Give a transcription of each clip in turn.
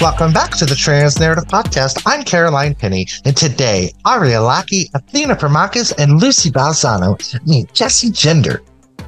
Welcome back to the Trans Narrative Podcast. I'm Caroline Penny, and today Ariya Lackey, Athena Promachus, and Lusi Balzano meet Jessie Gender.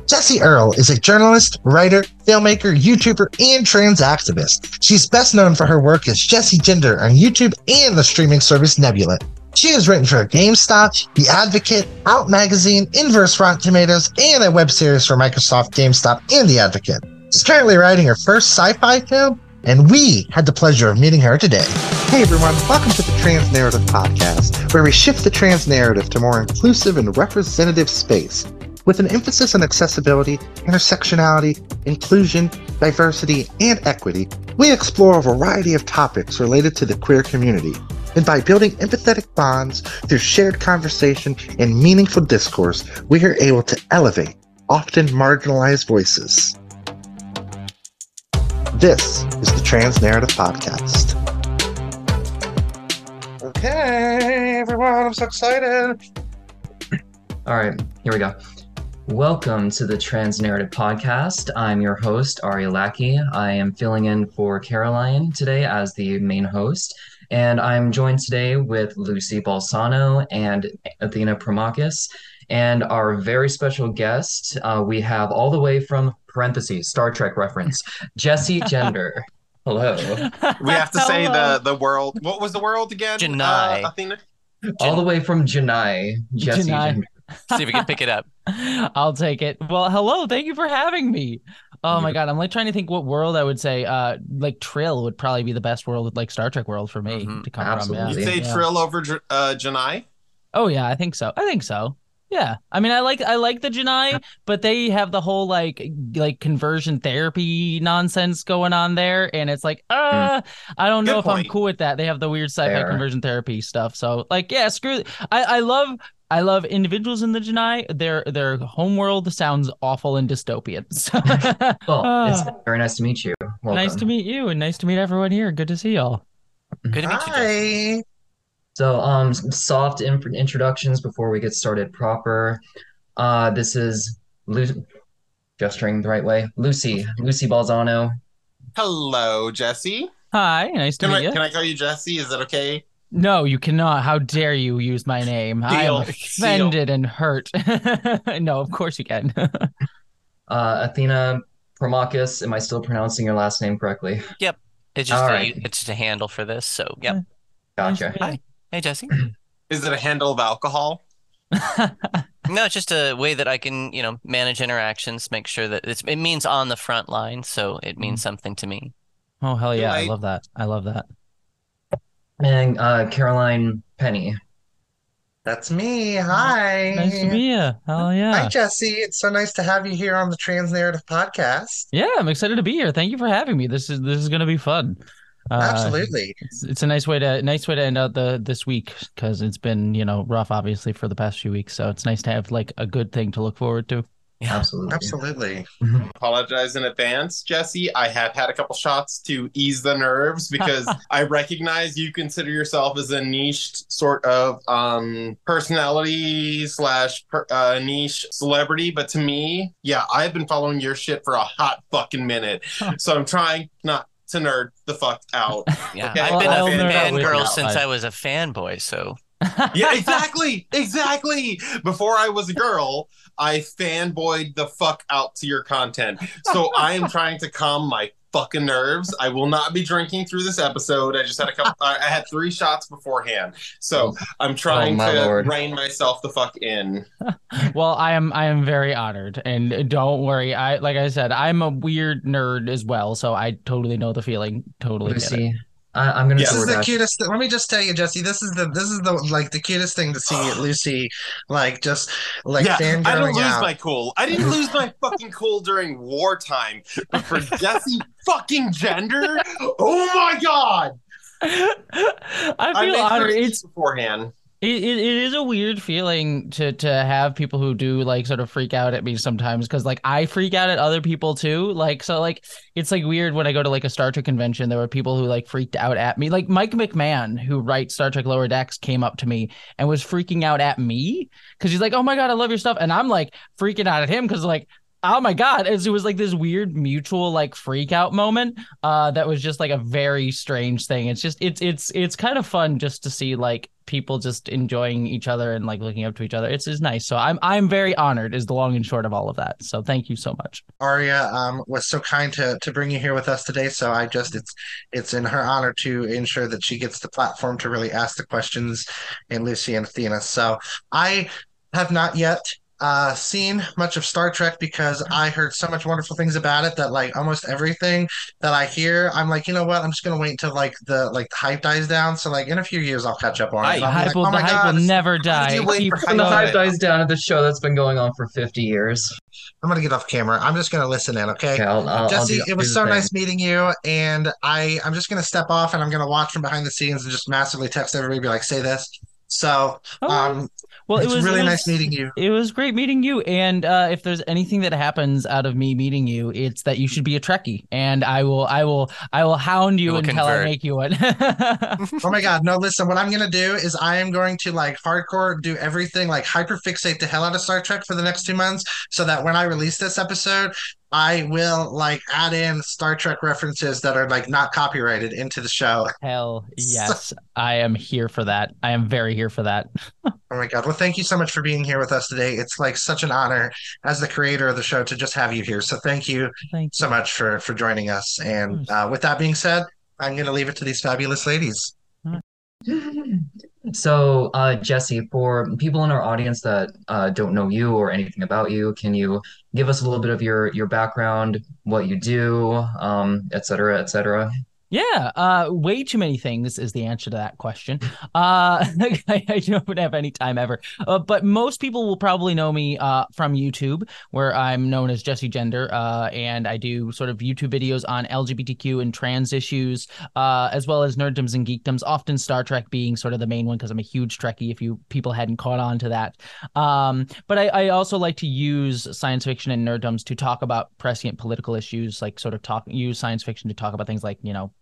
Jessie Earl is a journalist, writer, filmmaker, YouTuber, and trans activist. She's best known for her work as Jessie Gender on YouTube and the streaming service Nebula. She has written for GameSpot, The Advocate, Out Magazine, Inverse Rotten Tomatoes, and a web series for Microsoft, GameSpot, and The Advocate. She's currently writing her first sci-fi film, and we had the pleasure of meeting her today. Hey everyone, welcome to the Trans Narrative Podcast, where we shift the trans narrative to more inclusive and representative space. With an emphasis on accessibility, intersectionality, inclusion, diversity, and equity, we explore a variety of topics related to the queer community. And by building empathetic bonds through shared conversation and meaningful discourse, we are able to elevate often marginalized voices. This is Trans Narrative Podcast. Okay, everyone, I'm so excited. All right, here we go. Welcome to the Trans Narrative Podcast. I'm your host, Ari Lackey. I am filling in for Caroline today as the main host. And I'm joined today with Lusi Balzano and Athena Promachus. And our very special guest, uh, we have all the way from parentheses, Star Trek reference, Jessie Gender. Hello. We have to say the the world. What was the world again? J'naii. Uh, Athena. all the way from J'naii, Jessie J'naii. Gender. See if we can pick it up. I'll take it. Well, hello. Thank you for having me. Oh my god, I'm like trying to think what world I would say. Uh, like Trill would probably be the best world, like Star Trek world for me Mhm. to come Absolutely. from. You say Yeah. Trill over uh, J'naii? Oh yeah, I think so. I think so. Yeah. I mean, I like I like the J'naii, but they have the whole like like conversion therapy nonsense going on there, and it's like, uh, I don't know Good if I'm cool with that. They have the weird sci-fi Fair. conversion therapy stuff. So like, yeah, screw. I I love. I love individuals in the J'naii. Their their homeworld sounds awful and dystopian. So, Well, it's Ah. very nice to meet you. Welcome. nice to meet you, and nice to meet everyone here. Good to see y'all. Good to meet you. Jess. Hi. So, um, some soft in- introductions before we get started proper. Uh, this is Lusi, gesturing the right way. Lusi, Lusi Balzano. Hello, Jessie. Hi, nice to Can meet I you. can I call you Jessie? Is that okay? No, you cannot. How dare you use my name? I am offended and hurt. no, of course you can. Uh, Athena Promachus. Am I still pronouncing your last name correctly? Yep. It's just a, right. it's just a handle for this. So, yep. Gotcha. Hi. Hey, Jessie. Is it a handle of alcohol? No, it's just a way that I can, you know, manage interactions, make sure that it's, it means on the front line, so it means something to me. oh hell yeah, I Right. love that. I love that. And uh, Caroline Penny. That's me. Hi. Nice to meet you. Hell yeah. Hi. Jessie. It's so nice to have you here on the Trans Narrative Podcast. Yeah, I'm excited to be here. Thank you for having me. This is this is gonna be fun. Uh, Absolutely. It's, it's a nice way to nice way to end out the this week because it's been you know rough obviously for the past few weeks. So it's nice to have like a good thing to look forward to. Yeah. Absolutely. Absolutely. Apologize in advance, Jessie. I have had a couple shots to ease the nerves because I recognize you consider yourself as a niche sort of um, personality slash per, uh, niche celebrity, but to me, yeah, I've been following your shit for a hot fucking minute, so I'm trying not to nerd the fuck out. Yeah. Okay, I've been I'll a nerd out with fangirl since I- I was a fanboy, so Yeah, exactly, exactly. Before I was a girl, I fanboyed the fuck out to your content. So I am trying to calm my fucking nerves. I will not be drinking through this episode. I just had a couple. I I had three shots beforehand, so oh. I'm trying Oh, to lord. rein myself the fuck in. Well, I am I am very honored, and don't worry. I like I said, I'm a weird nerd as well, so I totally know the feeling. Totally get it. Lusi, I, I'm gonna Yes. This is the DoorDash. cutest. Let me just tell you, Jessie. This is the this is the like the cutest thing to see Lusi, like just like yeah, I don't lose out. my cool. I didn't lose my fucking cool during wartime, but for Jessie fucking gender, oh my god! I I feel made honored. sure to It's eat beforehand. It, it, it is a weird feeling to to have people who do like sort of freak out at me sometimes because like I freak out at other people too. Like so like it's like weird when I go to like a Star Trek convention there were people who like freaked out at me. Like Mike McMahan who writes Star Trek Lower Decks came up to me and was freaking out at me because he's like oh my god I love your stuff. And I'm like freaking out at him because like Oh my god! It was like this weird mutual like freak out moment. Uh, that was just like a very strange thing. It's just it's it's it's kind of fun just to see like people just enjoying each other and like looking up to each other. It's is nice. So I'm I'm very honored. Is the long and short of all of that. So thank you so much. Ariya um, was so kind to to bring you here with us today. So I just it's it's in her honor to ensure that she gets the platform to really ask the questions in Lusi and Athena. So I have not yet uh, seen much of Star Trek because I heard so much wonderful things about it that like almost everything that I hear, I'm like, you know what? I'm just gonna wait until like the like the hype dies down. So like in a few years, I'll catch up on it. The I'll hype like, will, oh the my hype God, will it's- never did die. you wait Keep When the hype dies down at the show that's been going on for 50 years. I'm gonna get off camera. I'm just gonna listen in. Okay. Okay, I'll, I'll, I'll Jessie, do- it was so thing. nice meeting you, and I I'm just gonna step off and I'm gonna watch from behind the scenes and just massively text everybody, be like, say this. So, Oh, um, well, it's it was really it nice meeting you. It was great meeting you. And uh, if there's anything that happens out of me meeting you, it's that you should be a Trekkie. And I will, I will, I will hound you will until I make you one. Oh my God, no, listen, what I'm gonna do is I am going to like hardcore do everything, like hyper fixate the hell out of Star Trek for the next two months, so that when I release this episode, I will like add in Star Trek references that are like not copyrighted into the show. Hell yes, I am here for that. I am very here for that. Oh my God. Well, thank you so much for being here with us today. It's like such an honor as the creator of the show to just have you here. So thank you Thank so much for for joining us. And uh, with that being said, I'm going to leave it to these fabulous ladies. So, uh, Jessie, for people in our audience that uh, don't know you or anything about you, can you give us a little bit of your your background, what you do, um, et cetera, et cetera? Yeah, uh, way too many things is the answer to that question. Uh, I, I don't have any time ever. Uh, but most people will probably know me uh, from YouTube, where I'm known as Jessie Gender, uh, and I do sort of YouTube videos on LGBTQ and trans issues, uh, as well as nerddoms and geekdoms. Often Star Trek being sort of the main one because I'm a huge Trekkie. If you people hadn't caught on to that, um, but I, I also like to use science fiction and nerddoms to talk about prescient political issues, like sort of talk use science fiction to talk about things like you know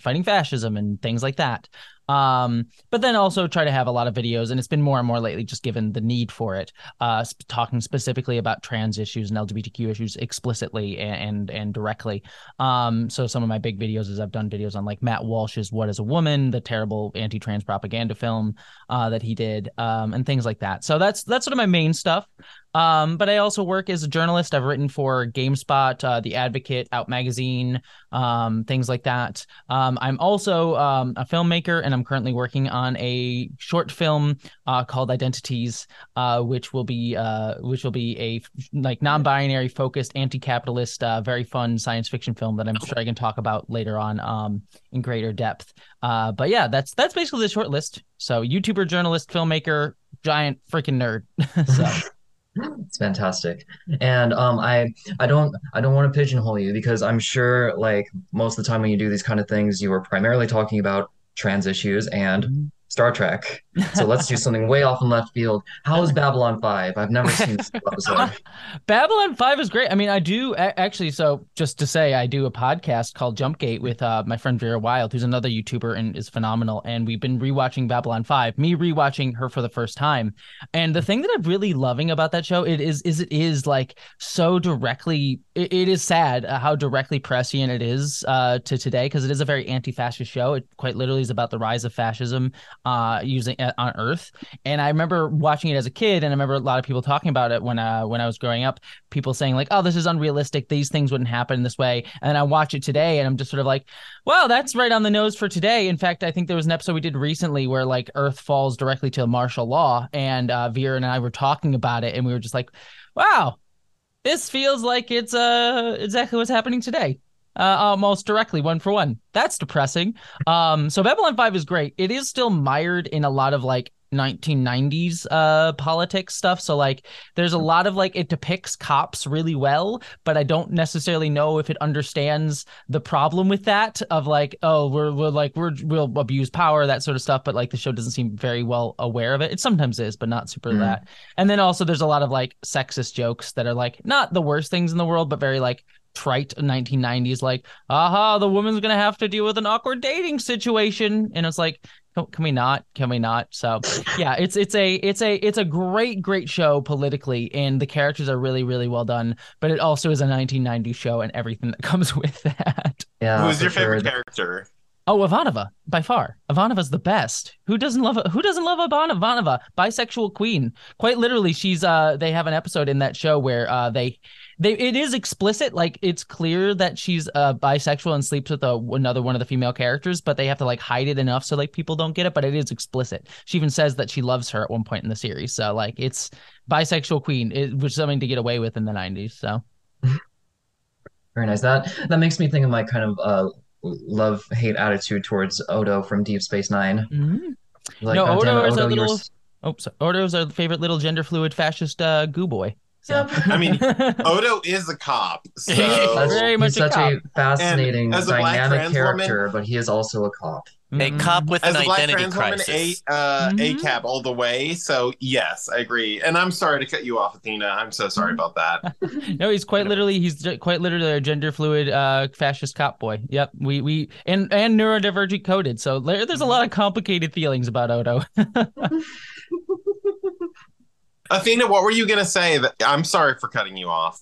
fighting fascism and things like that. Um, but then also try to have a lot of videos, and it's been more and more lately, just given the need for it. Uh, sp- talking specifically about trans issues and LGBTQ issues explicitly and and, and directly. Um, so some of my big videos is I've done videos on like Matt Walsh's "What Is a Woman," the terrible anti-trans propaganda film uh, that he did, um, and things like that. So that's that's sort of my main stuff. Um, but I also work as a journalist. I've written for GameSpot, uh, The Advocate, Out Magazine, um, things like that. Um, I'm also um, a filmmaker, and I'm currently working on a short film uh, called Identiteaze, uh, which will be uh, which will be a like non-binary focused, anti-capitalist, uh, very fun science fiction film that I'm sure I can talk about later on um, in greater depth. Uh, but yeah, that's that's basically the short list. So YouTuber, journalist, filmmaker, giant freaking nerd. so. It's fantastic. And um, I I don't I don't want to pigeonhole you because I'm sure like most of the time when you do these kind of things, you are primarily talking about trans issues and Star Trek. So let's do something way off in left field. How is Babylon 5? I've never seen this episode. Babylon 5 is great. I mean, I do actually, so just to say, I do a podcast called Jumpgate with uh, my friend Vera Wild, who's another YouTuber and is phenomenal. And we've been rewatching Babylon 5, me rewatching her for the first time. And the thing that I'm really loving about that show it is is it is like so directly it, it is sad uh, how directly prescient it is uh, to today because it is a very anti-fascist show. It quite literally is about the rise of fascism uh, using uh, on Earth. And I remember watching it as a kid, and I remember a lot of people talking about it when uh, when I was growing up. People saying like, "Oh, this is unrealistic. These things wouldn't happen this way." And I watch it today, and I'm just sort of like, "Wow, that's right on the nose for today." In fact, I think there was an episode we did recently where like Earth falls directly to martial law, and uh, Vera and I were talking about it, and we were just like, "Wow." This feels like it's uh exactly what's happening today uh, almost directly one for one. That's depressing. Um, so Babylon 5 is great. It is still mired in a lot of like 1990s uh politics stuff. So like there's a lot of like it depicts cops really well but i don't necessarily know if it understands the problem with that of like oh we're, we're like we're we'll abuse power that sort of stuff but like the show doesn't seem very well aware of it. It sometimes is but not super Mm. that. And then also there's a lot of like sexist jokes that are like not the worst things in the world but very like trite 1990s like aha the woman's gonna have to deal with an awkward dating situation. And it's like Can, can we not? Can we not? So yeah, it's it's a it's a it's a great great show politically, and the characters are really really well done. But it also is a 1990 show and everything that comes with that. Yeah. Who's your favorite sure. character? Oh, Ivanova by far. Ivanova's the best. Who doesn't love Who doesn't love Ivan- Ivanova? Bisexual queen. Quite literally, she's uh. They have an episode in that show where uh they they it is explicit. Like it's clear that she's uh bisexual and sleeps with a, another one of the female characters, but they have to like hide it enough so like people don't get it. But it is explicit. She even says that she loves her at one point in the series. So like it's bisexual queen, it was something to get away with in the '90s. So Very nice. That that makes me think of my kind of uh love hate attitude towards Odo from Deep Space Nine. Like, no, Odo it, is a Odo, little. s- Oh, our favorite little gender fluid fascist uh, goo boy. So. I mean, Odo is a cop, so That's Very much he's a such a fascinating, a dynamic trans woman- character, but he is also a cop. A Mhm. cop with as an a black identity trans woman, a crisis. uh, Mhm. a cab all the way. So yes, I agree. And I'm sorry to cut you off, Athena. I'm so sorry about that. No, he's quite literally he's quite literally a gender fluid uh fascist cop boy. Yep. We we and and neurodivergent coded. So there's a lot of complicated feelings about Odo. Athena, what were you gonna say? That I'm sorry for cutting you off.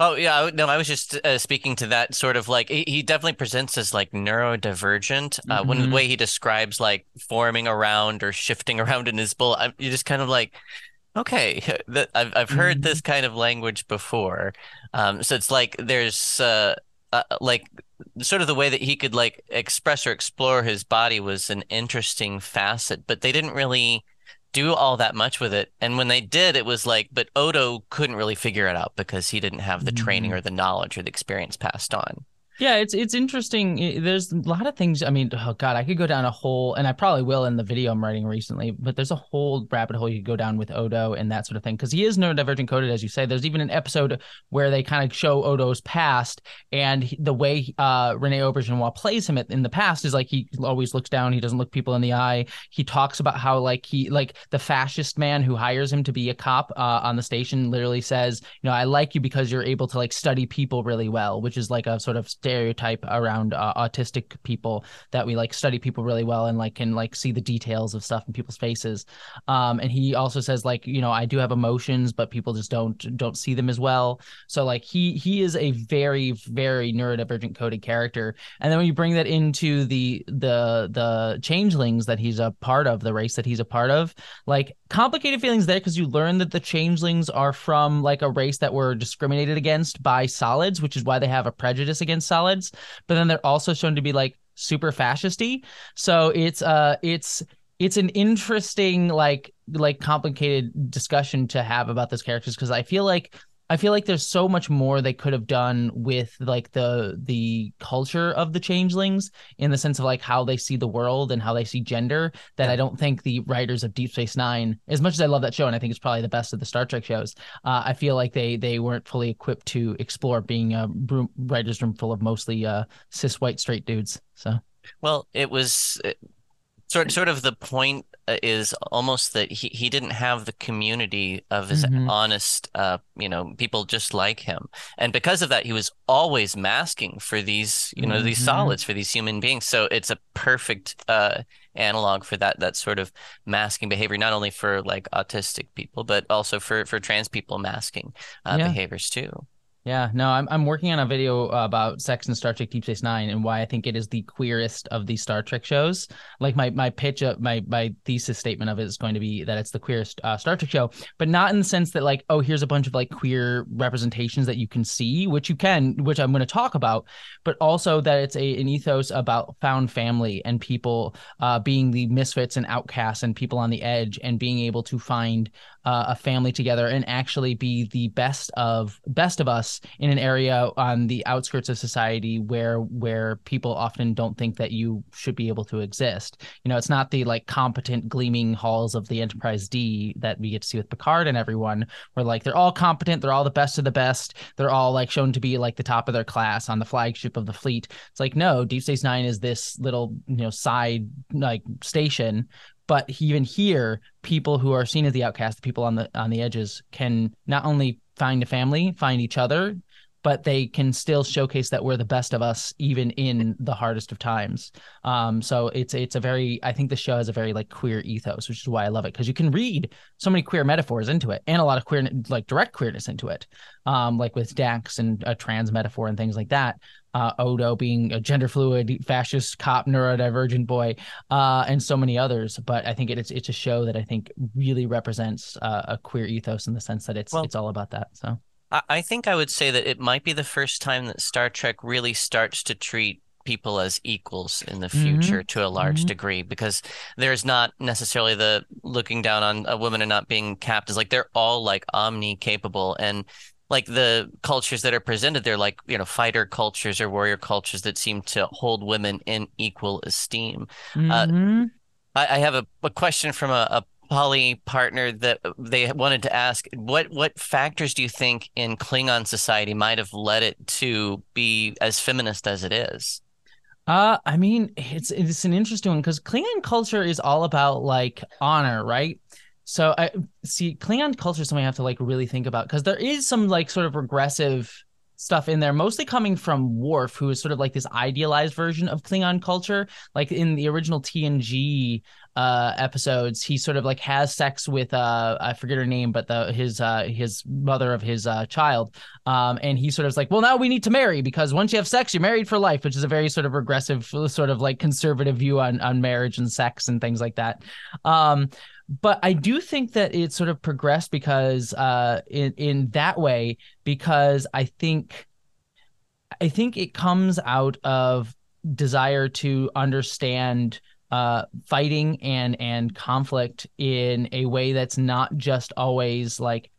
Oh yeah, no, I was just uh, speaking to that sort of like he, he definitely presents as like neurodivergent. Uh, when Mhm. the way he describes like forming around or shifting around in his bull, I'm, you're just kind of like, okay, that I've I've heard this kind of language before. Um, so it's like there's uh, uh like sort of the way that he could like express or explore his body was an interesting facet, but they didn't really do all that much with it. And when they did, it was like, but Odo couldn't really figure it out because he didn't have the training mm-hmm. or the knowledge or the experience passed on. Yeah, it's it's interesting. There's a lot of things. I mean, oh god, I could go down a whole, and I probably will in the video I'm writing recently. But there's a whole rabbit hole you could go down with Odo and that sort of thing because he is neurodivergent coded, as you say. There's even an episode where they kind of show Odo's past and he- the way uh, Rene Auberjonois plays him in the past is like he always looks down, he doesn't look people in the eye. He talks about how like he like the fascist man who hires him to be a cop uh, on the station literally says, you know, I like you because you're able to like study people really well, which is like a sort of stereotype around uh, autistic people that we like study people really well and like can like see the details of stuff in people's faces. Um, and he also says like, you know, I do have emotions, but people just don't don't see them as well. So like he he is a very very neurodivergent coded character. And then when you bring that into the the the changelings that he's a part of, the race that he's a part of, like complicated feelings there because you learn that the changelings are from like a race that were discriminated against by solids, which is why they have a prejudice against solids. But then they're also shown to be like super fascisty. So it's uh it's it's an interesting like like complicated discussion to have about those characters because I feel like I feel like there's so much more they could have done with like the the culture of the changelings in the sense of like how they see the world and how they see gender that I don't think the writers of Deep Space Nine, as much as I love that show and I think it's probably the best of the Star Trek shows, uh, I feel like they they weren't fully equipped to explore being a room, writers room full of mostly uh, cis white straight dudes. So Well, it was sort sort of the point uh, is almost that he, he didn't have the community of his Mhm. honest uh you know people just like him and because of that he was always masking for these you know these Mhm. solids for these human beings so it's a perfect uh analog for that that sort of masking behavior not only for like autistic people but also for for trans people masking uh, Yeah. behaviors too Yeah, no, I'm I'm working on a video about sex in Star Trek Deep Space Nine and why I think it is the queerest of the Star Trek shows. Like my my pitch of my my thesis statement of it is going to be that it's the queerest uh, Star Trek show, but not in the sense that like oh here's a bunch of like queer representations that you can see, which you can, which I'm going to talk about, but also that it's a an ethos about found family and people uh, being the misfits and outcasts and people on the edge and being able to find uh, a family together and actually be the best of best of us in an area on the outskirts of society where where people often don't think that you should be able to exist. You know, it's not the like competent gleaming halls of the Enterprise D that we get to see with Picard and everyone, where like they're all competent, they're all the best of the best, they're all like shown to be like the top of their class on the flagship of the fleet. It's like no, Deep Space Nine is this little you know side like station but even here people who are seen as the outcast the people on the on the edges can not only find a family find each other but they can still showcase that we're the best of us even in the hardest of times. Um, so it's it's a very I think the show has a very like queer ethos, which is why I love it because you can read so many queer metaphors into it and a lot of queer like direct queerness into it, um, like with Dax and a trans metaphor and things like that. Uh, Odo being a gender fluid fascist cop neurodivergent boy, uh, and so many others. But I think it's it's a show that I think really represents uh, a queer ethos in the sense that it's Well- it's all about that. So. I, think I would say that it might be the first time that Star Trek really starts to treat people as equals in the Mhm. future to a large Mhm. degree because there's not necessarily the looking down on a woman and not being capped is like they're all like omni capable and like the cultures that are presented they're like you know fighter cultures or warrior cultures that seem to hold women in equal esteem Mhm. I, I have a, a question from a, a poly partner that they wanted to ask. What what factors do you think in Klingon society might have led it to be as feminist as it is? Uh, I mean, it's it's an interesting one because Klingon culture is all about like honor, right? So I see Klingon culture is something I have to like really think about because there is some like sort of regressive stuff in there, mostly coming from Worf, who is sort of like this idealized version of Klingon culture. Like in the original TNG uh episodes, he sort of like has sex with uh I forget her name, but the his uh his mother of his uh child. Um and he sort of is like, well now we need to marry because once you have sex, you're married for life, which is a very sort of regressive, sort of like conservative view on on marriage and sex and things like that. Um but I do think that it sort of progressed because uh in in that way because I think I think it comes out of desire to understand uh fighting and and conflict in a way that's not just always like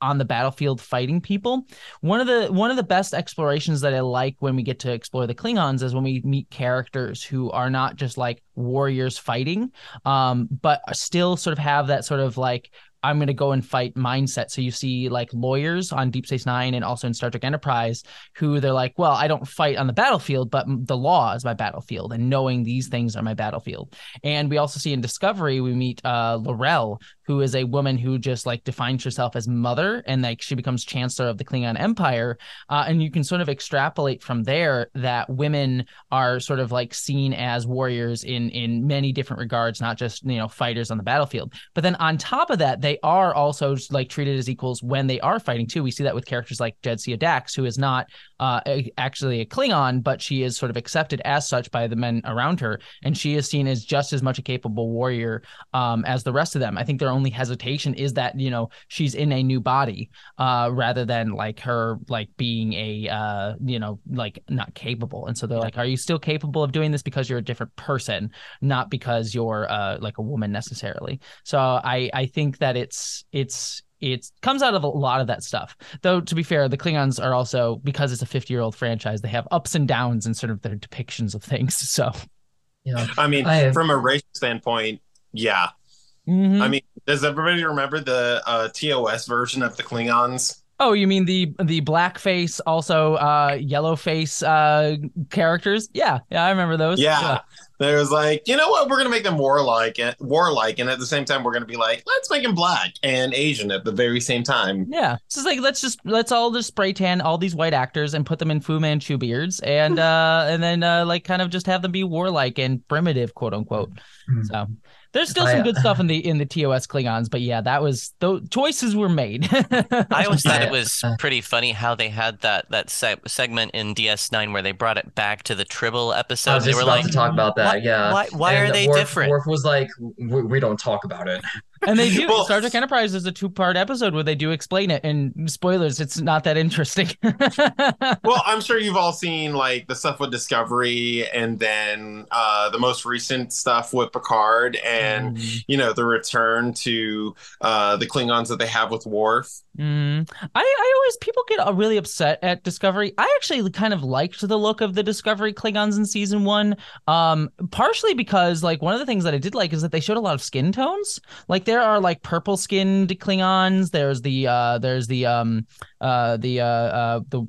on the battlefield fighting people. One of the one of the best explorations that I like when we get to explore the Klingons is when we meet characters who are not just like warriors fighting, um, but still sort of have that sort of like I'm going to go and fight mindset. So you see like lawyers on Deep Space Nine and also in Star Trek Enterprise who they're like, well, I don't fight on the battlefield, but the law is my battlefield, and knowing these things are my battlefield. And we also see in Discovery we meet uh, Laurel, who is a woman who just like defines herself as mother, and like she becomes chancellor of the Klingon Empire. Uh, and you can sort of extrapolate from there that women are sort of like seen as warriors in in many different regards, not just you know fighters on the battlefield. But then on top of that, they are also like treated as equals when they are fighting too. We see that with characters like Jadzia Dax, who is not uh, actually a Klingon, but she is sort of accepted as such by the men around her, and she is seen as just as much a capable warrior um, as the rest of them. I think their only hesitation is that you know she's in a new body, uh, rather than like her like being a uh, you know like not capable. And so they're like, are you still capable of doing this because you're a different person, not because you're uh, like a woman necessarily? So I I think that it's it's it comes out of a lot of that stuff. Though to be fair, the Klingons are also because it's a 50 year old franchise, they have ups and downs in sort of their depictions of things. So Yeah. I mean, I- from a racial standpoint, yeah. Mhm. I mean, does everybody remember the uh, TOS version of the Klingons? Oh, you mean the the blackface, also uh yellow face uh characters? Yeah, yeah, I remember those. Yeah. There was like, you know what? We're gonna make them warlike, and warlike, and at the same time, we're gonna be like, let's make them black and Asian at the very same time. Yeah. It's just like let's just let's all just spray tan all these white actors and put them in Fu Manchu beards and uh and then uh like kind of just have them be warlike and primitive, quote unquote. Mhm. So there's still some I- good stuff in the in the TOS Klingons, but yeah, that was the choices were made. I always thought it was uh, pretty funny how they had that that se- segment in DS9 where they brought it back to the Tribble episode. I was they just were about like, to talk about that. why, yeah. why, why And are they Worf- different? Worf was like, we, we don't talk about it. And they do Well- Star Trek Enterprise is a two part episode where they do explain it. And spoilers, it's not that interesting. well, I'm sure you've all seen like the stuff with Discovery, and then uh, the most recent stuff with Picard, and Mm. you know the return to uh, the Klingons that they have with Worf. Mm. I, I always people get uh, really upset at Discovery. I actually kind of liked the look of the Discovery Klingons in season one. Um, partially because like one of the things that I did like is that they showed a lot of skin tones. Like there are like purple skinned Klingons. There's the uh, there's the um uh the uh, uh the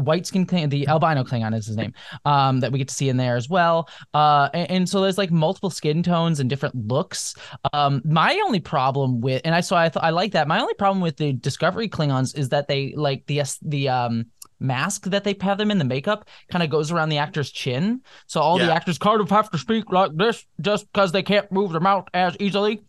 white skin Kling- the albino Klingon is his name. Um, that we get to see in there as well. Uh, and, and so there's like multiple skin tones and different looks. Um, my only problem with, and I so I thought I like that. My only problem with the Discovery Klingons is that they like the the um mask that they have them in the makeup kind of goes around the actor's chin. So all the actors kind of have to speak like this just because they can't move their mouth as easily.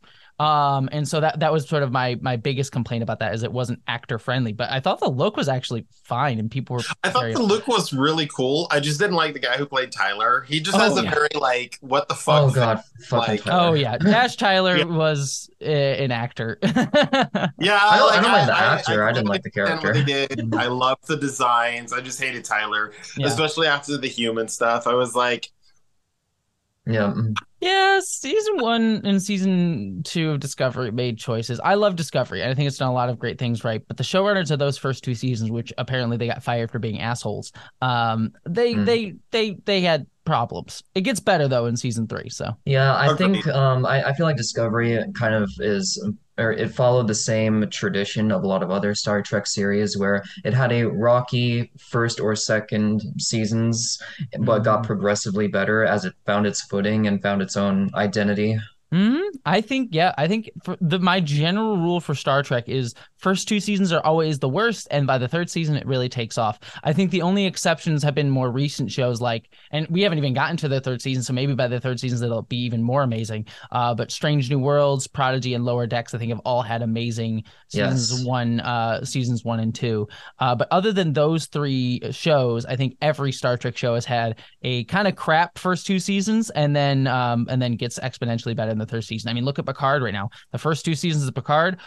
Um, and so that that was sort of my my biggest complaint about that is it wasn't actor friendly. But I thought the look was actually fine, and people were. I thought very the look was really cool. I just didn't like the guy who played Tyler. He just Oh, has a very like what the fuck. Oh god, like- Tyler. Oh yeah, Dash Tyler Yeah. was uh, an actor. Yeah, I don't- I don't mind the actor. I didn't like the character. What they did. I loved the designs. I just hated Tyler, Yeah. especially after the human stuff. I was like, Yeah. mm. Yeah, season one and season two of Discovery made choices. I love Discovery. and I think it's done a lot of great things right. But the showrunners of those first two seasons, which apparently they got fired for being assholes, um, they Hmm. they they they had problems. It gets better though in season three. So Yeah, I think um I, I feel like Discovery kind of is or it followed the same tradition of a lot of other Star Trek series where it had a rocky first or second seasons, but got Mhm. progressively better as it found its footing and found its own identity. Mhm. I think yeah, I think the my general rule for Star Trek is first two seasons are always the worst, and by the third season it really takes off. I think the only exceptions have been more recent shows like, and we haven't even gotten to the third season, so maybe by the third season it'll be even more amazing. Uh, but Strange New Worlds, Prodigy, and Lower Decks, I think have all had amazing seasons Yes. one, uh, seasons one and two. Uh, but other than those three shows, I think every Star Trek show has had a kind of crap first two seasons and then um and then gets exponentially better in the third season. I mean, look at Picard right now. The first two seasons of Picard,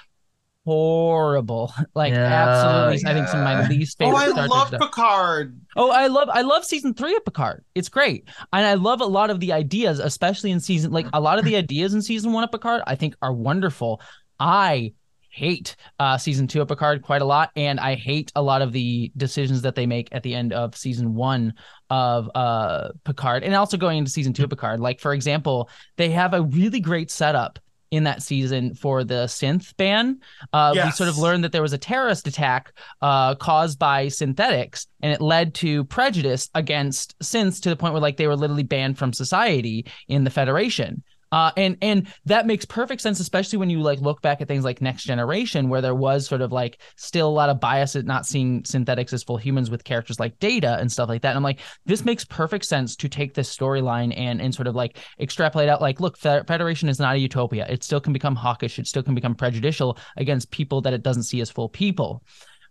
horrible. Like Yeah, absolutely, I think some of my yeah. least "Oh, favorite I Star love stuff. Picard." Oh, I love I love season three of Picard. It's great, and I love a lot of the ideas, especially in season like a lot of the ideas in season one of Picard. I think are wonderful. I hate uh, season two of Picard quite a lot, and I hate a lot of the decisions that they make at the end of season one of uh, Picard, and also going into season two of Picard. Like for example, they have a really great setup in that season for the synth ban. Uh, We sort of learned that there was a terrorist attack uh, caused by synthetics, and it led to prejudice against synths to the point where like they were literally banned from society in the Federation. Uh, and and that makes perfect sense, especially when you like look back at things like Next Generation, where there was sort of like still a lot of bias at not seeing synthetics as full humans with characters like Data and stuff like that. And I'm like, this makes perfect sense to take this storyline and and sort of like extrapolate out. Like, look, Federation is not a utopia. It still can become hawkish. It still can become prejudicial against people that it doesn't see as full people.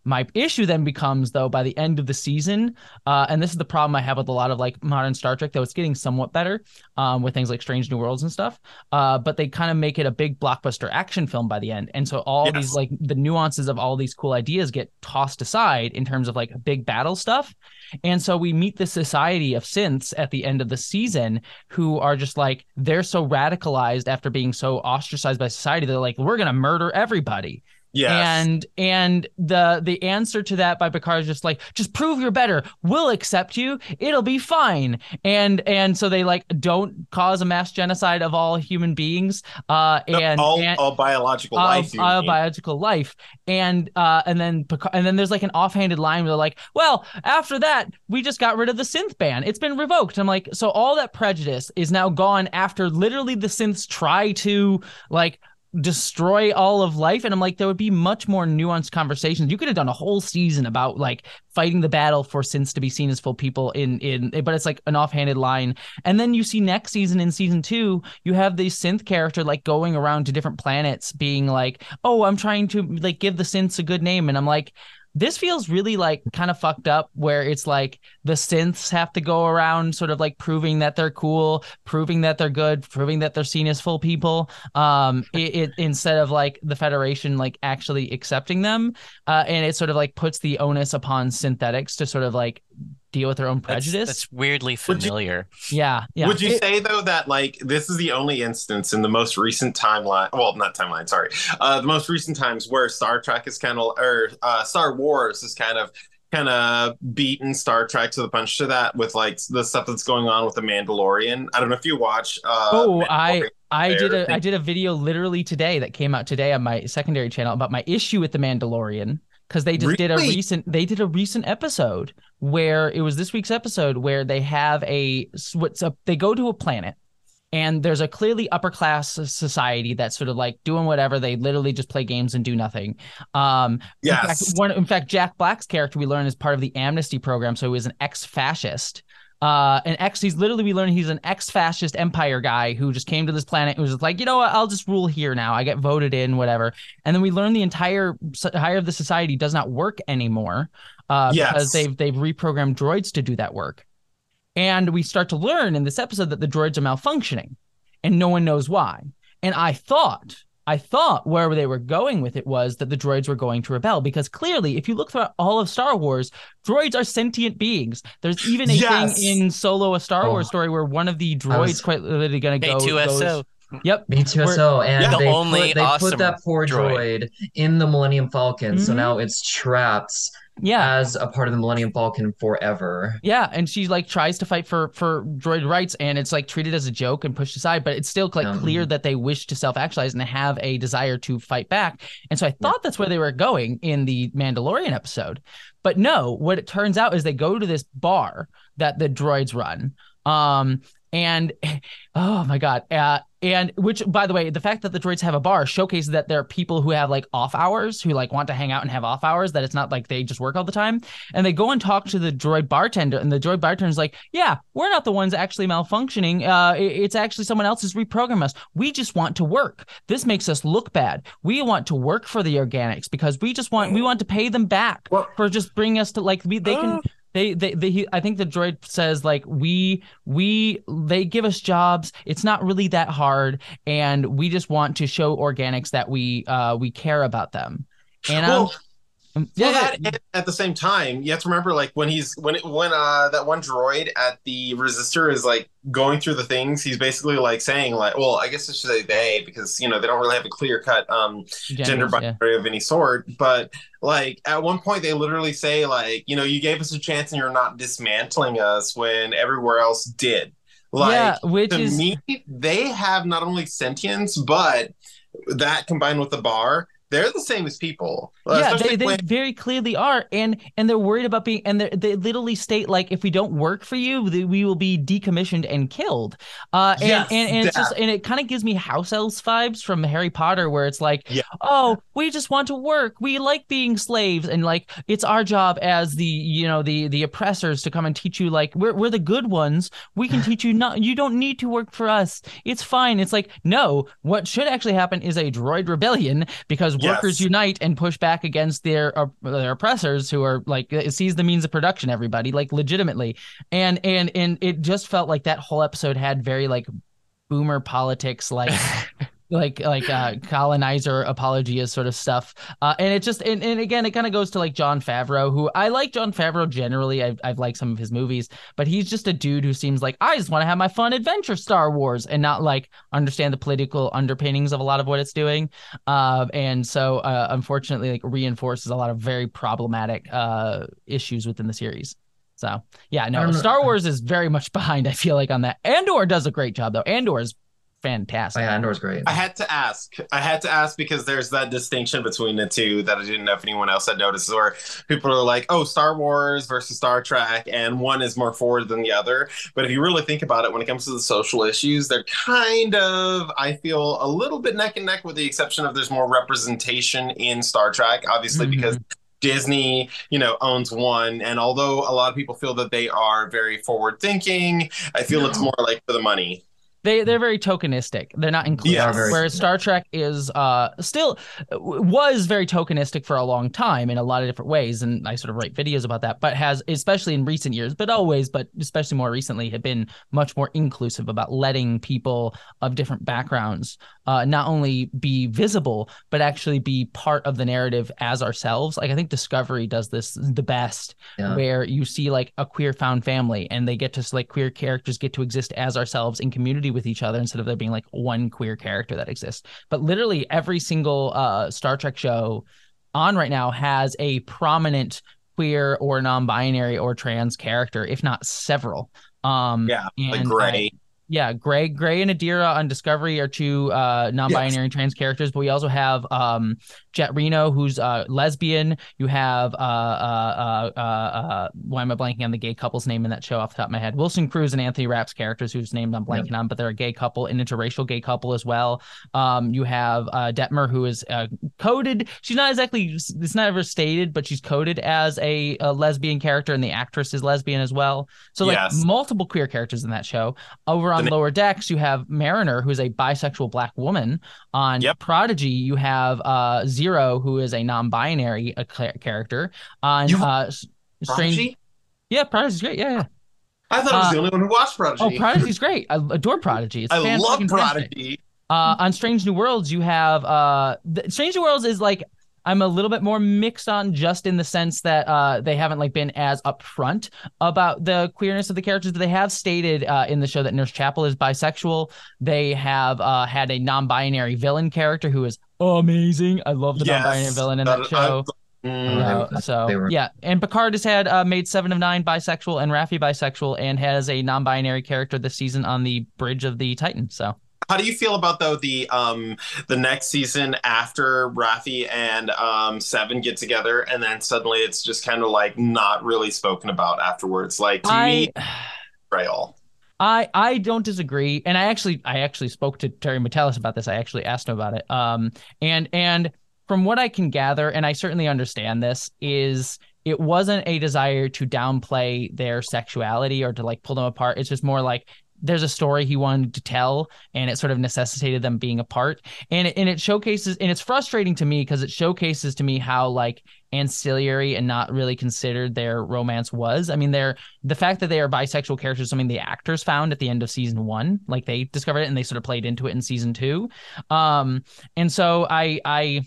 My issue then becomes though by the end of the season, uh, and this is the problem I have with a lot of like modern Star Trek, though it's getting somewhat better um, with things like Strange New Worlds and stuff. Uh, but they kind of make it a big blockbuster action film by the end, and so all Yes. these like the nuances of all these cool ideas get tossed aside in terms of like big battle stuff. And so we meet the society of synths at the end of the season who are just like they're so radicalized after being so ostracized by society. They're like, we're gonna murder everybody. Yes. And and the the answer to that by Picard is just like, just prove you're better. We'll accept you. It'll be fine. And and so they like don't cause a mass genocide of all human beings. Uh and all, and, all biological life. mean. biological life and uh and then Picard, and then there's like an offhanded line where they're like well after that we just got rid of the synth ban it's been revoked i'm like so all that prejudice is now gone after literally the synths try to like destroy all of life. And i'm like there would be much more nuanced conversations. You could have done a whole season about like fighting the battle for synths to be seen as full people in in but it's like an offhanded line. And then you see next season in season two, you have the synth character like going around to different planets, being like, "Oh, I'm trying to like give the synths a good name," and I'm like. This feels really like kind of fucked up where it's like the synths have to go around sort of like proving that they're cool, proving that they're good, proving that they're seen as full people. Um it, it instead of like the Federation like actually accepting them. Uh and it sort of like puts the onus upon synthetics to sort of like deal with their own prejudice. that's weirdly Would you- familiar. yeah, yeah. Would you It- say though that like this is the only instance in the most recent timeline? Well, not timeline. Sorry, uh, the most recent times where Star Trek is kind of or uh, Star Wars is kind of kind of beaten Star Trek to the punch to that with like the stuff that's going on with the Mandalorian. I don't know if you watch. Uh, Oh, I Mandalorian. I did there. a I did a video literally today that came out today on my secondary channel about my issue with the Mandalorian because they just did a recent they did a recent episode where it was this week's episode where they have a what's up they go to a planet and there's a clearly upper class society that's sort of like doing whatever. They literally just play games and do nothing. Um, Yes. In fact, one, in fact, Jack Black's character we learn is part of the amnesty program, so he was an ex-fascist. Uh, an ex, he's literally we learn he's an ex-fascist empire guy who just came to this planet. Who was just like, you know what, I'll just rule here now. I get voted in, whatever. And then we learn the entire entire of the society does not work anymore uh, Yes. because they've they've reprogrammed droids to do that work. And we start to learn in this episode that the droids are malfunctioning, and no one knows why. And I thought, I thought where they were going with it was that the droids were going to rebel because clearly, if you look throughout all of Star Wars, droids are sentient beings. There's even a Yes. thing in Solo, a Star Oh. Wars story, where one of the droids was- quite literally going to go. K2SO. goes- Yep. B2SO, and Yeah. The they, only put, they awesome put that poor droid. droid, in the Millennium Falcon, so Mhm. now it's trapped Yeah. as a part of the Millennium Falcon forever. Yeah, and she like tries to fight for for droid rights, and it's like treated as a joke and pushed aside. But it's still like Yeah. clear that they wish to self actualize and they have a desire to fight back. And so I thought that's where they were going in the Mandalorian episode. But no, what it turns out is they go to this bar that the droids run. Um, and oh my god, uh, and which by the way, the fact that the droids have a bar showcases that there are people who have like off hours who like want to hang out and have off hours. That it's not like they just work all the time. And they go and talk to the droid bartender and the droid bartender's like yeah we're not the ones actually malfunctioning. Uh it's actually someone else who's reprogrammed us. We just want to work. This makes us look bad. We want to work for the organics because we just want we want to pay them back Well- for just bringing us to like we they can they, they, they, he, I think the droid says like we, we, they give us jobs. It's not really that hard, and we just want to show organics that we, uh, we care about them. And Well, Well, yeah, that and at the same time, you have to remember, like when he's when it, when uh that one droid at the resistor is like going through the things, he's basically like saying like, well, I guess I should say they because you know they don't really have a clear cut um gender genders, yeah. of any sort. But like at one point, they literally say like, you know, you gave us a chance and you're not dismantling us when everywhere else did. Like yeah, which to is me, they have not only sentience, but that combined with the bar, they're the same as people. Uh, yeah, they, they when- very clearly are, and and they're worried about being, and they they literally state like, if we don't work for you, we will be decommissioned and killed. Uh, and Yes, and, and it's just, and it kind of gives me house elves vibes from Harry Potter, where it's like, Yeah. oh, we just want to work, we like being slaves, and like it's our job as the you know the the oppressors to come and teach you like we're we're the good ones, we can teach you not, you don't need to work for us, it's fine. It's like no, what should actually happen is a droid rebellion because workers Yes. unite and push back against their uh, their oppressors who are like it sees the means of production everybody like legitimately and and and it just felt like that whole episode had very like boomer politics like like like uh colonizer apologia sort of stuff. Uh and it just and, and again it kind of goes to like jon favreau who i like jon favreau generally. I've, I've liked some of his movies but he's just a dude who seems like i just want to have my fun adventure star wars and not like understand the political underpinnings of a lot of what it's doing. Uh and so uh unfortunately like reinforces a lot of very problematic uh issues within the series. So yeah no star wars is very much behind i feel like on that. Andor does a great job though. Andor is fantastic yeah, Andor's great. I had to ask. I had to ask because there's that distinction between the two that I didn't know if anyone else had noticed. Where people are like, "Oh, Star Wars versus Star Trek," and one is more forward than the other. But if you really think about it, when it comes to the social issues, they're kind of, I feel, a little bit neck and neck, with the exception of there's more representation in Star Trek, obviously Mhm. because Disney, you know, owns one. And although a lot of people feel that they are very forward thinking, I feel it's more like for the money. They they're very tokenistic. They're not inclusive. Very Whereas Star Trek is uh still was very tokenistic for a long time in a lot of different ways, and I sort of write videos about that. But has especially in recent years, but always, but especially more recently, have been much more inclusive about letting people of different backgrounds uh, not only be visible but actually be part of the narrative as ourselves. Like I think Discovery does this the best Yeah. where you see like a queer found family and they get to like queer characters get to exist as ourselves in community with each other instead of there being like one queer character that exists. But literally every single uh star trek show on right now has a prominent queer or non-binary or trans character if not several. Um Yeah, Like and Gray. I- yeah, Gray, Gray and Adira on Discovery are two uh, non-binary and trans characters, but we also have um, Jet Reno, who's uh, lesbian. You have uh, uh, uh, uh, uh, why am I blanking on the gay couple's name in that show off the top of my head? Wilson Cruz and Anthony Rapp's characters, whose names I'm blanking on, but they're a gay couple, an interracial gay couple as well. Um, you have uh, Detmer, who is uh, coded. She's not exactly. It's not ever stated, but she's coded as a, a lesbian character, and the actress is lesbian as well. So like Yes. multiple queer characters in that show. Over on The- lower decks, you have Mariner, who's a bisexual black woman. On Yep. Prodigy, you have uh, Zero, who is a non-binary cla- character. On You- uh, Strange, Prodigy? yeah, Prodigy's great. Yeah, yeah. I thought I was Uh, the only one who watched Prodigy. Oh, Prodigy's great. I adore Prodigy. It's I love. Prodigy. Uh, on Strange New Worlds, you have uh, the, Strange New Worlds is like I'm a little bit more mixed on, just in the sense that uh, they haven't like been as upfront about the queerness of the characters. They have stated uh, in the show that Nurse Chapel is bisexual. They have uh, had a non-binary villain character who is amazing. I love the Yes. non-binary villain in that That- show. Mm, Uh, so were- yeah, and Picard has had uh, made seven of nine bisexual and Raffi bisexual, and has a non-binary character this season on the bridge of the Titan. So How do you feel about though the um the next season after Raffi and um Seven get together and then suddenly it's just kind of like not really spoken about afterwards? Like to I. me, betrayal. I I don't disagree, and I actually I actually spoke to Terry Matalas about this. I actually asked him about it. Um, and and from what I can gather, and I certainly understand this, is it wasn't a desire to downplay their sexuality or to like pull them apart. It's just more like there's a story he wanted to tell, and it sort of necessitated them being apart. And it, and it showcases, and it's frustrating to me because it showcases to me how like ancillary and not really considered their romance was. I mean, they're the fact that they are bisexual characters something the actors found at the end of season one like they discovered it and they sort of played into it in season two um and so i i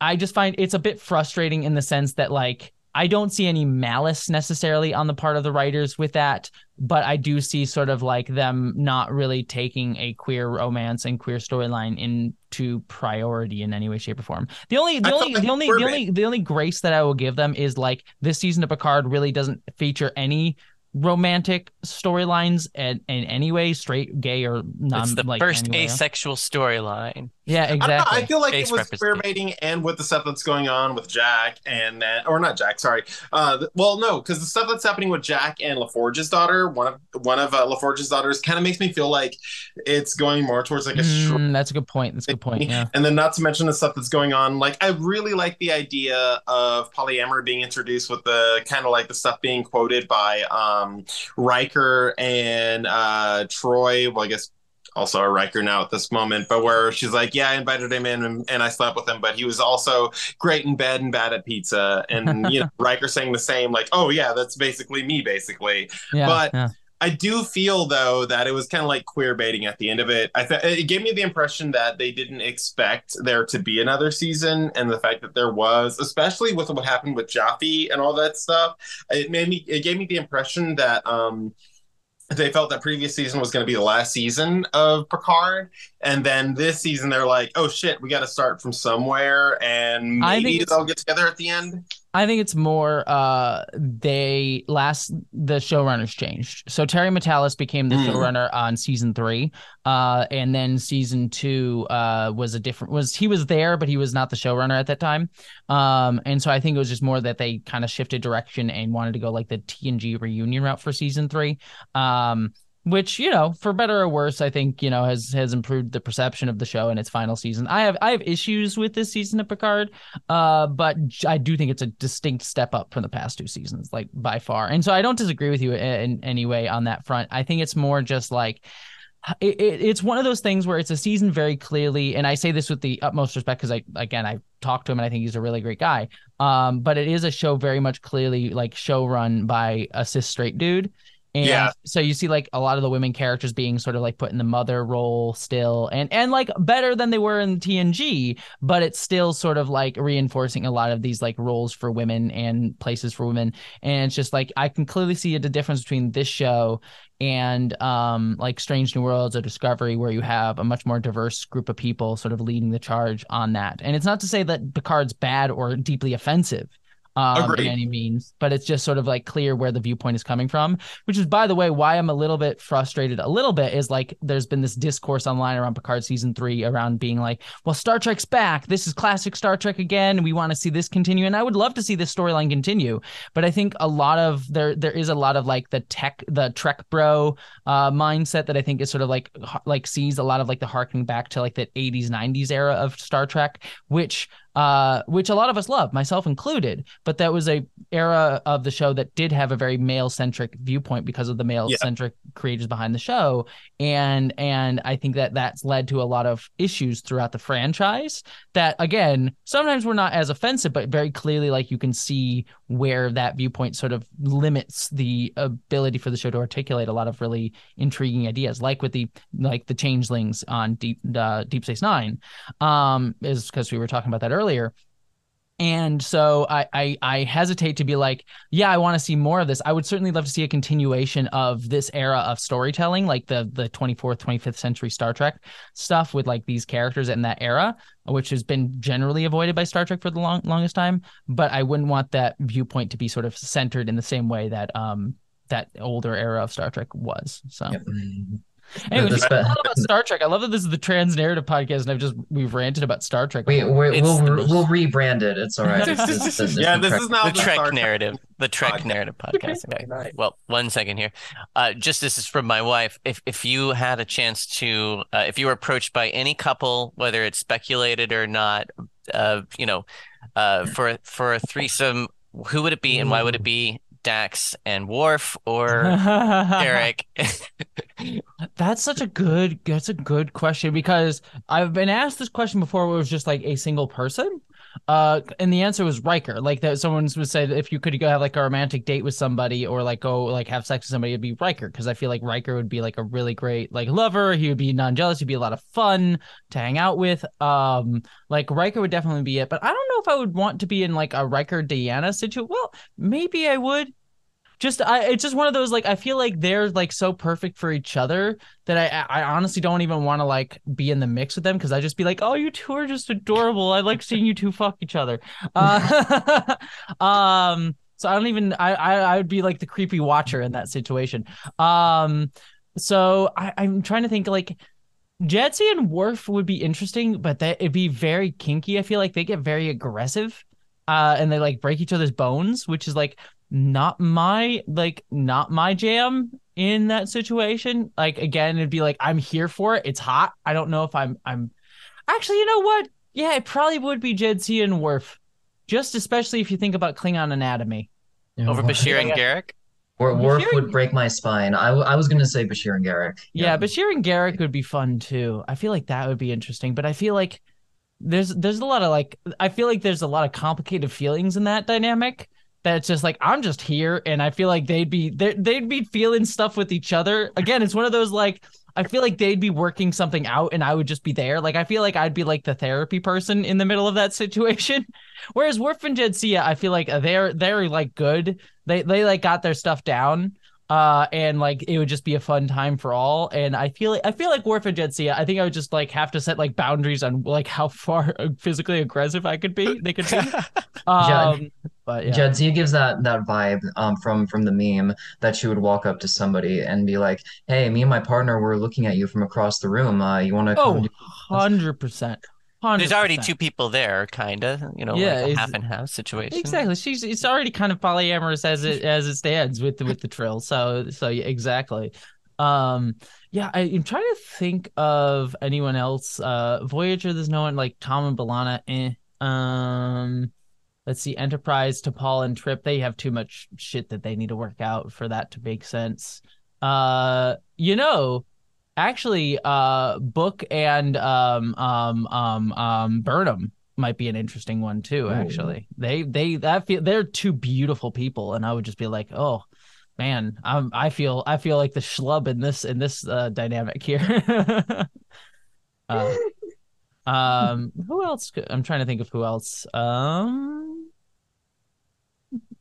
i just find it's a bit frustrating in the sense that like I don't see any malice necessarily on the part of the writers with that, but I do see sort of like them not really taking a queer romance and queer storyline into priority in any way, shape, or form. The only, the I only, like the only, the only, the only grace that I will give them is like this season of Picard really doesn't feature any romantic storylines and in any way, straight, gay, or non. It's the like, first anyway. asexual storyline. Yeah, I know. exactly. I feel like Face it was representation. queer-baiting and with the stuff that's going on with Jack and that, or not Jack, sorry. Uh, well, no, because the stuff that's happening with Jack and LaForge's daughter, one of one of uh, LaForge's daughters, kind of makes me feel like it's going more towards like a str- Mm, that's a good point. That's a good point. Yeah. And then not to mention the stuff that's going on. Like I really like the idea of polyamory being introduced with the kind of like the stuff being quoted by um Riker and uh Troi. Well, I guess also a Riker now at this moment, but where she's like, Yeah, I invited him in and, and I slept with him, but he was also great in bed and bad at pizza. And you know, Riker saying the same, like, Oh yeah, that's basically me, basically. Yeah. But- yeah. I do feel though that it was kind of like queer baiting at the end of it. I th- it gave me the impression that they didn't expect there to be another season, and the fact that there was, especially with what happened with Jaffe and all that stuff, it made me. It gave me the impression that um, they felt that previous season was going to be the last season of Picard, and then this season they're like, "Oh shit, we got to start from somewhere," and maybe they'll get together at the end. I think it's more uh they last the showrunners changed. So Terry Matalas became the Mm. showrunner on season 3. Uh and then season 2 uh was a different was he was there but he was not the showrunner at that time. Um and so I think it was just more that they kind of shifted direction and wanted to go like the TNG reunion route for season 3. Um which you know for better or worse i think you know has has improved the perception of the show in its final season i have i have issues with this season of picard uh, but i do think it's a distinct step up from the past two seasons, like by far. And so I don't disagree with you in, in any way on that front. I think it's more just like it, it, it's one of those things where it's a season very clearly, and I say this with the utmost respect because I again I talked to him and I think he's a really great guy. Um, but it is a show very much clearly like show run by a cis straight dude. And Yeah. so you see like a lot of the women characters being sort of like put in the mother role still and and like better than they were in TNG, but it's still sort of like reinforcing a lot of these like roles for women and places for women. And it's just like I can clearly see the difference between this show and um like Strange New Worlds or Discovery, where you have a much more diverse group of people sort of leading the charge on that. And it's not to say that Picard's bad or deeply offensive. Um, by any means, but it's just sort of like clear where the viewpoint is coming from. Which is, by the way, why I'm a little bit frustrated. A little bit is like there's been this discourse online around Picard season three around being like, well, Star Trek's back. This is classic Star Trek again. We want to see this continue, and I would love to see this storyline continue. But I think a lot of there there is a lot of like the tech, the Trek bro uh, mindset that I think is sort of like like sees a lot of like the harking back to like the 80s 90s era of Star Trek, which uh, which a lot of us love, myself included. But that was a era of the show that did have a very male centric viewpoint because of the male centric creators behind the show, and and I think that that's led to a lot of issues throughout the franchise. That again, sometimes we're not as offensive, but very clearly, like you can see where that viewpoint sort of limits the ability for the show to articulate a lot of really intriguing ideas, like with the like the changelings on Deep uh, Deep Space Nine, um, is because we were talking about that earlier. And so I, I I hesitate to be like, yeah, I want to see more of this. I would certainly love to see a continuation of this era of storytelling, like the the 24th, 25th century Star Trek stuff with like these characters in that era, which has been generally avoided by Star Trek for the long longest time. But I wouldn't want that viewpoint to be sort of centered in the same way that um that older era of Star Trek was. So Yep. Anyway, The just spe- a about Star Trek. I love that this is the trans narrative podcast, and I've just we've ranted about Star Trek. We, we're, It's we'll the we'll rebrand it. It's all right. It's, it's, it's, it's yeah, this Trek- is now the the, Trek Star Trek narrative, the Trek podcast. narrative podcast. Okay. Well, one second here. Uh, just this is from my wife. If if you had a chance to, uh, if you were approached by any couple, whether it's speculated or not, uh, you know, uh, for for a threesome, who would it be, and why would it be Dax and Worf or Derek? That's such a good that's a good question because I've been asked this question before where it was just like a single person. Uh and the answer was Riker. Like that someone would say if you could go have like a romantic date with somebody or like go like have sex with somebody, it'd be Riker. Cause I feel like Riker would be like a really great like lover. He would be non-jealous, he'd be a lot of fun to hang out with. Um like Riker would definitely be it. But I don't know if I would want to be in like a Riker Deanna situation. Well, maybe I would just I it's just one of those like I feel like they're like so perfect for each other that I I honestly don't even want to like be in the mix with them because I just be like oh you two are just adorable. I like seeing you two fuck each other. Uh, um so I don't even I, I I would be like the creepy watcher in that situation. Um so I I'm trying to think like Jadzia and Worf would be interesting but that it'd be very kinky. I feel like they get very aggressive uh and they like break each other's bones which is like not my like not my jam in that situation. Like again it'd be like i'm here for it. It's hot. I don't know if i'm i'm actually you know what? Yeah it probably would be Jadzia and Worf. Just especially if you think about klingon anatomy. Yeah, Over Worf- Bashir and Garak? Wor- Worf Bashir- would break my spine. I, w- I was gonna say Bashir and Garak. yeah, Bashir and Garak would be fun too. I feel like that would be interesting but i feel like there's there's a lot of like i feel like there's a lot of complicated feelings in that dynamic that's just like i'm just here and i feel like they'd be they'd, be feeling stuff with each other. Again it's one of those like i feel like they'd be working something out and i would just be there. Like i feel like i'd be like the therapy person in the middle of that situation. Whereas Worf and Jadzia, i feel like they're they're like good. They they like got their stuff down uh and like it would just be a fun time for all and i feel like i feel like Jadzia, i think i would just like have to set like boundaries on like how far physically aggressive i could be they could be um but yeah Jadzia gives that that vibe um from from the meme that she would walk up to somebody and be like, "Hey, me and my partner were looking at you from across the room. Uh, you want to come?" oh 100 percent There's already two people there, kind of, you know, Yeah, like a half and half situation. Exactly. She's it's already kind of polyamorous as it as it stands with the, with the trill. So so yeah, exactly. Um yeah, I, I'm trying to think of anyone else. Uh Voyager, there's no one like Tom and B'Elanna. Eh. Um let's see, Enterprise, T'Pol and Trip, they have too much shit that they need to work out for that to make sense. Uh you know, actually uh Book and um um um um Burnham might be an interesting one too Ooh. actually. They they that feel they're two beautiful people and i would just be like oh man i'm i feel i feel like the schlub in this in this uh dynamic here. Uh, um who else could, i'm trying to think of who else. Um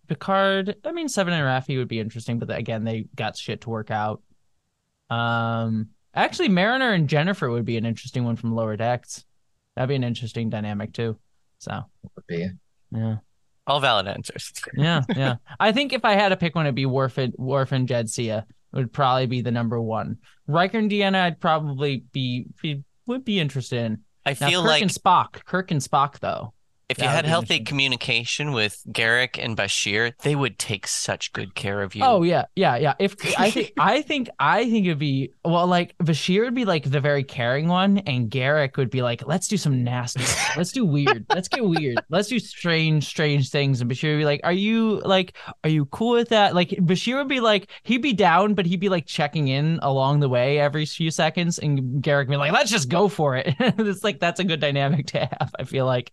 picard i mean seven and raffi would be interesting but again they got shit to work out. Um actually mariner and jennifer would be an interesting one from lower decks That'd be an interesting dynamic too. So would be. yeah. All valid answers. Yeah, yeah. I think if I had to pick one, it'd be Worf and Worf and Jadzia would probably be the number one. Riker and Deanna, I'd probably be, be would be interested in. I Now, feel Kirk like and Spock, Kirk and Spock, though. If you that had healthy communication with Garak and Bashir, they would take such good care of you. Oh yeah, yeah, yeah. If I think, I think, I think it'd be well, like Bashir would be like the very caring one, and Garak would be like, let's do some nasty, let's do weird, let's get weird, let's do strange, strange things. And Bashir would be like, are you like, are you cool with that? Like Bashir would be like, he'd be down, but he'd be like checking in along the way every few seconds, and Garak would be like, let's just go for it. it's like that's a good dynamic to have. I feel like.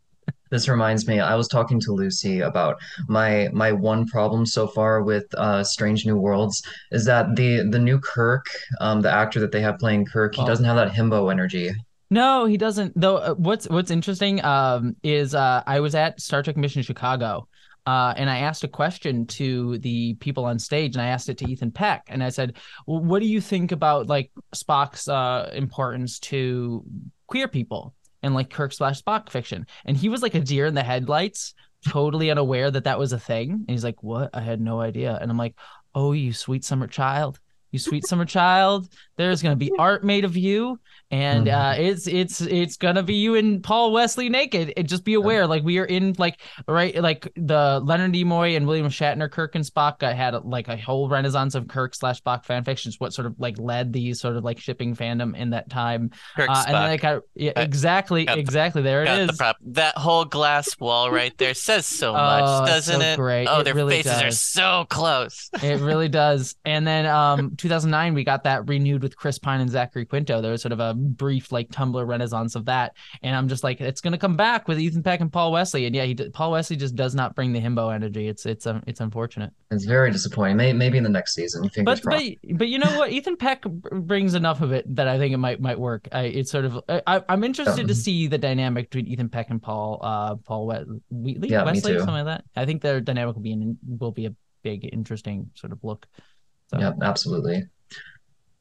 This reminds me, I was talking to Lusi about my my one problem so far with uh, Strange New Worlds is that the the new Kirk, um, the actor that they have playing Kirk, he Oh. doesn't have that himbo energy. No, he doesn't. Though uh, what's what's interesting um is uh I was at Star Trek Mission Chicago uh and I asked a question to the people on stage and I asked it to Ethan Peck and I said, well, "What do you think about like Spock's uh importance to queer people and like Kirk slash Spock fiction?" And he was like a deer in the headlights, totally unaware that that was a thing. And he's like, "What? I had no idea." And I'm like, "Oh, you sweet summer child." You sweet summer child. There's gonna be art made of you, and uh, it's it's it's gonna be you and Paul Wesley naked. And just be aware, like we are in like right, like the Leonard Nimoy and William Shatner Kirk and Spock uh, had like a whole renaissance of Kirk slash Spock fan fictions. What sort of like led these sort of like shipping fandom in that time? Kirk Uh, and then Spock. they got yeah, exactly, got the- exactly. There it Got the prop. That whole glass wall right there says so Oh, much, it's doesn't so it? great. Oh, It their really faces are so close. It really does. And then um 2009 we got that renewed with Chris Pine and Zachary Quinto. There was sort of a brief like Tumblr renaissance of that. And I'm just like it's going to come back with Ethan Peck and Paul Wesley. And yeah, he Paul Wesley just does not bring the himbo energy. It's it's um, it's unfortunate. It's very disappointing. May, maybe in the next season, But but but you know what? Ethan Peck brings enough of it that I think it might might work. I, it's sort of I, I'm interested to Um, see the dynamic between Ethan Peck and Paul uh Paul we- Wheatley Yeah, Wesley something like that. I think their dynamic will be an, will be a big interesting sort of look. So. Yeah, absolutely.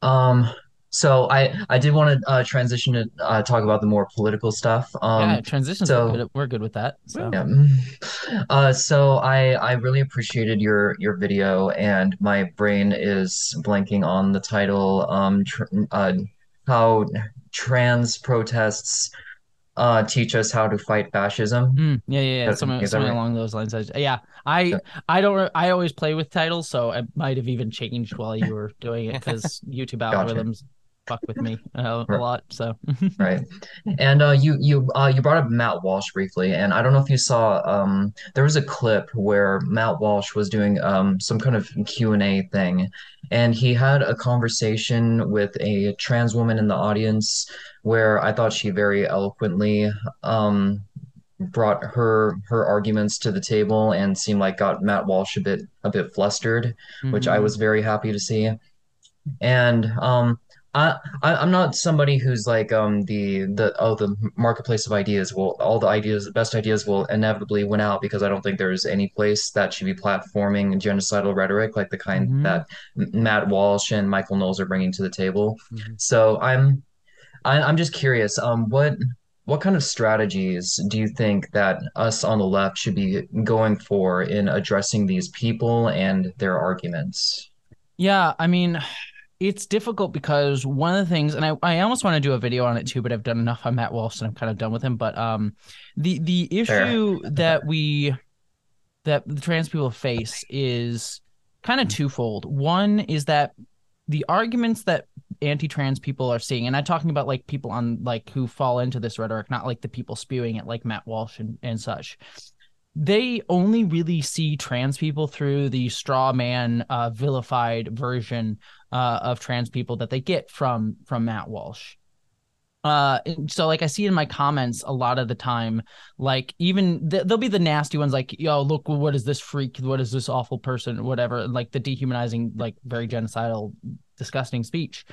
Um, so I I did want to uh, transition to uh, talk about the more political stuff. Um, yeah, transitions so- good. We're good with that. So. Yeah. Uh, so I I really appreciated your your video, and my brain is blanking on the title. Um, tr uh, how trans protests uh teach us how to fight fascism. Mm, yeah, yeah, yeah. Something, something along those lines. Yeah, I, Yeah. I don't, I always play with titles, so I might have even changed while you were doing it because YouTube Gotcha. Fuck with me uh, a lot. So Right. And uh, you you uh, you brought up Matt Walsh briefly, and I don't know if you saw um, there was a clip where Matt Walsh was doing um, some kind of Q&A thing, and he had a conversation with a trans woman in the audience where I thought she very eloquently um, brought her her arguments to the table and seemed like got Matt Walsh a bit a bit flustered which I Mhm. was very happy to see. And um, I, I I'm not somebody who's like um the the oh the marketplace of ideas will all the ideas the best ideas will inevitably win out because I don't think there's any place that should be platforming genocidal rhetoric like the kind Mhm. that Matt Walsh and Michael Knowles are bringing to the table. Mhm. So I'm I, I'm just curious um what what kind of strategies do you think that us on the left should be going for in addressing these people and their arguments? Yeah, I mean, it's difficult because one of the things, and I, I almost want to do a video on it too, but I've done enough on Matt Walsh and I'm kind of done with him. But um, the the Fair. issue that we that the trans people face is kind of twofold. One is that the arguments that anti-trans people are seeing, and I'm talking about like people on like who fall into this rhetoric, not like the people spewing it, like Matt Walsh and, and such. They only really see trans people through the straw man, uh, vilified version uh, of trans people that they get from from Matt Walsh. Uh, so like I see in my comments a lot of the time, like even th- there'll be the nasty ones, like yo, look, what is this freak? What is this awful person? Whatever, like the dehumanizing, like very genocidal, disgusting speech.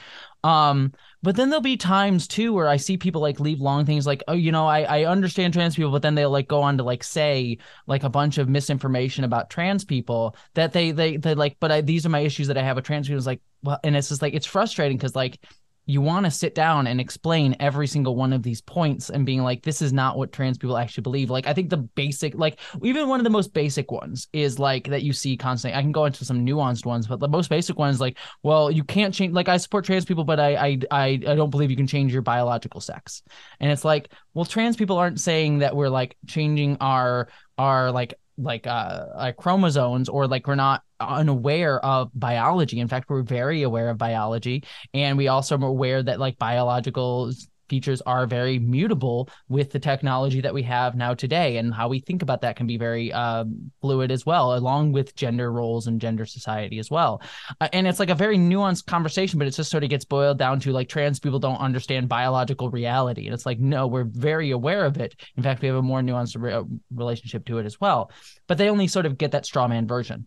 Um, but then there'll be times too where I see people like leave long things like, oh, you know, I I understand trans people, but then they'll like go on to like say like a bunch of misinformation about trans people that they they they like, but I, these are my issues that I have with trans people. It's like, well, and it's just like it's frustrating because like you want to sit down and explain every single one of these points and being like this is not what trans people actually believe. Like i think the basic like even one of the most basic ones is like that you see constantly. I can go into some nuanced ones but the most basic one is like well you can't change like i support trans people but i i i, I don't believe you can change your biological sex. And it's like well trans people aren't saying that we're like changing our our like like uh like chromosomes or like we're not unaware of biology. In fact we're very aware of biology and we also are aware that like biological features are very mutable with the technology that we have now today and how we think about that can be very uh, fluid as well along with gender roles and gender society as well. Uh, and it's like a very nuanced conversation but it just sort of gets boiled down to like trans people don't understand biological reality and it's like no we're very aware of it. In fact we have a more nuanced re- relationship to it as well. But they only sort of get that straw man version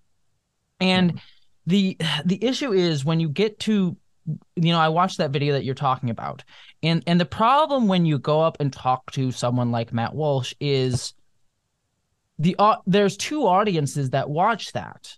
and the the issue is when you get to you know, I watched that video that you're talking about. And and the problem when you go up and talk to someone like Matt Walsh is the uh, there's two audiences that watch that.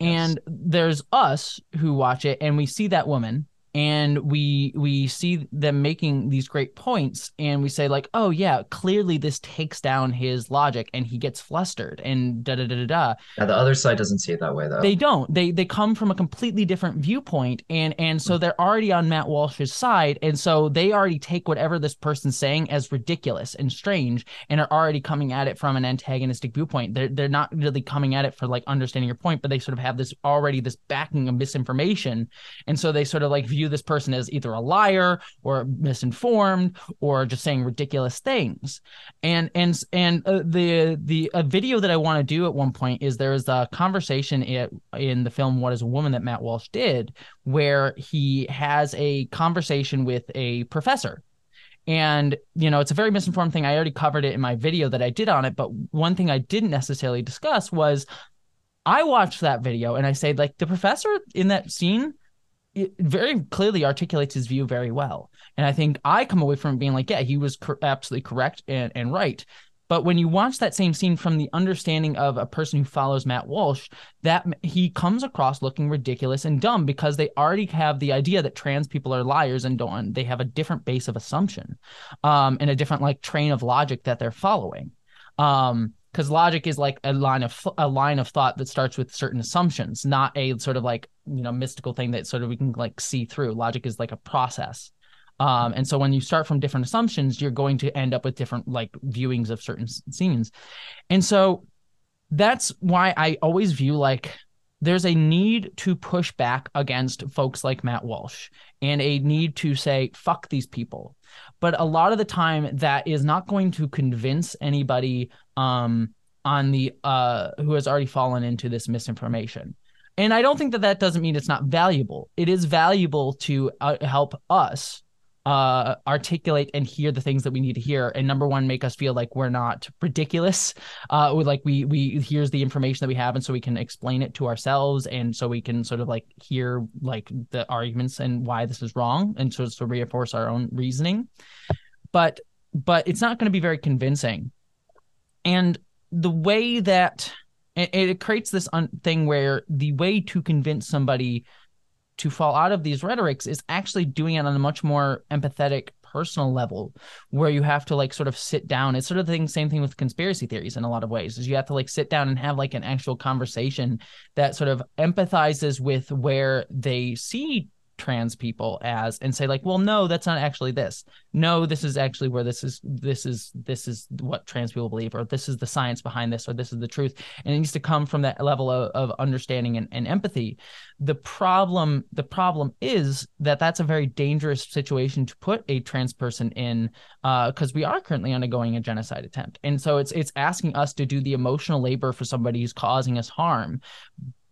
And there's us who watch it and we see that woman and we we see them making these great points and we say like oh yeah clearly this takes down his logic and he gets flustered and da da da da da. Yeah the other side doesn't see it that way though. They don't. They they come from a completely different viewpoint and and so they're already on matt walsh's side and so they already take whatever this person's saying as ridiculous and strange and are already coming at it from an antagonistic viewpoint. They're, they're not really coming at it for like understanding your point but they sort of have this already this backing of misinformation and so they sort of like view view this person as either a liar or misinformed or just saying ridiculous things. And and and uh, the the a video that I want to do at one point is there is a conversation in, in the film What Is a Woman that Matt Walsh did where he has a conversation with a professor and, you know, it's a very misinformed thing. I already covered it in my video that I did on it. But one thing I didn't necessarily discuss was I watched that video and I say, like, the professor in that scene very clearly articulates his view very well. And I think I come away from being like, yeah, he was cor- absolutely correct and, and right. But when you watch that same scene from the understanding of a person who follows Matt Walsh, that he comes across looking ridiculous and dumb because they already have the idea that trans people are liars and don't. They have a different base of assumption, um, and a different like train of logic that they're following. Um, because logic is like a line of a line of thought that starts with certain assumptions, not a sort of like you know mystical thing that sort of we can like see through. Logic is like a process. Um, and so when you start from different assumptions, you're going to end up with different like viewings of certain scenes. And so that's why I always view like there's a need to push back against folks like Matt Walsh and a need to say, fuck these people. But a lot of the time, that is not going to convince anybody um, on the uh, who has already fallen into this misinformation. And I don't think that that doesn't mean it's not valuable. It is valuable to uh, help us uh, articulate and hear the things that we need to hear and number one make us feel like we're not ridiculous uh like we we here's the information that we have and so we can explain it to ourselves and so we can sort of like hear like the arguments and why this is wrong and so to reinforce our own reasoning. But but it's not going to be very convincing. And the way that it, it creates this un- thing where the way to convince somebody to fall out of these rhetorics is actually doing it on a much more empathetic personal level where you have to like sort of sit down. It's sort of the thing, same thing with conspiracy theories in a lot of ways is you have to like sit down and have like an actual conversation that sort of empathizes with where they see trans people as and say like well no that's not actually this. No this is actually where this is this is this is what trans people believe or this is the science behind this or this is the truth. And it needs to come from that level of, of understanding and, and empathy. The problem the problem is that that's a very dangerous situation to put a trans person in because uh, we are currently undergoing a genocide attempt. And so it's it's asking us to do the emotional labor for somebody who's causing us harm.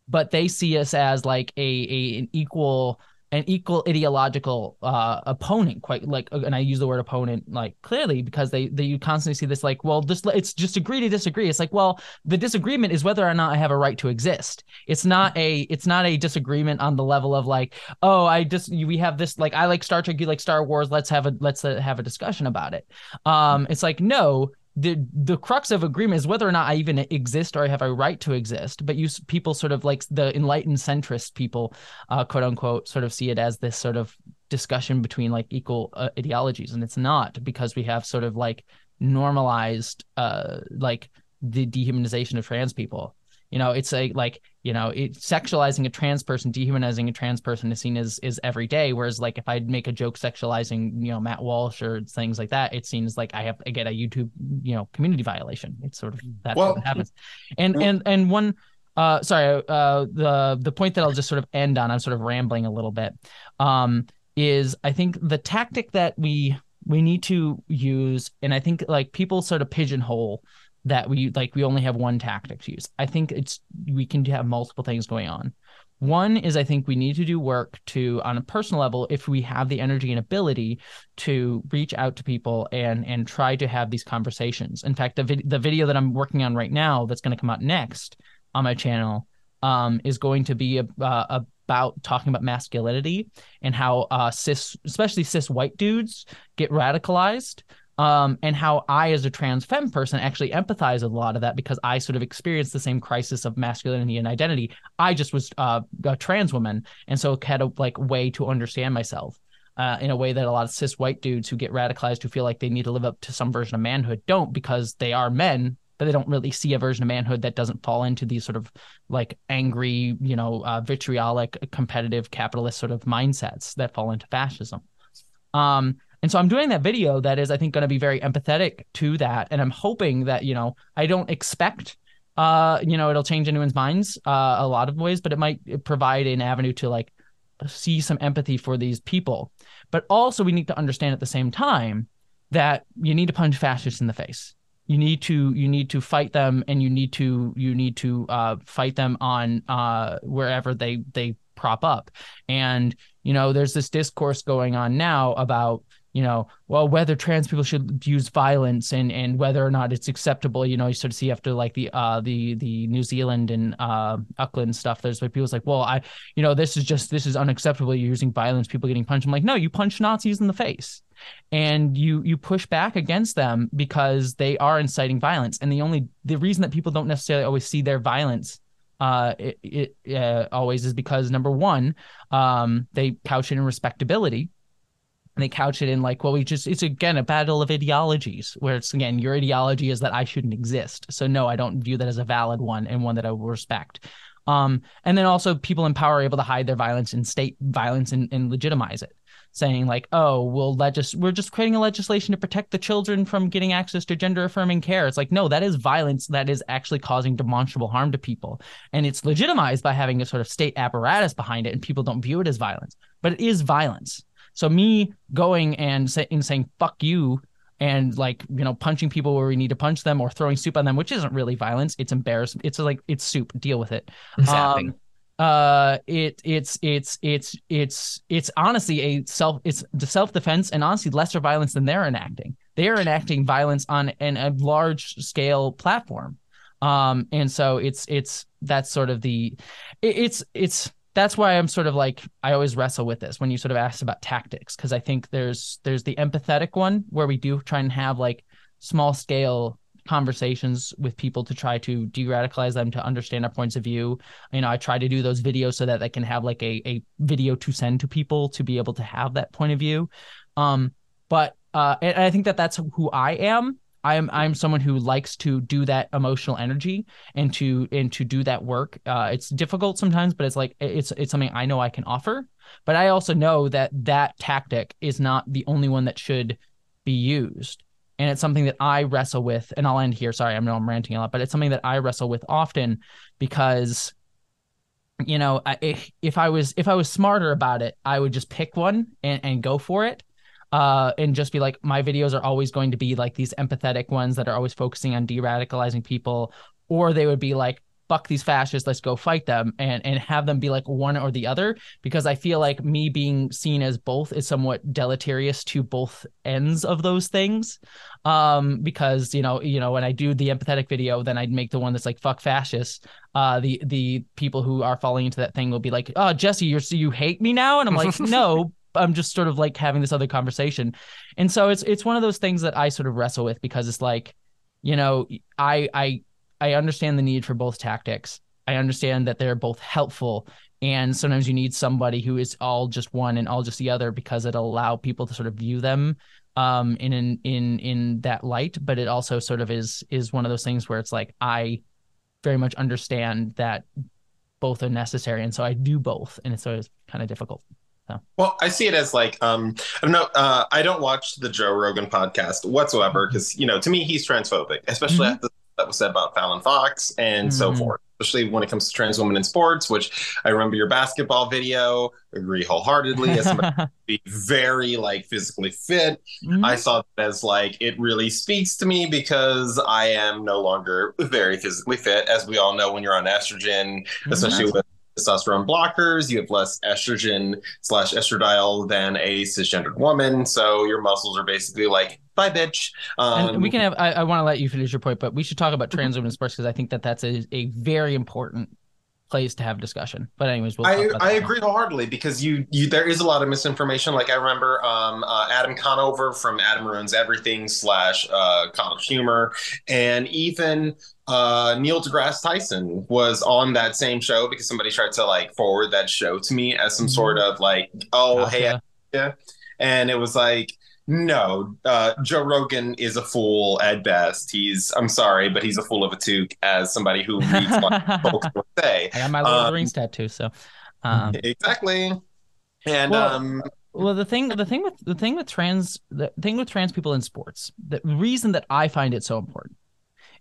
But they see us as like a, a an equal an equal ideological uh, opponent quite like and i use the word opponent like clearly because they they you constantly see this like well this it's just agree to disagree. It's like well the disagreement is whether or not i have a right to exist. It's not a it's not a disagreement on the level of like oh i just we have this like i like star trek you like star wars let's have a let's uh, have a discussion about it. Um it's like no the the crux of agreement is whether or not I even exist or I have a right to exist. But you people sort of like the enlightened centrist people, uh, quote unquote, sort of see it as this sort of discussion between like equal uh, ideologies and it's not because we have sort of like normalized uh like the dehumanization of trans people you know it's a like you know it sexualizing a trans person dehumanizing a trans person is seen as is every day. Whereas like if i make a joke sexualizing you know matt walsh or things like that it seems like i have i get a youtube you know community violation. It's sort of that's Well- what happens. And and and one uh sorry uh the the point that i'll just sort of end on i'm sort of rambling a little bit um is i think the tactic that we we need to use and i think like people sort of pigeonhole that we like we only have one tactic to use. I think it's we can have multiple things going on. One is i think we need to do work to on a personal level if we have the energy and ability to reach out to people and and try to have these conversations. In fact the, vid- the video that i'm working on right now that's going to come out next on my channel um, is going to be uh, about talking about masculinity and how uh, cis, especially cis white dudes, get radicalized. Um, and how I, as a trans femme person, actually empathize with a lot of that because I sort of experienced the same crisis of masculinity and identity. I just was uh, a trans woman, and so had a like way to understand myself. Uh, in a way that a lot of cis white dudes who get radicalized who feel like they need to live up to some version of manhood don't because they are men but they don't really see a version of manhood that doesn't fall into these sort of like angry, you know, uh, vitriolic, competitive, capitalist sort of mindsets that fall into fascism. Um, and so I'm doing that video that is, I think, going to be very empathetic to that, and I'm hoping that you know I don't expect, uh, you know, it'll change anyone's minds uh, a lot of ways, but it might provide an avenue to like see some empathy for these people. But also, we need to understand at the same time that you need to punch fascists in the face. You need to you need to fight them and you need to you need to uh, fight them on uh, wherever they they prop up. And you know there's this discourse going on now about you know well whether trans people should use violence and and whether or not it's acceptable you know you sort of see after like the uh the the new zealand and uh auckland stuff there's like people's like well i you know this is just this is unacceptable. You're using violence. People getting punched. I'm like no you punch nazis in the face. And you you push back against them because they are inciting violence. And the only the reason that people don't necessarily always see their violence uh it, it uh, always is because number one um they couch it in respectability and they couch it in like well we just it's again a battle of ideologies where it's again your ideology is that i shouldn't exist so no i don't view that as a valid one and one that i will respect um and then also people in power are able to hide their violence and state violence and, and legitimize it saying like, oh, we'll legis- we're just creating a legislation to protect the children from getting access to gender affirming care. It's like, no, that is violence that is actually causing demonstrable harm to people. And it's legitimized by having a sort of state apparatus behind it, and people don't view it as violence, but it is violence. So me going and, say- and saying fuck you and like you know punching people where we need to punch them or throwing soup on them, which isn't really violence. It's embarrassment. It's like it's soup. Deal with it. Zapping. Um, uh it it's it's it's it's it's honestly a self it's the self-defense and honestly lesser violence than they're enacting they are enacting violence on an, a large scale platform um and so it's it's that's sort of the it, it's it's that's why i'm sort of like i always wrestle with this when you sort of ask about tactics because i think there's there's the empathetic one where we do try and have like small scale conversations with people to try to de-radicalize them to understand our points of view. You know i try to do those videos so that they can have like a, a video to send to people to be able to have that point of view. Um but uh and i think that that's who i am i'm i'm someone who likes to do that emotional energy and to and to do that work uh it's difficult sometimes but it's like it's it's something i know i can offer but i also know that that tactic is not the only one that should be used and it's something that I wrestle with. And I'll end here. Sorry, I know I'm ranting a lot, but it's something that I wrestle with often because, you know, if if I was if I was smarter about it, I would just pick one and, and go for it. Uh, and just be like, my videos are always going to be like these empathetic ones that are always focusing on de-radicalizing people, or they would be like, fuck these fascists, let's go fight them, and and have them be like one or the other. Because I feel like me being seen as both is somewhat deleterious to both ends of those things. Um because you know you know when i do the empathetic video then i'd make the one that's like fuck fascists. Uh the the people who are falling into that thing will be like oh jesse you're so you hate me now? And i'm like no i'm just sort of like having this other conversation. And so it's it's one of those things that i sort of wrestle with because it's like you know i i i understand the need for both tactics. I understand that they're both helpful. And sometimes you need somebody who is all just one and all just the other because it'll allow people to sort of view them um in in in in that light. But it also sort of is is one of those things where it's like i very much understand that both are necessary. And so i do both and it's always kind of difficult Well, I see it as like um I don't know uh I don't watch the Joe Rogan podcast whatsoever because you know to me he's transphobic, especially Mhm. after that was said about Fallon Fox and so Mhm. forth. Especially when it comes to trans women in sports, which I remember your basketball video, agree wholeheartedly as be very like physically fit. Mhm. I saw that as like it really speaks to me because I am no longer very physically fit. As we all know, when you're on estrogen, Mm-hmm. especially with testosterone blockers, you have less estrogen slash estradiol than a cisgendered woman. So your muscles are basically like, bye, bitch. Um, and we can have i, I want to let you finish your point but we should talk about trans women in sports because i think that that's a, a very important place to have discussion but anyways we'll I, I agree wholeheartedly because you you there is a lot of misinformation. Like I remember um, uh, Adam Conover from Adam Ruins Everything slash uh, College Humor, and even uh, Neil deGrasse Tyson was on that same show because somebody tried to like forward that show to me as some sort of like, oh hey, Gotcha. and it was like no uh joe rogan is a fool at best. He's i'm sorry but he's a fool of a Took as somebody who reads what folks would say. I got my Lord of the Um, Rings tattoo, so um, exactly. And Well- um well the thing the thing with the thing with trans the thing with trans people in sports the reason that I find it so important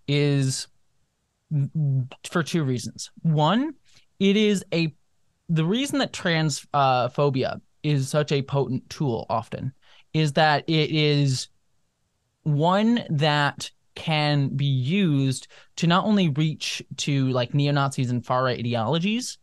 is for two reasons. One, it is a the reason that transphobia is such a potent tool often is that it is one that can be used to not only reach to like neo-Nazis and far-right ideologies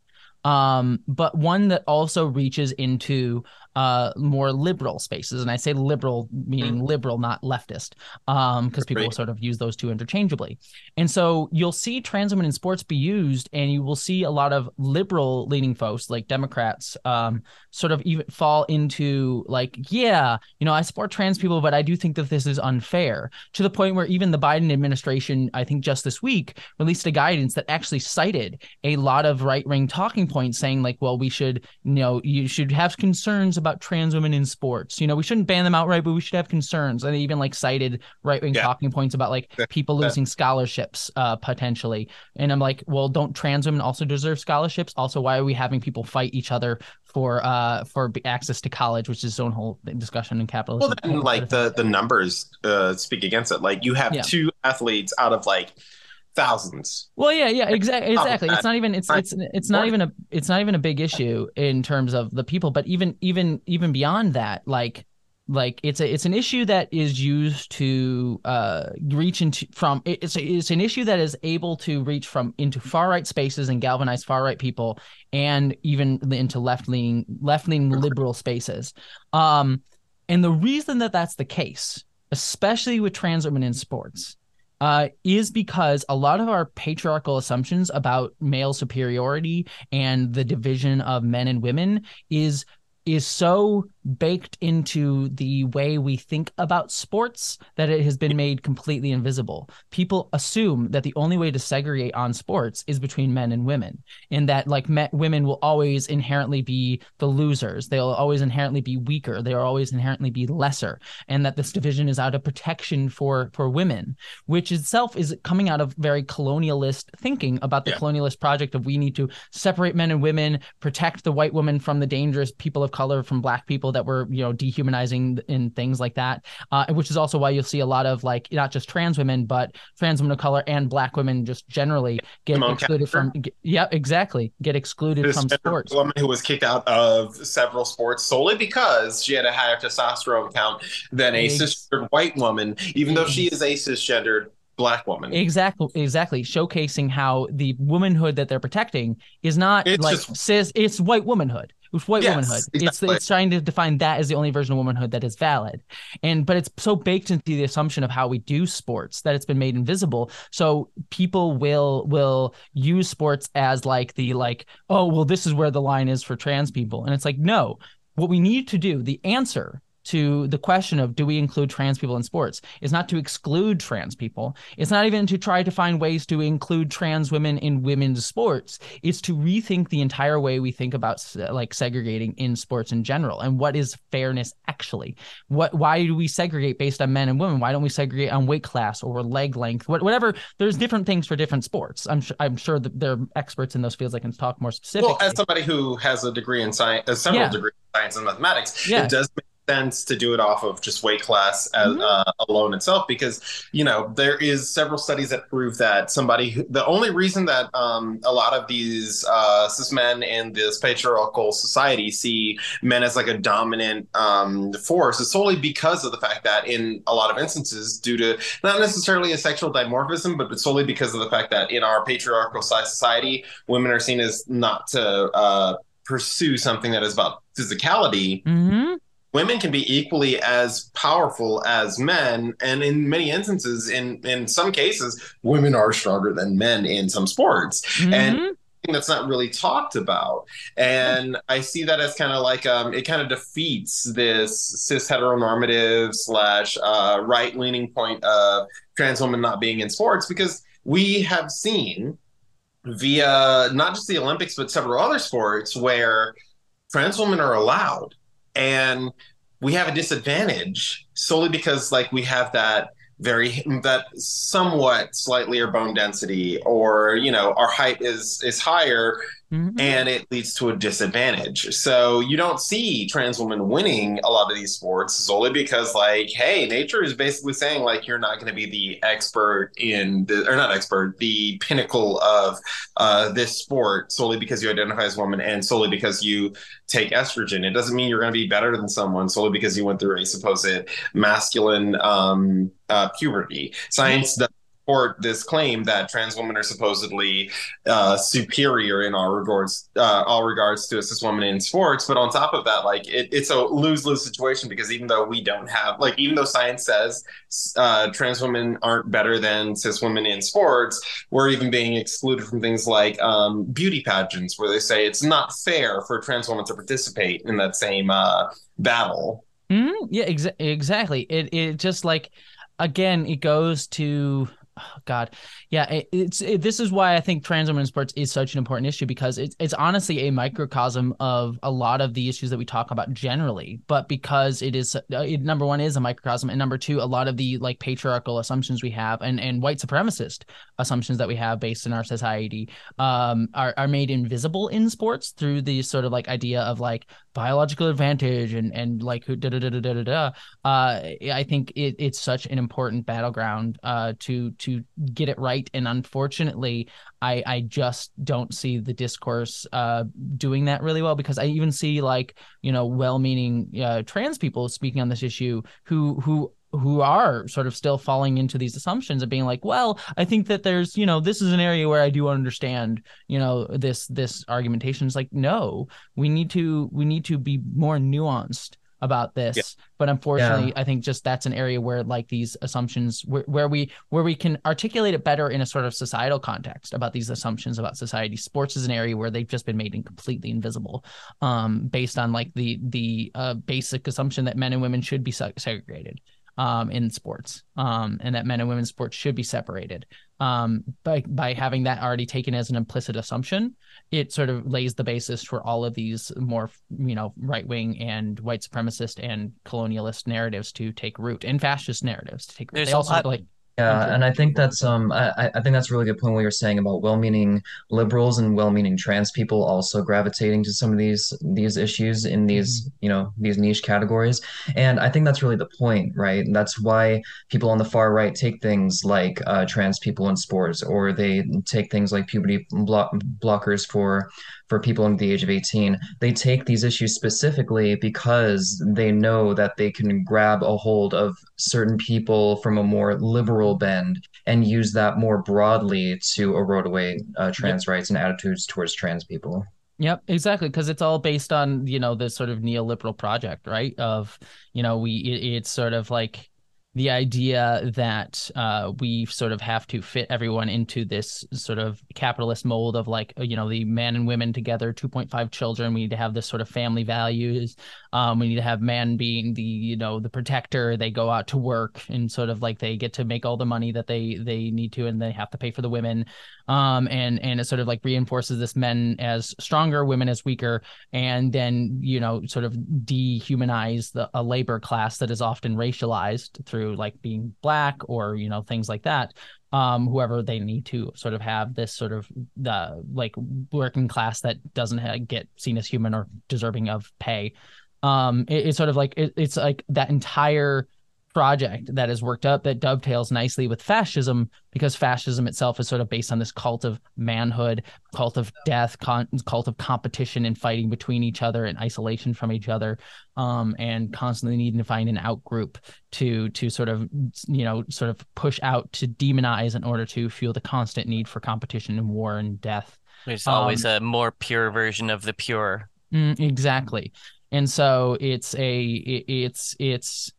um, but one that also reaches into uh, more liberal spaces. And I say liberal meaning liberal, not leftist, um, because people Right. sort of use those two interchangeably. And so you'll see trans women in sports be used, and you will see a lot of liberal leaning folks, like Democrats, um, sort of even fall into like, yeah, you know, I support trans people, but I do think that this is unfair to the point where even the Biden administration, I think just this week, released a guidance that actually cited a lot of right wing talking points saying, like, well, we should, you know, you should have concerns about trans women in sports. You know, we shouldn't ban them outright, but we should have concerns. And they even like cited right wing Yeah. talking points about like people losing scholarships uh, potentially. And I'm like, well, don't trans women also deserve scholarships? Also, why are we having people fight each other for uh for access to college, which is its own whole discussion in capitalism? well then like the the numbers uh speak against it like you have Yeah. two athletes out of like thousands. Well, yeah, yeah, exactly, exactly. It's not even it's it's it's not even a it's not even a big issue in terms of the people, but even even even beyond that, like like it's a it's an issue that is used to uh reach into from it's a, it's an issue that is able to reach from into far right spaces and galvanize far right people and even into left leaning left leaning liberal spaces. Um, and the reason that that's the case, especially with trans women in sports, uh, is because a lot of our patriarchal assumptions about male superiority and the division of men and women is is so baked into the way we think about sports that it has been made completely invisible. People assume that the only way to segregate on sports is between men and women, and that like me- women will always inherently be the losers. They'll always inherently be weaker. They'll always inherently be lesser, and that this division is out of protection for for women which itself is coming out of very colonialist thinking about the Yeah. colonialist project of we need to separate men and women, protect the white woman from the dangerous people of color, from black people that were, you know, dehumanizing and things like that. Uh, which is also why you'll see a lot of like not just trans women, but trans women of color and black women just generally get Simone excluded from. Get, yeah, exactly. Get excluded this from sports. woman who was kicked out of several sports solely because she had a higher testosterone count than a Ex- cisgendered white woman, even though she is a cisgendered black woman. Exactly, exactly. Showcasing how the womanhood that they're protecting is not It's like just- cis. It's white womanhood. It's white Yes, womanhood. It's it's trying to define that as the only version of womanhood that is valid, and but it's so baked into the assumption of how we do sports that it's been made invisible. So people will will use sports as like the like oh well this is where the line is for trans people, and it's like no. What we need to do, the answer to the question of do we include trans people in sports is not to exclude trans people. It's not even to try to find ways to include trans women in women's sports. It's to rethink the entire way we think about like segregating in sports in general and what is fairness actually. What why do we segregate based on men and women? Why don't we segregate on weight class or leg length? What, whatever. There's different things for different sports. I'm sure, I'm sure that they're experts in those fields that can talk more specifically. Well, as somebody who has a degree in science, uh, several Yeah. degrees in science and mathematics, Yeah. it does make sense to do it off of just weight class as, Mhm. uh, alone itself because you know there is several studies that prove that somebody who, the only reason that um, a lot of these uh, cis men in this patriarchal society see men as like a dominant um, force is solely because of the fact that in a lot of instances due to not necessarily a sexual dimorphism but solely because of the fact that in our patriarchal society women are seen as not to uh, pursue something that is about physicality hmm women can be equally as powerful as men and in many instances in in some cases women are stronger than men in some sports And- Mhm. thing that's not really talked about and i see that as kind of like um it kind of defeats this cis heteronormative slash uh right leaning point of trans women not being in sports because we have seen via not just the olympics but several other sports where trans women are allowed and we have a disadvantage solely because like we have that very that somewhat slightly bone density or you know our height is is higher Mhm. and it leads to a disadvantage. So you don't see trans women winning a lot of these sports solely because, like, hey, nature is basically saying like you're not going to be the expert in the or not expert, the pinnacle of uh, this sport solely because you identify as a woman and solely because you take estrogen. It doesn't mean you're going to be better than someone solely because you went through a supposed masculine um, uh, puberty. Science doesn't support this claim that trans women are supposedly uh, superior in all regards, uh, all regards to cis woman in sports. But on top of that, like it, it's a lose lose situation because even though we don't have, like, even though science says uh, trans women aren't better than cis women in sports, we're even being excluded from things like um, beauty pageants, where they say it's not fair for trans women to participate in that same uh, battle. Mhm. Yeah, exa- exactly. It it just like again, it goes to oh God, yeah. It, it's it, this is why I think trans women in sports is such an important issue because it's it's honestly a microcosm of a lot of the issues that we talk about generally. But because it is uh, it, number one is a microcosm, and number two, a lot of the like patriarchal assumptions we have and and white supremacist assumptions that we have based in our society um are are made invisible in sports through the sort of like idea of like biological advantage and and like who da da da da da da da. Uh, I think it, it's such an important battleground uh to to get it right, and unfortunately, I I just don't see the discourse uh doing that really well because I even see like you know well-meaning uh, trans people speaking on this issue who who who are sort of still falling into these assumptions of being like well i think that there's you know this is an area where i do understand you know this this argumentation. Is like no we need to we need to be more nuanced about this Yeah. but unfortunately i think just that's an area where like these assumptions where, where we where we can articulate it better in a sort of societal context about these assumptions about society. Sports is an area where they've just been made in completely invisible um based on like the the uh, basic assumption that men and women should be segregated um, in sports, um, and that men and women's sports should be separated. Um, by by having that already taken as an implicit assumption, it sort of lays the basis for all of these more, you know, right wing and white supremacist and colonialist narratives to take root, and fascist narratives to take root. There's They also lot- like Yeah, and I think that's um I, I think that's a really good point what you're saying about well-meaning liberals and well-meaning trans people also gravitating to some of these these issues in these, you know, these niche categories. And I think that's really the point, right? That's why people on the far right take things like uh, trans people in sports, or they take things like puberty block blockers for for people under the age of 18. They take these issues specifically because they know that they can grab a hold of certain people from a more liberal bend and use that more broadly to erode away uh, trans rights and attitudes towards trans people. Yep, exactly, because it's all based on you know this sort of neoliberal project, right? Of you know we it, it's sort of like the idea that uh, we sort of have to fit everyone into this sort of capitalist mold of like you know the man and women together 2.5 children. We need to have this sort of family values. Um, we need to have man being the you know the protector. They go out to work and sort of like they get to make all the money that they they need to and they have to pay for the women. Um, and and it sort of like reinforces this men as stronger women as weaker and then you know sort of dehumanize the a labor class that is often racialized through like being black or you know things like that um whoever they need to sort of have this sort of the like working class that doesn't ha- get seen as human or deserving of pay. Um it, it's sort of like it, it's like that entire project that is worked up that dovetails nicely with fascism because fascism itself is sort of based on this cult of manhood, cult of death, con- cult of competition and fighting between each other and isolation from each other, um, and constantly needing to find an out group to to sort of you know sort of push out to demonize in order to fuel the constant need for competition and war and death. There's always um, a more pure version of the pure. Mm, exactly. And so it's a it, it's it's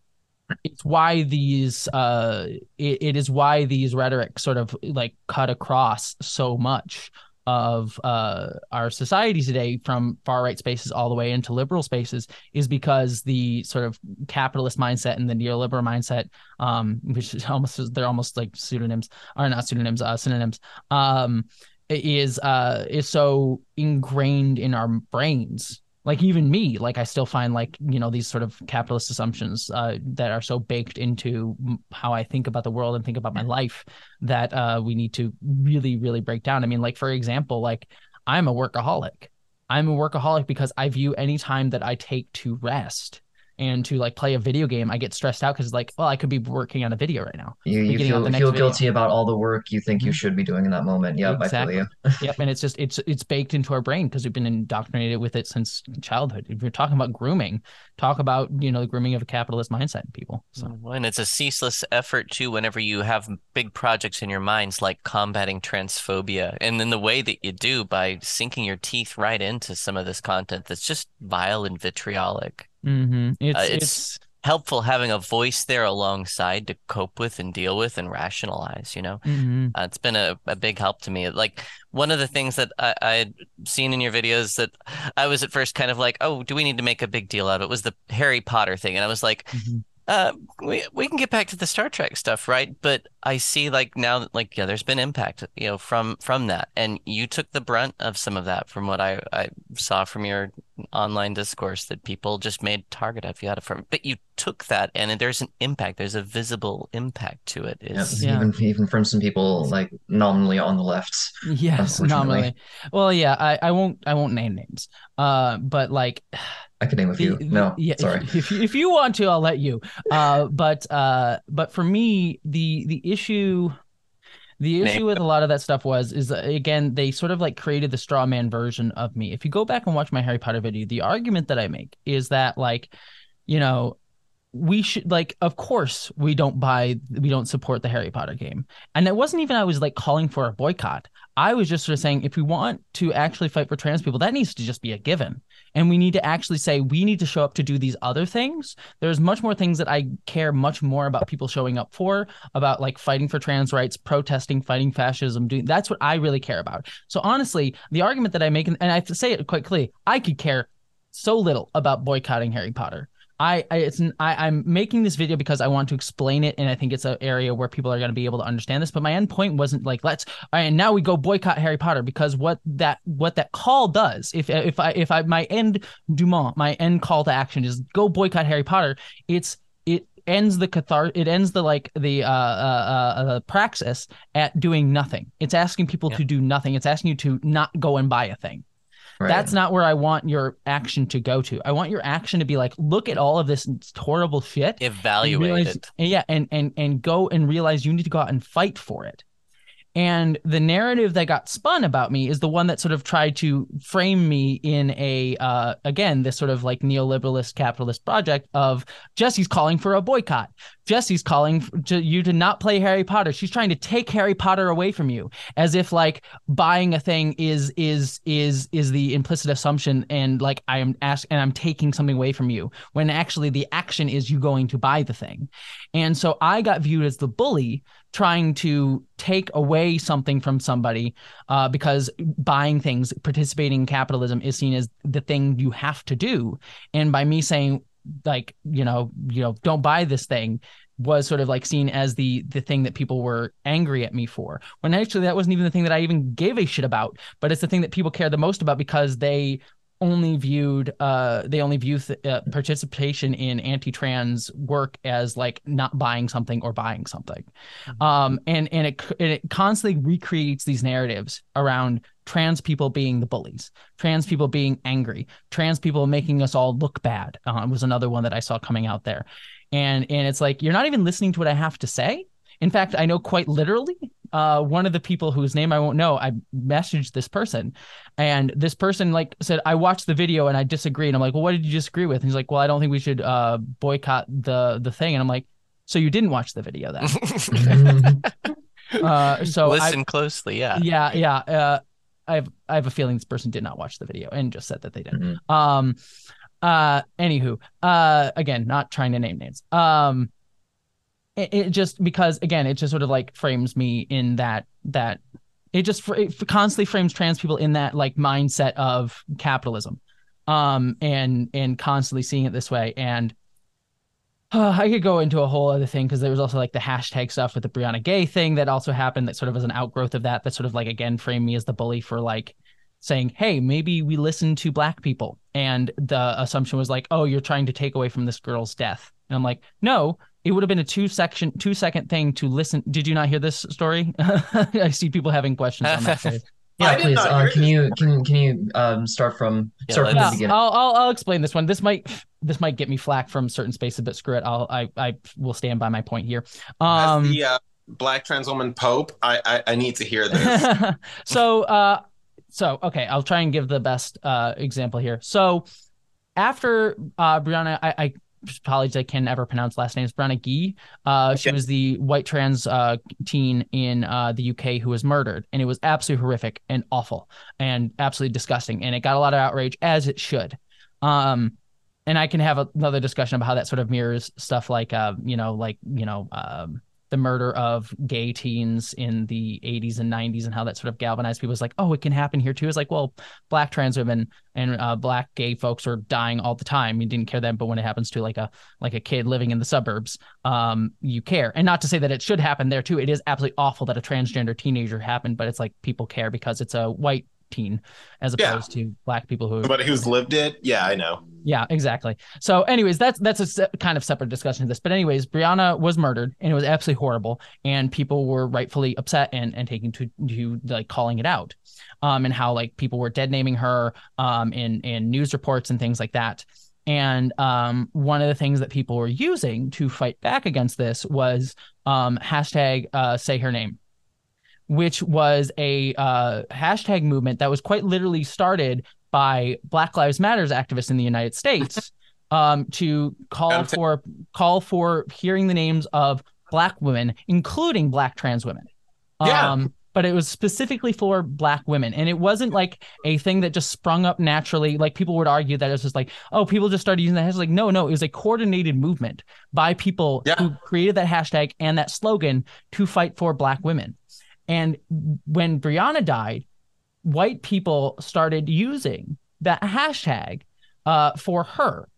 it's why these uh it, it is why these rhetoric sort of like cut across so much of uh, our society today from far right spaces all the way into liberal spaces is because the sort of capitalist mindset and the neoliberal mindset um, which is almost they're almost like pseudonyms are not pseudonyms uh, synonyms um, is uh, is so ingrained in our brains like even me like i still find like you know these sort of capitalist assumptions uh, that are so baked into how i think about the world and think about my life that uh, we need to really really break down. I mean like for example like i'm a workaholic. I'm a workaholic because i view any time that i take to rest and to like play a video game, I get stressed out because like, well, I could be working on a video right now. You, you feel, feel guilty about all the work you think mm-hmm. you should be doing in that moment. Yep, exactly. I feel you. yep, and it's just it's it's baked into our brain because we've been indoctrinated with it since childhood. If you're talking about grooming, talk about you know the grooming of a capitalist mindset in people. So mm, and it's a ceaseless effort too. Whenever you have big projects in your minds like combating transphobia, and then the way that you do by sinking your teeth right into some of this content that's just vile and vitriolic. Mm-hmm. It's, uh, it's, it's helpful having a voice there alongside to cope with and deal with and rationalize. You know, mm-hmm. uh, it's been a, a big help to me. Like one of the things that I, I had seen in your videos that I was at first kind of like, oh, do we need to make a big deal out of it? Was the Harry Potter thing, and I was like. Mm-hmm uh, we we can get back to the Star Trek stuff, right? But I see like now, like yeah, there's been impact, you know, from from that, and you took the brunt of some of that from what I I saw from your online discourse that people just made target of you out of from, but you took that, and there's an impact. There's a visible impact to it. Is yeah, even even from some people like nominally on the left. Yes, nominally. Well, yeah, I I won't I won't name names. Uh, but like. I can name a few. The, no, yeah, sorry. If, if you want to, I'll let you. Uh, but uh, but for me, the the issue, the issue with a lot of that stuff was is again they sort of like created the straw man version of me. If you go back and watch my Harry Potter video, the argument that I make is that like, you know, we should like of course we don't buy we don't support the harry potter game. And it wasn't even i was like calling for a boycott. I was just sort of saying if we want to actually fight for trans people that needs to just be a given. And we need to actually say we need to show up to do these other things. There's much more things that i care much more about people showing up for about like fighting for trans rights protesting fighting fascism doing that's what i really care about. So honestly the argument that i make and i have to say it quite clearly i could care so little about boycotting harry potter I, I it's I, I'm making this video because I want to explain it, and I think it's an area where people are going to be able to understand this. But my end point wasn't like let's and now we go boycott Harry Potter because what that what that call does, if if I if I my end Dumont, my end call to action is go boycott Harry Potter. It's it ends the cathar it ends the like the uh, uh, uh, uh praxis at doing nothing. It's asking people yeah. to do nothing. It's asking you to not go and buy a thing. Right. That's not where I want your action to go to. I want your action to be like, look at all of this horrible shit. Evaluate realize, it. Yeah, and and and go and realize you need to go out and fight for it. And the narrative that got spun about me is the one that sort of tried to frame me in a, uh, again, this sort of like neoliberalist capitalist project of Jessie's calling for a boycott. Jessie's calling to you to not play Harry Potter. She's trying to take Harry Potter away from you, as if like buying a thing is is is is the implicit assumption, and like I am ask and I'm taking something away from you, when actually the action is you going to buy the thing. And so I got viewed as the bully trying to take away something from somebody uh, because buying things, participating in capitalism is seen as the thing you have to do. And by me saying, like, you know, you know, don't buy this thing was sort of like seen as the the thing that people were angry at me for. When actually that wasn't even the thing that I even gave a shit about but it's the thing that people care the most about because they only viewed uh they only view th- uh, participation in anti-trans work as like not buying something or buying something. Um and and it and it constantly recreates these narratives around trans people being the bullies trans people being angry trans people making us all look bad uh, was another one that i saw coming out there. And and it's like you're not even listening to what i have to say. In fact i know quite literally uh, one of the people whose name I won't know, I messaged this person, and this person like said, "I watched the video and I disagree." And I'm like, "Well, what did you disagree with?" And he's like, "Well, I don't think we should uh, boycott the the thing." And I'm like, "So you didn't watch the video then?" uh, so Listen I, closely, yeah. yeah, yeah. Uh, I have I have a feeling this person did not watch the video and just said that they did. Mhm. Um, uh, anywho, uh, again, not trying to name names. Um, it, just because again, it just sort of like frames me in that that it just it constantly frames trans people in that like mindset of capitalism, um, and and constantly seeing it this way and. Uh, I could go into a whole other thing because there was also like the hashtag stuff with the Brianna Ghey thing that also happened that sort of was an outgrowth of that that sort of like again framed me as the bully for like saying, hey, maybe we listen to black people. And the assumption was like, oh, you're trying to take away from this girl's death. And I'm like, no, it would have been a two section, two second thing to listen. Did you not hear this story? I see people having questions on that. story. Yeah, I please. Uh, can you can can you um start from Yeah, start from the Yeah, let's- beginning? I'll, I'll I'll explain this one. This might this might get me flack from certain spaces, but screw it. I'll I I will stand by my point here. Um, As the uh, black trans woman Pope, I, I I need to hear this. so uh so okay i'll try and give the best uh example here so after uh brianna i i apologize i can never pronounce last names. Brianna gee uh she was the white trans uh teen in uh the uk who was murdered and it was absolutely horrific and awful and absolutely disgusting and it got a lot of outrage as it should. Um and i can have another discussion about how that sort of mirrors stuff like uh you know like you know um the murder of gay teens in the 80s and 90s and how that sort of galvanized people. It's like, oh, it can happen here too. It's like, well, black trans women and uh, black gay folks are dying all the time. You didn't care then, but when it happens to like a like a kid living in the suburbs, um, you care. And not to say that it should happen there too. It is absolutely awful that a transgender teenager happened, but it's like people care because it's a white teen as Yeah. opposed to black people who Somebody who's lived it, yeah, I know. yeah, exactly. So, anyways, that's that's a se- kind of separate discussion of this. But, anyways, Brianna was murdered, and it was absolutely horrible, and people were rightfully upset and and taking to to like calling it out, um, and how like people were dead naming her, um, in in news reports and things like that. And um, one of the things that people were using to fight back against this was um, hashtag uh, say her name which was a uh, hashtag movement that was quite literally started by Black Lives Matters activists in the United States um, to call t- for call for hearing the names of Black women, including Black trans women. Yeah. Um, but it was specifically for Black women, and it wasn't like a thing that just sprung up naturally. Like people would argue that it was just like, oh, people just started using that hashtag. Like, no, no, it was a coordinated movement by people Yeah. who created that hashtag and that slogan to fight for Black women. And when Brianna died, white people started using that hashtag uh, for her,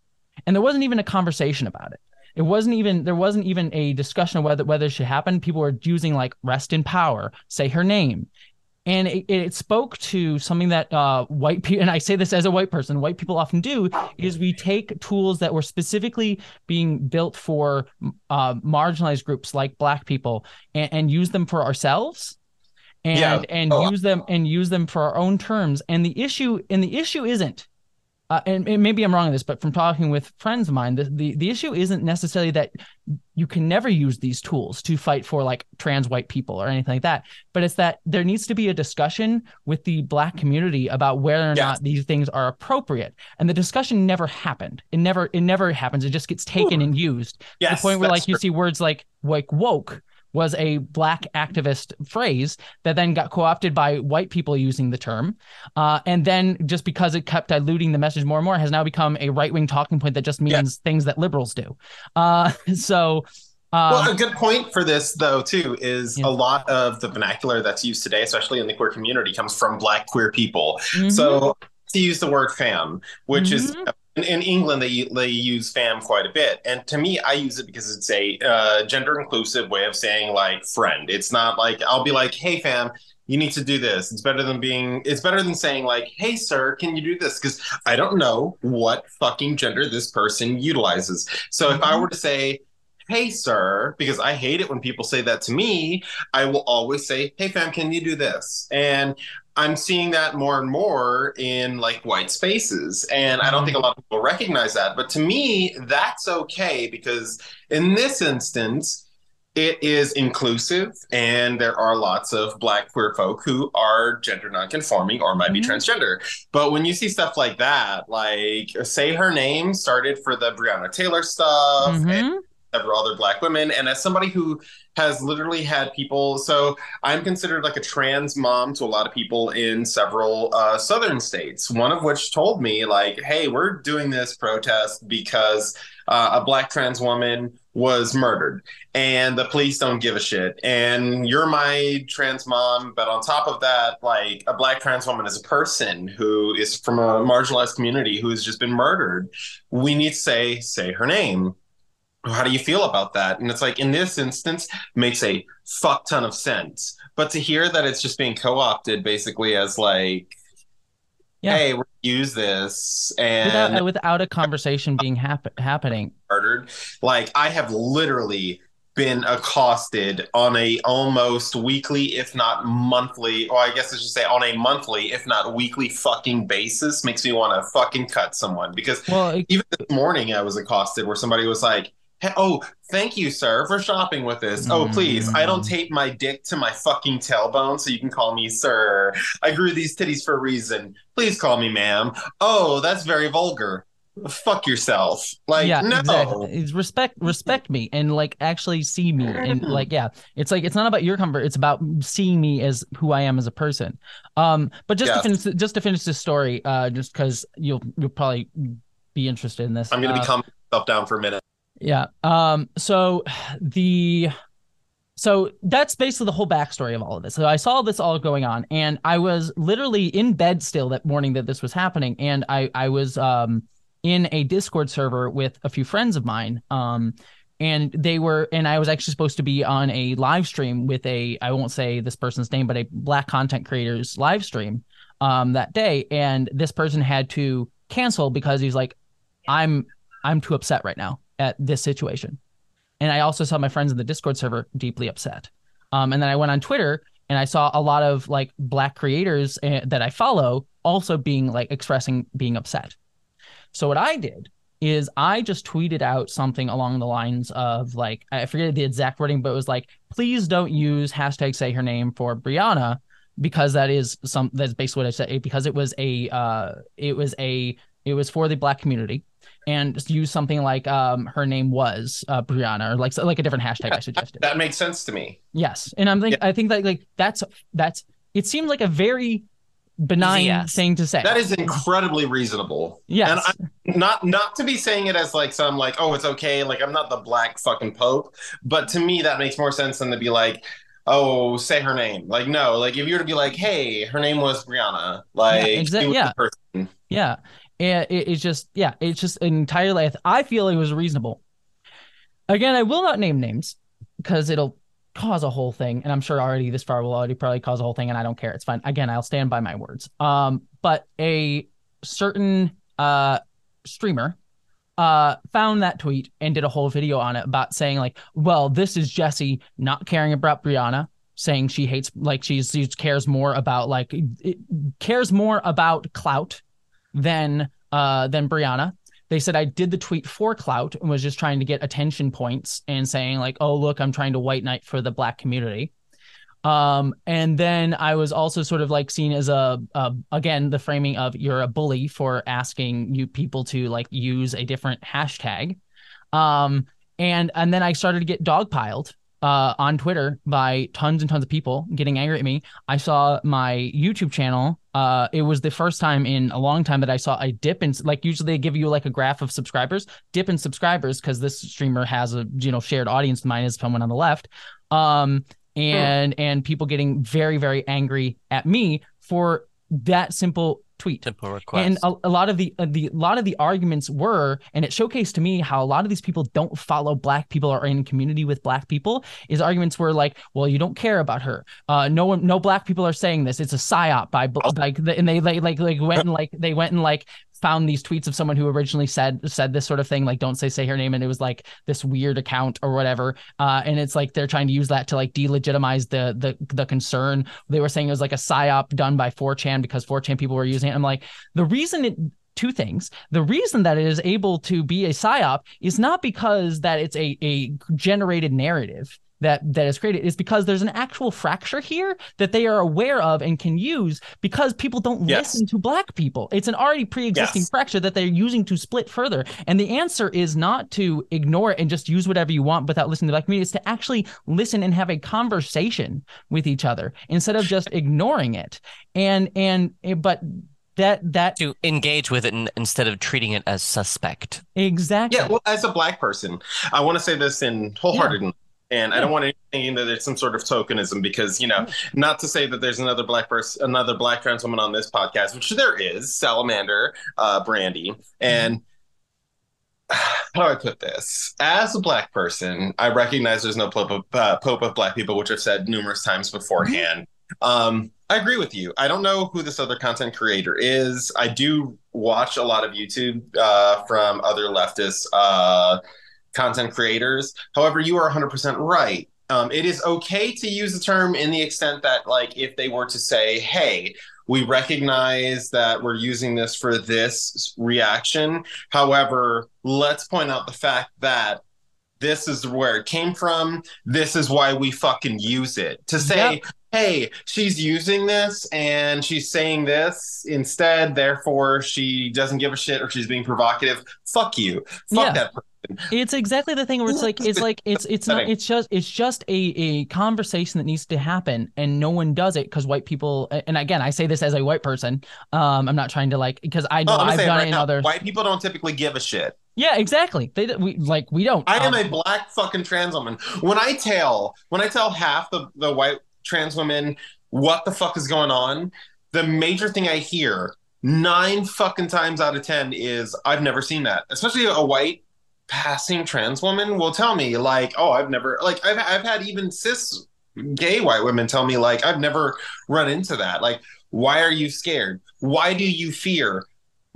and there wasn't even a conversation about it. It wasn't even there wasn't even a discussion of whether whether it should happen. People were using like "rest in power," say her name, and it, it spoke to something that uh, white people and I say this as a white person, white people often do is we take tools that were specifically being built for uh, marginalized groups like Black people and, and use them for ourselves and Yeah. and Oh. use them and use them for our own terms and the issue and the issue isn't uh, and, and maybe I'm wrong on this, but from talking with friends of mine, the, the the issue isn't necessarily that you can never use these tools to fight for like trans white people or anything like that, but it's that there needs to be a discussion with the black community about whether or Yes. not these things are appropriate. And the discussion never happened. It never it never happens. It just gets taken and used to the point where like you see words like like woke was a black activist phrase that then got co-opted by white people using the term uh, and then just because it kept diluting the message more and more has now become a right-wing talking point that just means Yeah. things that liberals do uh, so um, well, a good point for this, though, too, is Yeah. a lot of the vernacular that's used today, especially in the queer community, comes from Black queer people. mhm. So to use the word fam, which is Mhm. In, in England they they use fam quite a bit, and to me I use it because it's a uh, gender inclusive way of saying like friend. It's not like I'll be like, hey fam. You need to do this. It's better than being. It's better than saying like, "Hey, sir, can you do this?" Because I don't know what fucking gender this person utilizes. So if I Mhm. were to say, "Hey, sir," because I hate it when people say that to me, I will always say, "Hey, fam, can you do this?" And I'm seeing that more and more in like white spaces. And I don't think a lot of people recognize that. But to me, that's okay because in this instance, it is inclusive and there are lots of black queer folk who are gender nonconforming or might be Mhm. transgender. But when you see stuff like that, like say her name started for the Breonna Taylor stuff and Mhm. Several other black women. And as somebody who has literally had people, so I'm considered like a trans mom to a lot of people in several uh, southern states. One of which told me, like, "Hey, we're doing this protest because uh, a black trans woman was murdered, and the police don't give a shit. And you're my trans mom, but on top of that, like a black trans woman is a person who is from a marginalized community who has just been murdered. We need to say say her name." How do you feel about that? And it's like in this instance makes a fuck ton of sense. But to hear that it's just being co-opted basically as like, Yeah. hey, we're gonna use this and without, without a conversation being hap- happening murdered. Like I have literally been accosted on a almost weekly, if not monthly, or I guess I should say on a monthly, if not weekly fucking basis makes me want to fucking cut someone because well it- even this morning I was accosted where somebody was like, "Oh, thank you, sir, for shopping with us. Oh, please, I don't Mm. tape my dick to my fucking tailbone, so you can call me sir. I grew these titties for a reason. Please call me ma'am. Oh, that's very vulgar. Fuck yourself. Like, yeah no. exactly respect respect me and like actually see me and like yeah it's like it's not about your comfort it's about seeing me as who i am as a person um but just Yeah. to finish just to finish this story uh just because you'll you'll probably be interested in this I'm gonna uh, be calming myself down for a minute. Yeah. Um. So the so that's basically the whole backstory of all of this. So I saw this all going on, and I was literally in bed still that morning that this was happening, and I I was um in a Discord server with a few friends of mine. Um. And they were, and I was actually supposed to be on a live stream with a, I won't say this person's name, but a black content creators live stream um, that day. And this person had to cancel because he's like, I'm, I'm too upset right now at this situation. And I also saw my friends in the Discord server deeply upset. Um, and then I went on Twitter and I saw a lot of like black creators uh, that I follow also being like expressing being upset. So what I did is I just tweeted out something along the lines of like I forget the exact wording, but it was like, please don't use hashtag say her name for Brianna because that is some that's basically what I said because it was a uh it was a it was for the black community and just use something like um her name was uh Brianna or like like a different hashtag I suggested. That makes sense to me. Yes, and I'm think I think that like that's that's it seemed like a very benign yes. thing to say. That is incredibly reasonable. yes, And I'm not not to be saying it as like some like oh it's okay like I'm not the black fucking pope, but to me that makes more sense than to be like oh say her name like no like if you were to be like hey her name was Brianna like exact- she was yeah. the person. yeah, and it, it's just yeah, it's just entirely. I feel it was reasonable. Again, I will not name names because it'll cause a whole thing, and I'm sure already this far will already probably cause a whole thing, and I don't care. It's fine. Again, I'll stand by my words. Um, but a certain uh streamer uh found that tweet and did a whole video on it about saying like well this is jessie not caring about brianna saying she hates like she's she cares more about like cares more about clout than uh, than Brianna. They said I did the tweet for clout and was just trying to get attention points and saying like, "Oh, look, I'm trying to white knight for the black community." Um, and then I was also sort of like seen as a, a again the framing of you're a bully for asking you people to like use a different hashtag. Um, and and then I started to get dogpiled uh, on Twitter by tons and tons of people getting angry at me. I saw my YouTube channel. Uh, it was the first time in a long time that I saw a dip in like usually they give you like a graph of subscribers, dip in subscribers because this streamer has a you know shared audience. Mine is someone on the left. Um, and and people getting very very angry at me for that simple tweet. Simple request. And a, a lot of the uh, the a lot of the arguments were, and it showcased to me how a lot of these people don't follow black people or are in community with black people. Is arguments were like, well, you don't care about her. Uh, no one, no black people are saying this. It's a psyop by like, and they like like like went and like they went and like found these tweets of someone who originally said said this sort of thing like don't say say her name and it was like this weird account or whatever. Uh, and it's like they're trying to use that to like delegitimize the the the concern. They were saying it was like a psyop done by 4chan because 4chan people were using it. I'm like the reason it two things. The reason that it is able to be a psyop is not because that it's a, a generated narrative that that is created is because there's an actual fracture here that they are aware of and can use because people don't Yes. listen to black people. It's an already pre-existing Yes. fracture that they're using to split further. And the answer is not to ignore it and just use whatever you want without listening to the black community. It's to actually listen and have a conversation with each other instead of just ignoring it. And and eh, but that that to engage with it in, instead of treating it as suspect. exactly Yeah, well, as a black person, I want to say this in wholeheartedly. And I don't want anyone thinking that it's some sort of tokenism because, you know, not to say that there's another black person, another black trans woman on this podcast, which there is, Salamander, uh, Brandy. And how do I put this? As a black person, I recognize there's no pope of, uh, pope of black people, which I've said numerous times beforehand. Um, I agree with you. I don't know who this other content creator is. I do watch a lot of YouTube uh, from other leftists. uh, content creators. However, you are 100% right. Um, it is okay to use the term in the extent that, like, if they were to say, hey, we recognize that we're using this for this reaction. However, let's point out the fact that this is where it came from. This is why we fucking use it. To say, Yep. hey, she's using this and she's saying this instead, therefore she doesn't give a shit or she's being provocative. Fuck you. Fuck Yeah. that person. It's exactly the thing where it's like it's like it's it's not it's just it's just a a conversation that needs to happen and no one does it because white people and again I say this as a white person um I'm not trying to like because I know Oh, I've done right it in now, other white people don't typically give a shit. yeah exactly they we like we don't I am Um, a black fucking trans woman. When I tell when I tell half the, the white trans women what the fuck is going on, the major thing I hear nine fucking times out of ten is I've never seen that. Especially a white passing trans woman will tell me like, oh, I've never like I've I've had even cis gay white women tell me like I've never run into that. Like, why are you scared? Why do you fear?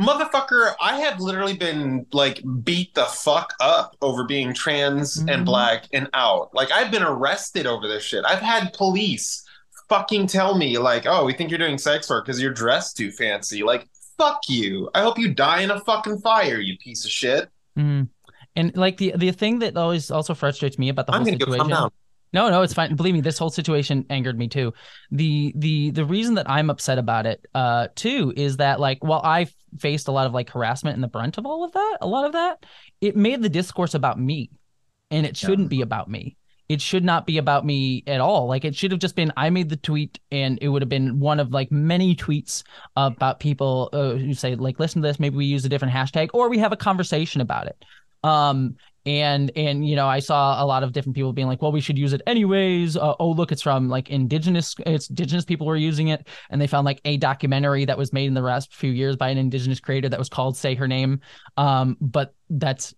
Motherfucker, I have literally been like beat the fuck up over being trans Mhm. and black and out. Like I've been arrested over this shit. I've had police fucking tell me like, "Oh, we think you're doing sex work because you're dressed too fancy." Like, fuck you. I hope you die in a fucking fire, you piece of shit. mhm. And like the the thing that always also frustrates me about the I'm whole gonna go calm situation. No, no, it's fine. Believe me, this whole situation angered me too. The the the reason that I'm upset about it uh too is that like while I faced a lot of like harassment and the brunt of all of that, a lot of that, it made the discourse about me. And it shouldn't be about me. It should not be about me at all. Like it should have just been I made the tweet and it would have been one of like many tweets about people uh, who say like listen to this, maybe we use a different hashtag or we have a conversation about it. Um and and you know i saw a lot of different people being like well we should use it anyways. Uh, oh look it's from like indigenous it's indigenous people were using it. And they found like a documentary that was made in the last few years by an indigenous creator that was called say her name. Um but that's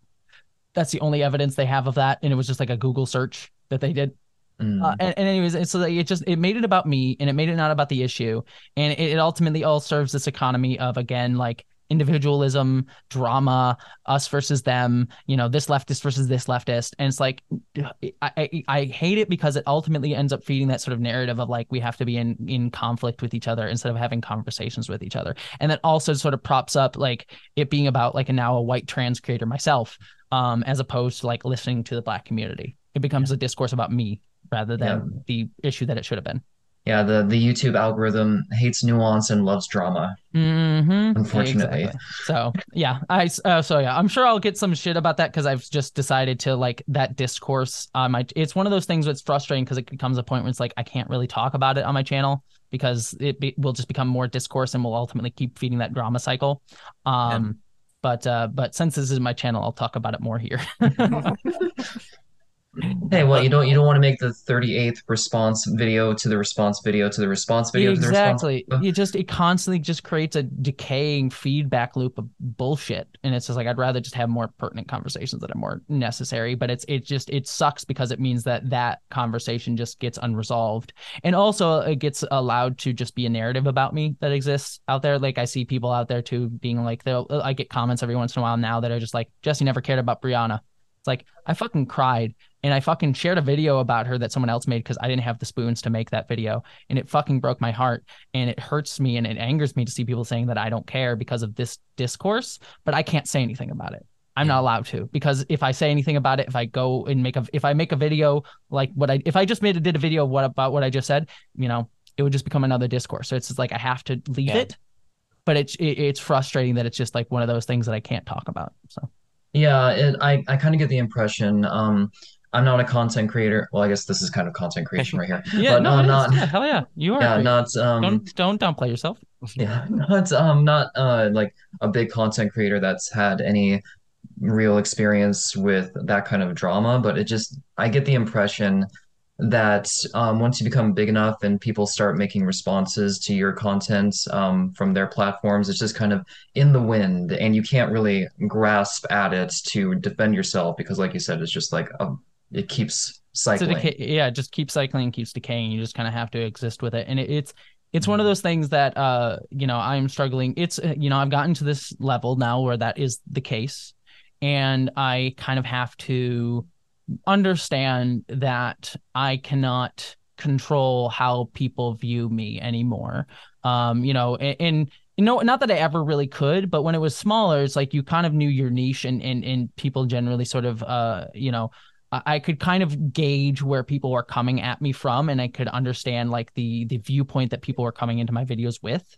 that's the only evidence they have of that. And it was just like a google search that they did. Mm. uh, and, and anyways, so it just it made it about me and it made it not about the issue, and it, it ultimately all serves this economy of again like individualism, drama, us versus them, you know, this leftist versus this leftist. And it's like, I, I, I hate it because it ultimately ends up feeding that sort of narrative of like, we have to be in, in conflict with each other instead of having conversations with each other. And that also sort of props up like it being about like a now a white trans creator myself, um, as opposed to like listening to the black community. It becomes a discourse about me rather than the issue that it should have been. Yeah, the the YouTube algorithm hates nuance and loves drama. Mm-hmm. Unfortunately. Exactly. So yeah, I uh, so yeah, I'm sure I'll get some shit about that because I've just decided to like that discourse on my. It's one of those things that's frustrating because it becomes a point where it's like I can't really talk about it on my channel because it be, will just become more discourse and will ultimately keep feeding that drama cycle. Um, yeah. but uh, but since this is my channel, I'll talk about it more here. Hey, well, you don't you don't want to make the 38th response video to the response video to the response video exactly. to the response. You just it constantly just creates a decaying feedback loop of bullshit, and it's just like I'd rather just have more pertinent conversations that are more necessary. But it's it just it sucks because it means that that conversation just gets unresolved, and also it gets allowed to just be a narrative about me that exists out there. Like I see people out there too being like, they'll I get comments every once in a while now that are just like Jessie never cared about Brianna. It's like I fucking cried and I fucking shared a video about her that someone else made because I didn't have the spoons to make that video. And it fucking broke my heart. And it hurts me and it angers me to see people saying that I don't care because of this discourse, but I can't say anything about it. I'm not allowed to because if I say anything about it, if I go and make a if I make a video like what I if I just made a did a video what about what I just said, you know, it would just become another discourse. So it's just like I have to leave yeah. it. But it's it, it's frustrating that it's just like one of those things that I can't talk about. So yeah, it, I I kind of get the impression um I'm not a content creator. Well, I guess this is kind of content creation right here. yeah, but no, I'm not. Yeah, hell yeah, you are. Yeah, not. Um, don't don't downplay yourself. Yeah, not um, not uh, like a big content creator that's had any real experience with that kind of drama. But it just, I get the impression that um, once you become big enough and people start making responses to your content um, from their platforms, it's just kind of in the wind, and you can't really grasp at it to defend yourself because, like you said, it's just like a it keeps cycling. Decay, yeah, it just keeps cycling, keeps decaying. You just kind of have to exist with it, and it, it's it's one of mm-hmm. those things that uh you know I'm struggling. It's uh, you know I've gotten to this level now where that is the case, and I kind of have to understand that I cannot control how people view me anymore. Um, you know, and, and you know, not that I ever really could, but when it was smaller, it's like you kind of knew your niche and and, and people generally sort of uh, you know, I could kind of gauge where people were coming at me from, and I could understand like the the viewpoint that people were coming into my videos with.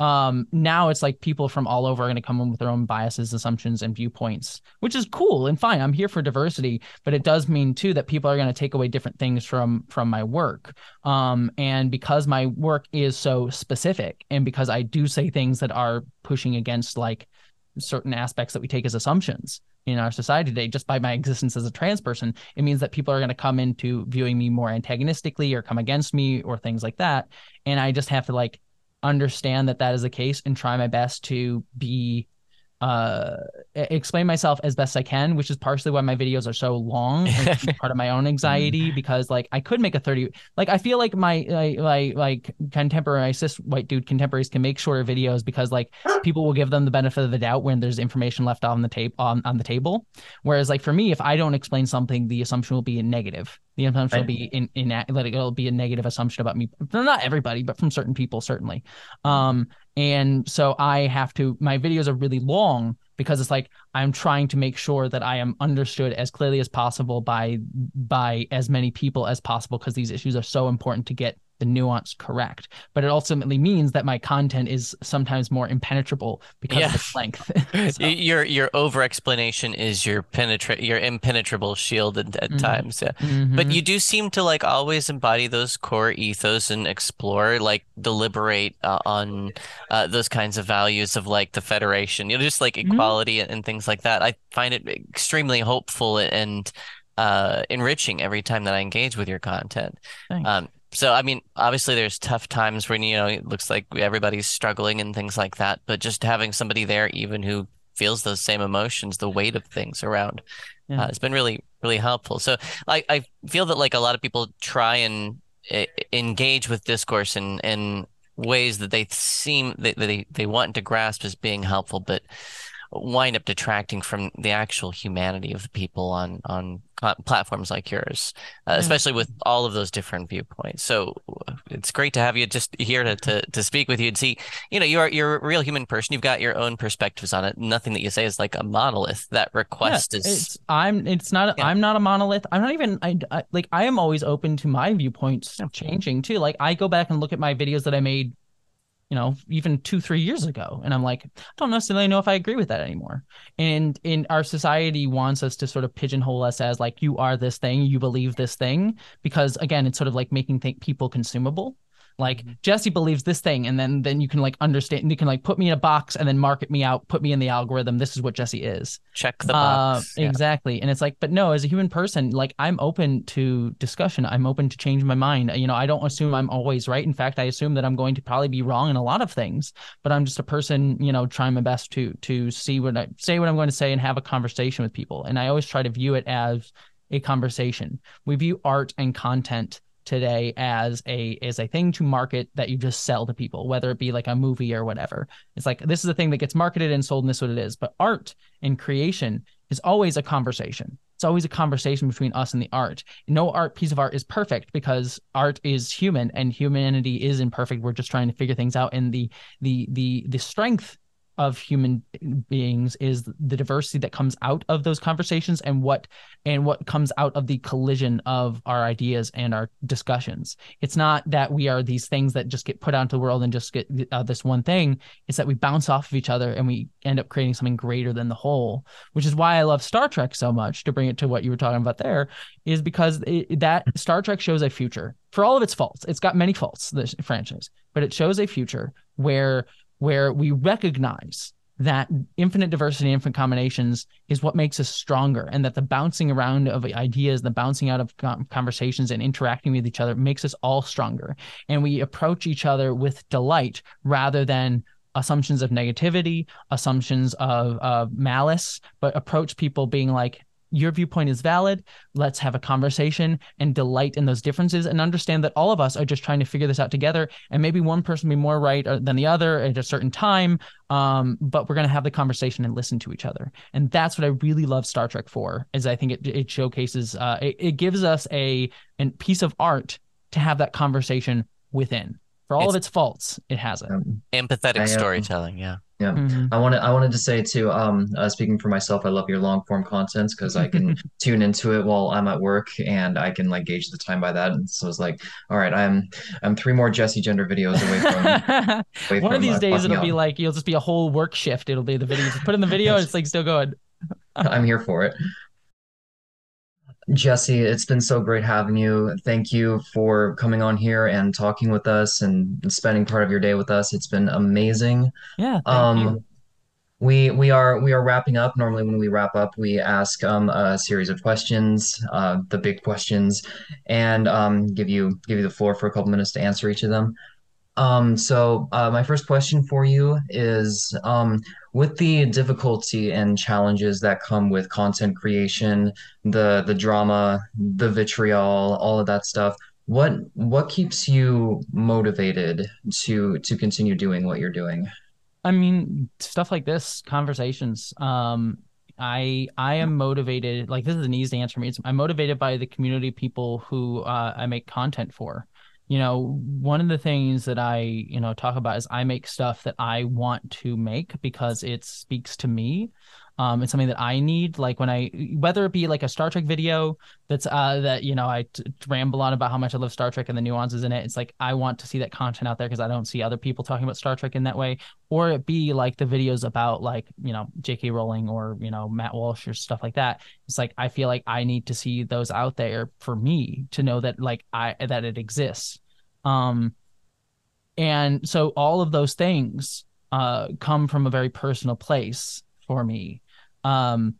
Um, now it's like people from all over are going to come in with their own biases, assumptions, and viewpoints, which is cool and fine. I'm here for diversity, but it does mean too that people are going to take away different things from from my work. Um, and because my work is so specific, and because I do say things that are pushing against like certain aspects that we take as assumptions in our society today just by my existence as a trans person it means that people are going to come into viewing me more antagonistically or come against me or things like that. And i just have to like understand that that is the case and try my best to be uh explain myself as best I can, which is partially why my videos are so long. part of my own anxiety because like I could make a 30 like I feel like my like like, like contemporary cis white dude contemporaries can make shorter videos because like people will give them the benefit of the doubt when there's information left on the tape on, on the table. Whereas like for me, if I don't explain something, the assumption will be negative. The assumption will be in in like it'll be a negative assumption about me. Not everybody, but from certain people certainly. Um and so I have to, my videos are really long because it's like I'm trying to make sure that I am understood as clearly as possible by by as many people as possible because these issues are so important to get the nuance correct. But it ultimately means that my content is sometimes more impenetrable because yeah. of its length. so. Your your over explanation is your penetrate your impenetrable shield at, at mm-hmm. times. Yeah. Mm-hmm. But you do seem to like always embody those core ethos and explore, like deliberate uh, on uh, those kinds of values of like the federation, you know, just like mm-hmm. equality mm-hmm. and, and things like that. I find it extremely hopeful and uh, enriching every time that I engage with your content. Um, so I mean, obviously there's tough times when you know it looks like everybody's struggling and things like that, but just having somebody there even who feels those same emotions, the weight of things around, yeah. uh, it's been really really helpful. So I I feel that like a lot of people try and uh, engage with discourse in in ways that they seem that they, they want to grasp as being helpful, but wind up detracting from the actual humanity of the people on on platforms like yours, uh, yeah. especially with all of those different viewpoints. So it's great to have you just here to, to to speak with you and see. You know, you're you're a real human person. You've got your own perspectives on it. Nothing that you say is like a monolith. That request yeah, is. It's, I'm. It's not. Yeah. I'm not a monolith. I'm not even. I, I like. I am always open to my viewpoints changing too. Like I go back and look at my videos that I made you know, even two, three years ago. And I'm like, I don't necessarily know if I agree with that anymore. And in our society wants us to sort of pigeonhole us as like, you are this thing, you believe this thing, because again, it's sort of like making th- people consumable. Like mm-hmm. Jessie believes this thing, and then then you can like understand. You can like put me in a box and then market me out, put me in the algorithm. This is what Jessie is. Check the box. Uh, yeah. Exactly, and it's like, but no, as a human person, like I'm open to discussion. I'm open to change my mind. You know, I don't assume I'm always right. In fact, I assume that I'm going to probably be wrong in a lot of things. But I'm just a person, you know, trying my best to to see what I say, what I'm going to say, and have a conversation with people. And I always try to view it as a conversation. We view art and content today as a as a thing to market that you just sell to people, whether it be like a movie or whatever. It's like this is a thing that gets marketed and sold, and this is what it is. But art and creation is always a conversation. It's always a conversation between us and the art. No art piece of art is perfect because art is human and humanity is imperfect. We're just trying to figure things out. And the the the the strength of human beings is the diversity that comes out of those conversations and what and what comes out of the collision of our ideas and our discussions. It's not that we are these things that just get put out into the world and just get uh, this one thing. It's that we bounce off of each other and we end up creating something greater than the whole which is why i love star trek so much to bring it to what you were talking about there is because it, that star trek shows a future for all of its faults. It's got many faults this franchise but it shows a future where where we recognize that infinite diversity, infinite combinations is what makes us stronger, and that the bouncing around of ideas, the bouncing out of conversations and interacting with each other makes us all stronger. And we approach each other with delight rather than assumptions of negativity, assumptions of, of malice, but approach people being like, your viewpoint is valid. Let's have a conversation and delight in those differences and understand that all of us are just trying to figure this out together. And maybe one person be more right than the other at a certain time. Um, but we're going to have the conversation and listen to each other. And that's what I really love Star Trek for is I think it, it showcases, uh, it, it gives us a, a piece of art to have that conversation within. For all it's, of its faults, it has it. Um, empathetic I, storytelling. Yeah. Yeah, mm-hmm. I wanted I wanted to say too. Um, uh, speaking for myself, I love your long form contents because I can tune into it while I'm at work and I can like gauge the time by that. And so it's like, all right, I'm I'm three more Jessie Gender videos away from. away One from, of these uh, days, it'll out. be like you'll just be a whole work shift. It'll be the video. Just put in the video, and it's like still going. I'm here for it. Jessie, it's been so great having you. Thank you for coming on here and talking with us and spending part of your day with us. It's been amazing. Yeah. um, you. we we are we are wrapping up. Normally, when we wrap up, we ask um, a series of questions, uh, the big questions, and um, give you give you the floor for a couple minutes to answer each of them. Um, so uh, my first question for you is um, with the difficulty and challenges that come with content creation, the the drama, the vitriol, all of that stuff. What what keeps you motivated to to continue doing what you're doing? I mean, stuff like this, conversations. Um, I I am motivated. Like this is an easy answer for me. It's, I'm motivated by the community people who uh, I make content for you know, one of the things that I, you know, talk about is I make stuff that I want to make because it speaks to me. Um, it's something that I need. Like when I, whether it be like a Star Trek video that's uh that you know I t- ramble on about how much I love Star Trek and the nuances in it. It's like I want to see that content out there because I don't see other people talking about Star Trek in that way. Or it be like the videos about like you know J.K. Rowling or you know Matt Walsh or stuff like that. It's like I feel like I need to see those out there for me to know that like I that it exists. Um, and so all of those things uh come from a very personal place for me um,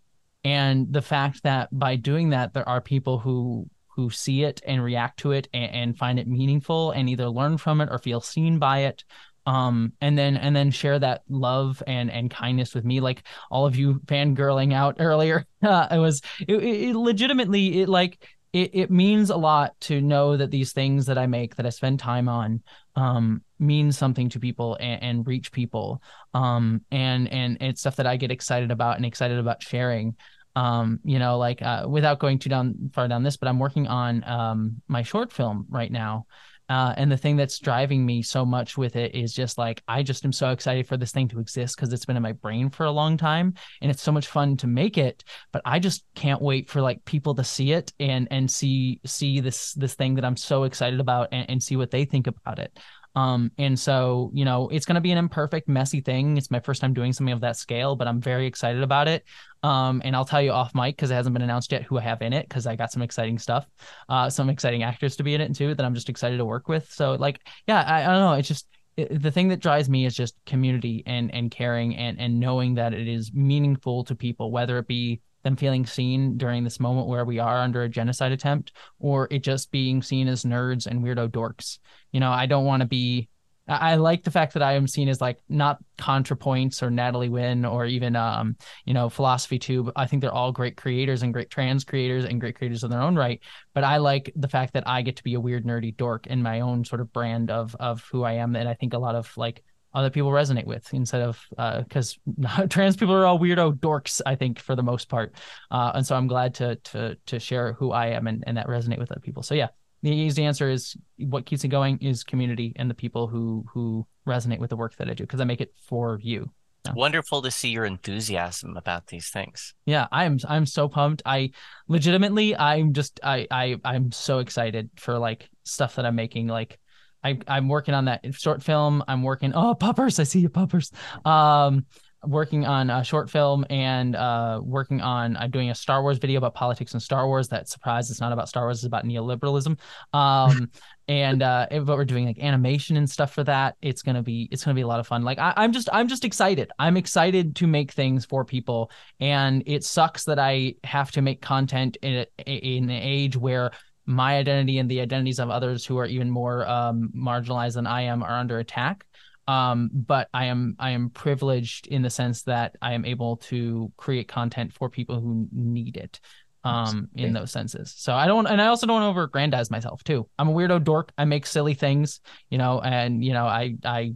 and the fact that by doing that, there are people who who see it and react to it and, and find it meaningful and either learn from it or feel seen by it. Um, and then and then share that love and and kindness with me like all of you fangirling out earlier uh, it was it, it legitimately it like it, it means a lot to know that these things that I make that I spend time on um mean something to people and, and reach people um and and it's stuff that i get excited about and excited about sharing um you know like uh, without going too down far down this but i'm working on um my short film right now uh, and the thing that's driving me so much with it is just like I just am so excited for this thing to exist because it's been in my brain for a long time and it's so much fun to make it. But I just can't wait for like people to see it and and see see this this thing that I'm so excited about and, and see what they think about it. Um, and so, you know, it's going to be an imperfect, messy thing. It's my first time doing something of that scale, but I'm very excited about it. Um, and I'll tell you off mic because it hasn't been announced yet who I have in it because I got some exciting stuff, uh, some exciting actors to be in it too that I'm just excited to work with. So, like, yeah, I, I don't know. It's just the thing that drives me is just community and and caring and and knowing that it is meaningful to people, whether it be them feeling seen during this moment where we are under a genocide attempt or it just being seen as nerds and weirdo dorks you know i don't want to be I like the fact that I am seen as like not ContraPoints or Natalie Wynn or even um you know Philosophy Tube. I think they're all great creators and great trans creators and great creators in their own right. But I like the fact that I get to be a weird nerdy dork in my own sort of brand of of who I am. And I think a lot of like other people resonate with instead of because uh, trans people are all weirdo dorks i think for the most part. Uh, and so i'm glad to to to share who i am and, and that resonate with other people. So yeah the easy answer is what keeps it going is community and the people who who resonate with the work that i do because i make it for you. Yeah. wonderful to see your enthusiasm about these things. Yeah i'm i'm so pumped. I legitimately i'm just i i i'm so excited for like stuff that i'm making like I, I'm working on that short film. I'm working. Oh, puppers! I see you, puppers. Um, working on a short film and uh, working on I'm doing a Star Wars video about politics and Star Wars. That surprise! It's not about Star Wars. It's about neoliberalism. Um, and uh, but we're doing like animation and stuff for that. It's gonna be it's gonna be a lot of fun. Like I, I'm just I'm just excited. I'm excited to make things for people, and it sucks that I have to make content in a, in an age where my identity and the identities of others who are even more um, marginalized than I am are under attack. Um, but I am I am privileged in the sense that I am able to create content for people who need it um in those senses. So i don't and i also don't over-aggrandize myself too. I'm a weirdo dork. I make silly things you know and you know i i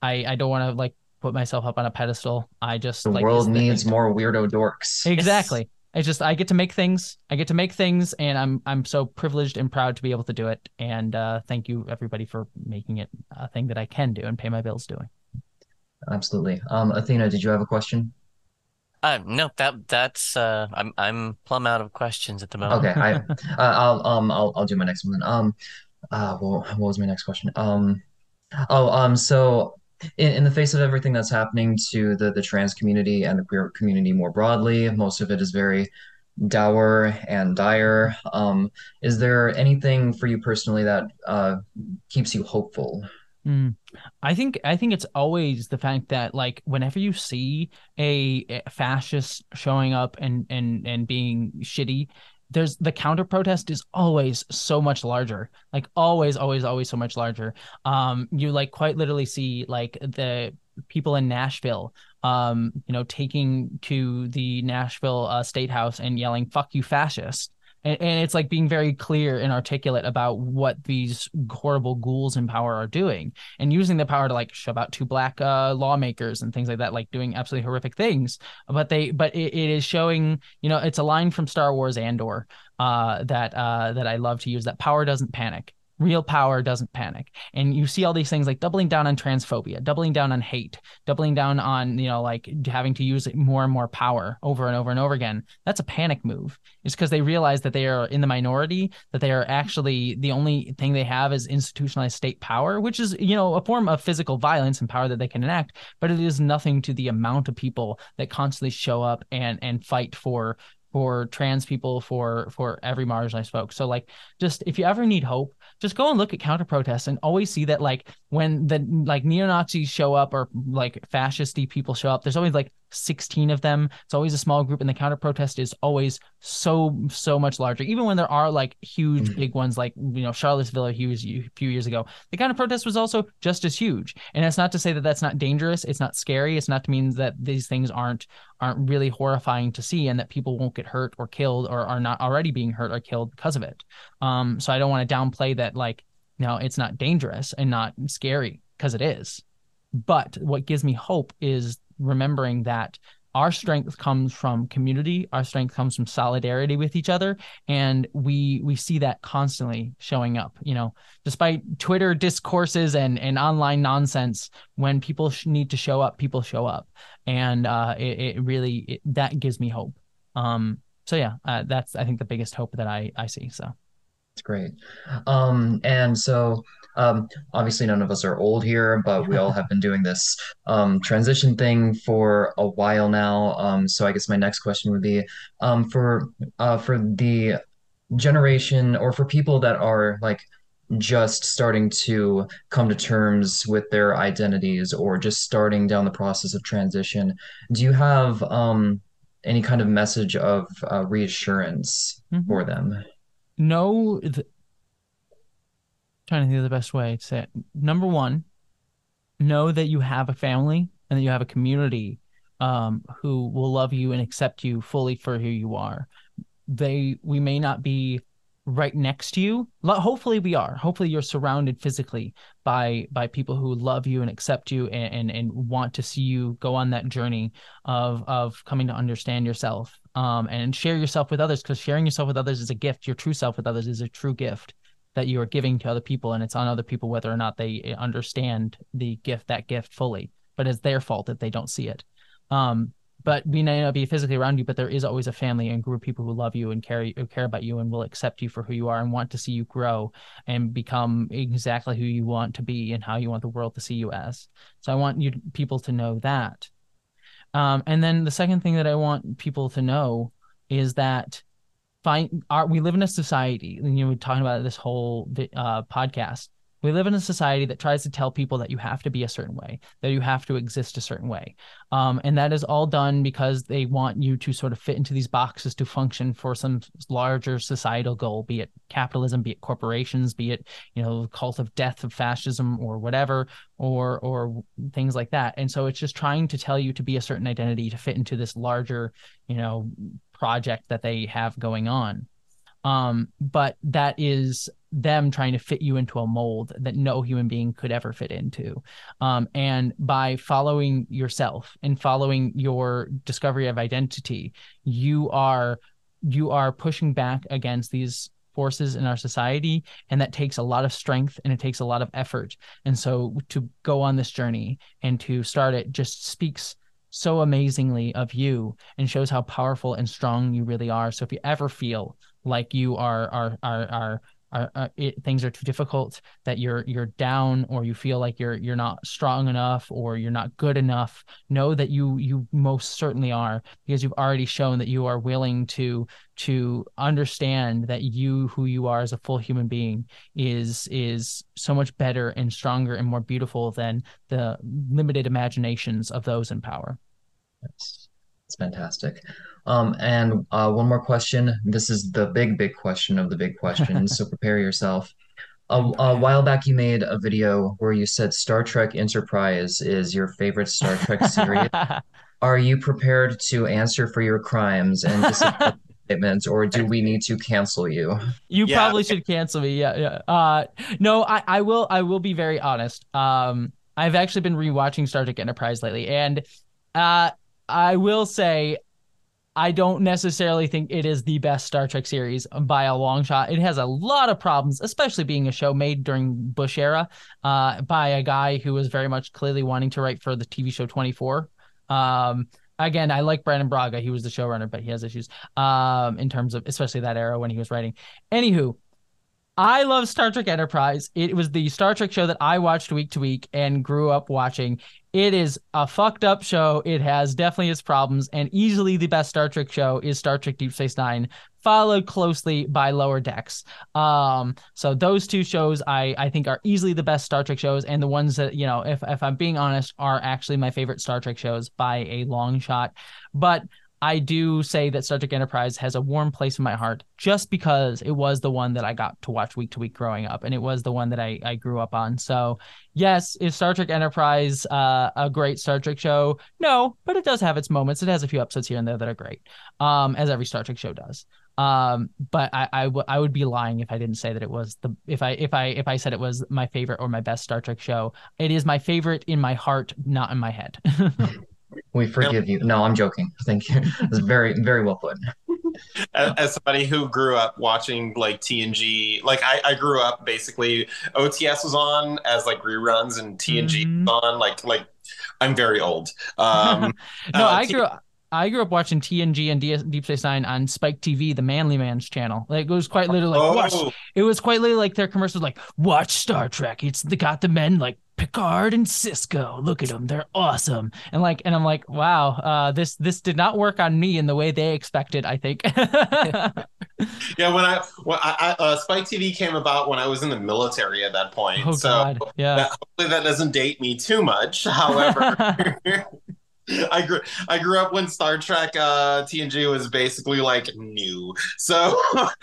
i, I don't want to like put myself up on a pedestal. I just the like world needs more weirdo dorks. Exactly it's just I get to make things. I get to make things, and I'm I'm so privileged and proud to be able to do it. And uh, thank you everybody for making it a thing that I can do and pay my bills doing. Absolutely. Um, Athena, did you have a question? Uh, no, that that's uh, I'm I'm plumb out of questions at the moment. Okay, I uh, I'll um I'll I'll do my next one. Then. Um, uh, well, what was my next question? Um, oh um, so in, in the face of everything that's happening to the, the trans community and the queer community more broadly, most of it is very dour and dire. Um, is there anything for you personally that uh, keeps you hopeful? Mm. I think I think it's always the fact that like whenever you see a, a fascist showing up and and and being shitty, there's the counter protest is always so much larger like always always always so much larger. Um you like quite literally see like the people in Nashville um you know taking to the Nashville uh, state house and yelling fuck you fascist and, and it's like being very clear and articulate about what these horrible ghouls in power are doing and using the power to like shove out two black uh, lawmakers and things like that like doing absolutely horrific things. But they but it, it is showing you know it's a line from star wars andor uh, that uh, that i love to use that power doesn't panic real power doesn't panic. And you see all these things like doubling down on transphobia doubling down on hate doubling down on you know like having to use more and more power over and over and over again. That's a panic move. It's because they realize that they are in the minority that they are actually the only thing they have is institutionalized state power which is you know a form of physical violence and power that they can enact but it is nothing to the amount of people that constantly show up and and fight for for trans people for for every marginalized folks so like just if you ever need hope just go and look at counter protests and always see that like when the like neo-nazis show up or like fascisty people show up there's always like 16 of them. It's always a small group and the counter protest is always so so much larger. Even when there are like huge mm-hmm. big ones like you know charlottesville a few years ago the counter protest was also just as huge. And that's not to say that that's not dangerous. It's not scary. It's not to mean that these things aren't aren't really horrifying to see and that people won't get hurt or killed or are not already being hurt or killed because of it. Um so i don't want to downplay that like no it's not dangerous and not scary because it is. But what gives me hope is remembering that our strength comes from community our strength comes from solidarity with each other and we we see that constantly showing up you know. Despite twitter discourses and and online nonsense when people sh- need to show up people show up. And uh it, it really it, that gives me hope. Um so yeah uh, that's i think the biggest hope that i i see so it's great um and so um, obviously, none of us are old here, but we all have been doing this um, transition thing for a while now. Um, so I guess my next question would be um, for uh, for the generation or for people that are like just starting to come to terms with their identities or just starting down the process of transition. Do you have um, any kind of message of uh, reassurance mm-hmm. for them? No, th- trying to think of the best way to say it. Number one, know that you have a family and that you have a community um, who will love you and accept you fully for who you are. They, we may not be right next to you. Hopefully, we are. Hopefully, you're surrounded physically by by people who love you and accept you and and, and want to see you go on that journey of of coming to understand yourself um, and share yourself with others. Because sharing yourself with others is a gift. Your true self with others is a true gift that you are giving to other people and it's on other people whether or not they eh, understand the gift that gift fully but it's their fault that they don't see it um, but we may not be physically around you but there is always a family and group of people who love you and care, who care about you and will accept you for who you are and want to see you grow and become exactly who you want to be and how you want the world to see you as so i want you people to know that um, and then the second thing that i want people to know is that find our we live in a society and you know we're talking about this whole uh, podcast we live in a society that tries to tell people that you have to be a certain way that you have to exist a certain way um, and that is all done because they want you to sort of fit into these boxes to function for some larger societal goal be it capitalism be it corporations be it you know the cult of death of fascism or whatever or or things like that and so it's just trying to tell you to be a certain identity to fit into this larger you know project that they have going on. Um, but that is them trying to fit you into a mold that no human being could ever fit into. Um, and by following yourself and following your discovery of identity, you are you are pushing back against these forces in our society and that takes a lot of strength and it takes a lot of effort and so to go on this journey and to start it just speaks so amazingly of you and shows how powerful and strong you really are. So if you ever feel like you are are are are are, uh, it, things are too difficult that you're you're down or you feel like you're you're not strong enough or you're not good enough know that you you most certainly are because you've already shown that you are willing to to understand that you who you are as a full human being is is so much better and stronger and more beautiful than the limited imaginations of those in power. That's, that's fantastic um, and uh, one more question. This is the big, big question of the big questions. so prepare yourself. A, a, while back, you made a video where you said Star Trek Enterprise is your favorite Star Trek series. Are you prepared to answer for your crimes and disappointments, or do we need to cancel you? You yeah. probably should cancel me. Yeah, yeah. Uh, no, I, I will. I will be very honest. Um, I've actually been rewatching Star Trek Enterprise lately, and uh, I will say I don't necessarily think it is the best Star Trek series by a long shot. It has a lot of problems, especially being a show made during Bush era uh, by a guy who was very much clearly wanting to write for the TV show 24. Um, again, I like Brannon Braga. He was the showrunner, but he has issues um, in terms of especially that era when he was writing. Anywho, I love Star Trek Enterprise. It was the Star Trek show that I watched week to week and grew up watching. It is a fucked up show. It has definitely its problems, and easily the best Star Trek show is Star Trek Deep Space Nine, followed closely by Lower Decks. Um, so those two shows I I think are easily the best Star Trek shows, and the ones that you know, if if I'm being honest, are actually my favorite Star Trek shows by a long shot. But I do say that Star Trek Enterprise has a warm place in my heart just because it was the one that I got to watch week to week growing up, and it was the one that I, I grew up on. So, yes, is Star Trek Enterprise uh, a great Star Trek show? No, but it does have its moments. It has a few episodes here and there that are great, um, as every Star Trek show does. Um, but I, I, w- I would be lying if I didn't say that it was the if I if I if I said it was my favorite or my best Star Trek show. It is my favorite in my heart, not in my head. We forgive you. No, I'm joking. Thank you. It's very, very well put. as, as somebody who grew up watching like TNG, like I, I grew up basically OTS was on as like reruns and TNG Mhm. was on like like I'm very old. Um, no, uh, I T- grew up. I grew up watching TNG and DS, Deep Space Nine on Spike TV, the Manly Man's channel. Like it was quite literally like watch. oh, It was quite literally like their commercials, like watch Star Trek. It's the got the men like Picard and Sisko. Look at them, they're awesome. And like, and I'm like, wow, uh, this this did not work on me in the way they expected. I think. yeah. When I when I, I uh, Spike TV came about when I was in the military at that point, oh so God, yeah. that, hopefully that doesn't date me too much. However. I grew I grew up when Star Trek uh, TNG was basically like new. So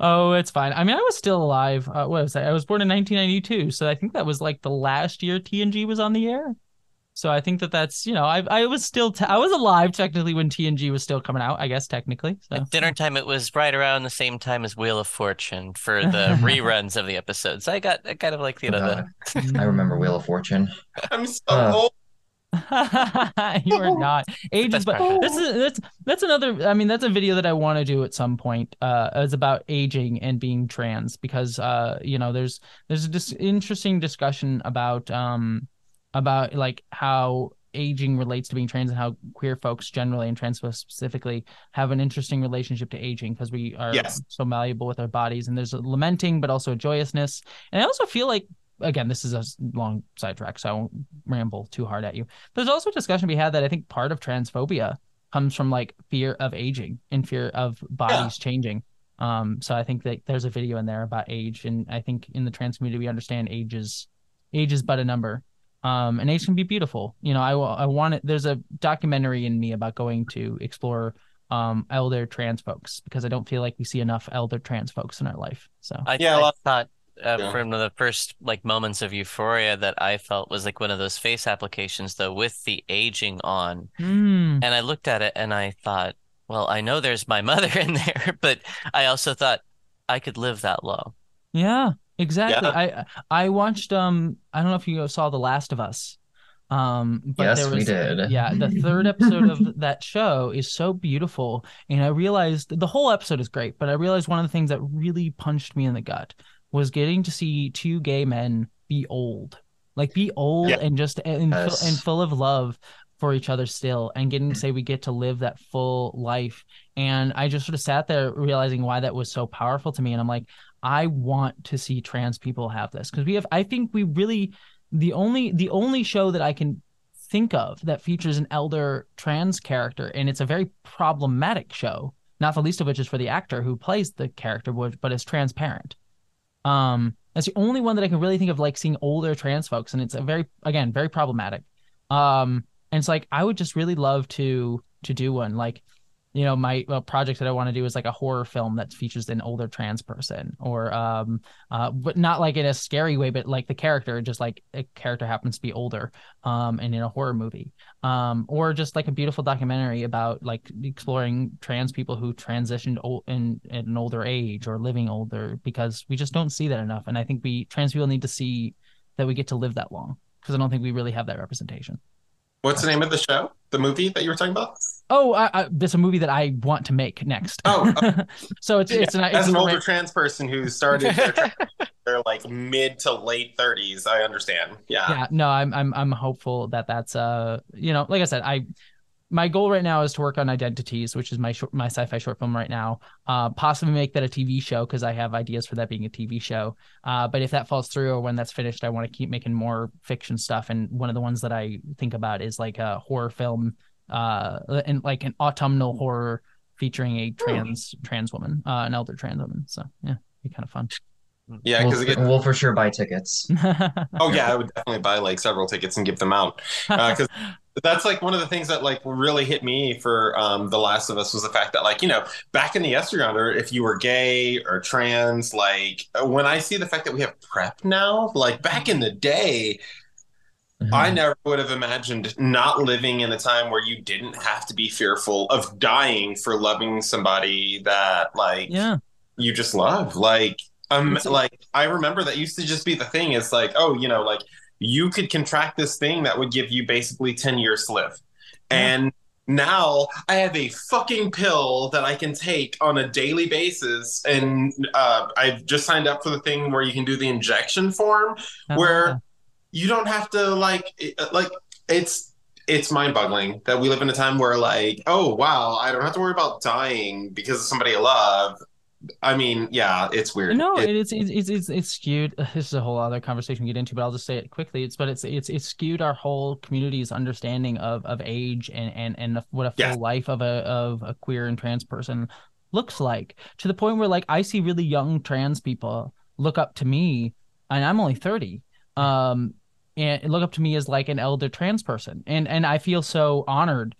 oh, it's fine. I mean, I was still alive. Uh, what was I? I was born in 1992, so I think that was like the last year TNG was on the air. So I think that that's you know I I was still t- I was alive technically when TNG was still coming out. I guess technically. So At dinner time, it was right around the same time as Wheel of Fortune for the reruns of the episodes. I got I kind of like you know the God, I remember Wheel of Fortune. I'm so Uh, old. you are not ages, but part. this is that's that's another. I mean, that's a video that I want to do at some point. Uh, it's about aging and being trans because uh, you know, there's there's a dis- interesting discussion about um about like how aging relates to being trans and how queer folks generally and trans folks specifically have an interesting relationship to aging because we are Yes. so malleable with our bodies and there's a lamenting but also a joyousness and i also feel like again this is a long sidetrack so i won't ramble too hard at you. There's also a discussion we had that i think part of transphobia comes from like fear of aging and fear of bodies changing. Um so i think that there's a video in there about age and i think in the trans community we understand age is age is but a number. Um and age can be beautiful. You know i i want it there's a documentary in me about going to explore um elder trans folks because i don't feel like we see enough elder trans folks in our life so. I, Yeah, a I lot- thought uh, Yeah. from the first like moments of euphoria that I felt was like one of those face applications though with the aging on. Hmm. And I looked at it and I thought, well, I know there's my mother in there, but I also thought I could live that low. Yeah, exactly. Yeah. I I watched um I don't know if you saw The Last of Us. Um but Yes, there we was did. yeah, the third episode of that show is so beautiful and I realized the whole episode is great, but I realized one of the things that really punched me in the gut was getting to see two gay men be old. Like be old Yeah. and just and, full- Yes. and full of love for each other still and getting to mm. say we get to live that full life and I just sort of sat there realizing why that was so powerful to me and I'm like I want to see trans people have this because we have I think we really the only the only show that I can think of that features an elder trans character and it's a very problematic show not the least of which is for the actor who plays the character but is transparent um that's the only one that I can really think of like seeing older trans folks and it's a very again very problematic. Um and it's like I would just really love to to do one. Like you know my uh, project that i want to do is like a horror film that features an older trans person or um uh but not like in a scary way but like the character just like a character happens to be older um and in a horror movie. Um or just like a beautiful documentary about like exploring trans people who transitioned old in at an older age or living older because we just don't see that enough. And i think we trans people need to see that we get to live that long because i don't think we really have that representation What's the name of the show? The movie that you were talking about? Oh, I, I, there's a movie that I want to make next. Oh, so it's it's an it's As an older trans person who started their trans- they're like mid to late 30s, I understand. Yeah. yeah. No, I'm I'm I'm hopeful that that's uh you know like I said I my goal right now is to work on Identiteaze, which is my short, my sci-fi short film right now. Uh, possibly make that a TV show because I have ideas for that being a TV show. Uh, but if that falls through or when that's finished, I want to keep making more fiction stuff. And one of the ones that I think about is like a horror film, uh, and like an autumnal horror featuring a trans trans woman, uh, an elder trans woman. So yeah, be kind of fun. Yeah, we'll, we'll for sure buy tickets. oh yeah, I would definitely buy like several tickets and give them out. Because that's like one of the things that like really hit me for um the last of us was the fact that like you know back in the yesteryear if you were gay or trans like when i see the fact that we have PrEP now like back in the day Mhm. I never would have imagined not living in a time where you didn't have to be fearful of dying for loving somebody that like Yeah. you just love. Like um like I remember that used to just be the thing. It's like, oh, you know, like you could contract this thing that would give you basically 10 years to live. Yeah. And now I have a fucking pill that I can take on a daily basis. And uh, I've just signed up for the thing where you can do the injection form Where- you don't have to like like it's it's mind-boggling that we live in a time where like oh wow i don't have to worry about dying because of somebody i love i mean yeah it's weird No, It- it's it's it's it's it's skewed. This is a whole other conversation we get into, but I'll just say it quickly. It's but it's it's it's skewed our whole community's understanding of of age and and and what a full Yeah. life of a of a queer and trans person looks like. To the point where like I see really young trans people look up to me, and I'm only thirty. Um, and look up to me as like an elder trans person, and and I feel so honored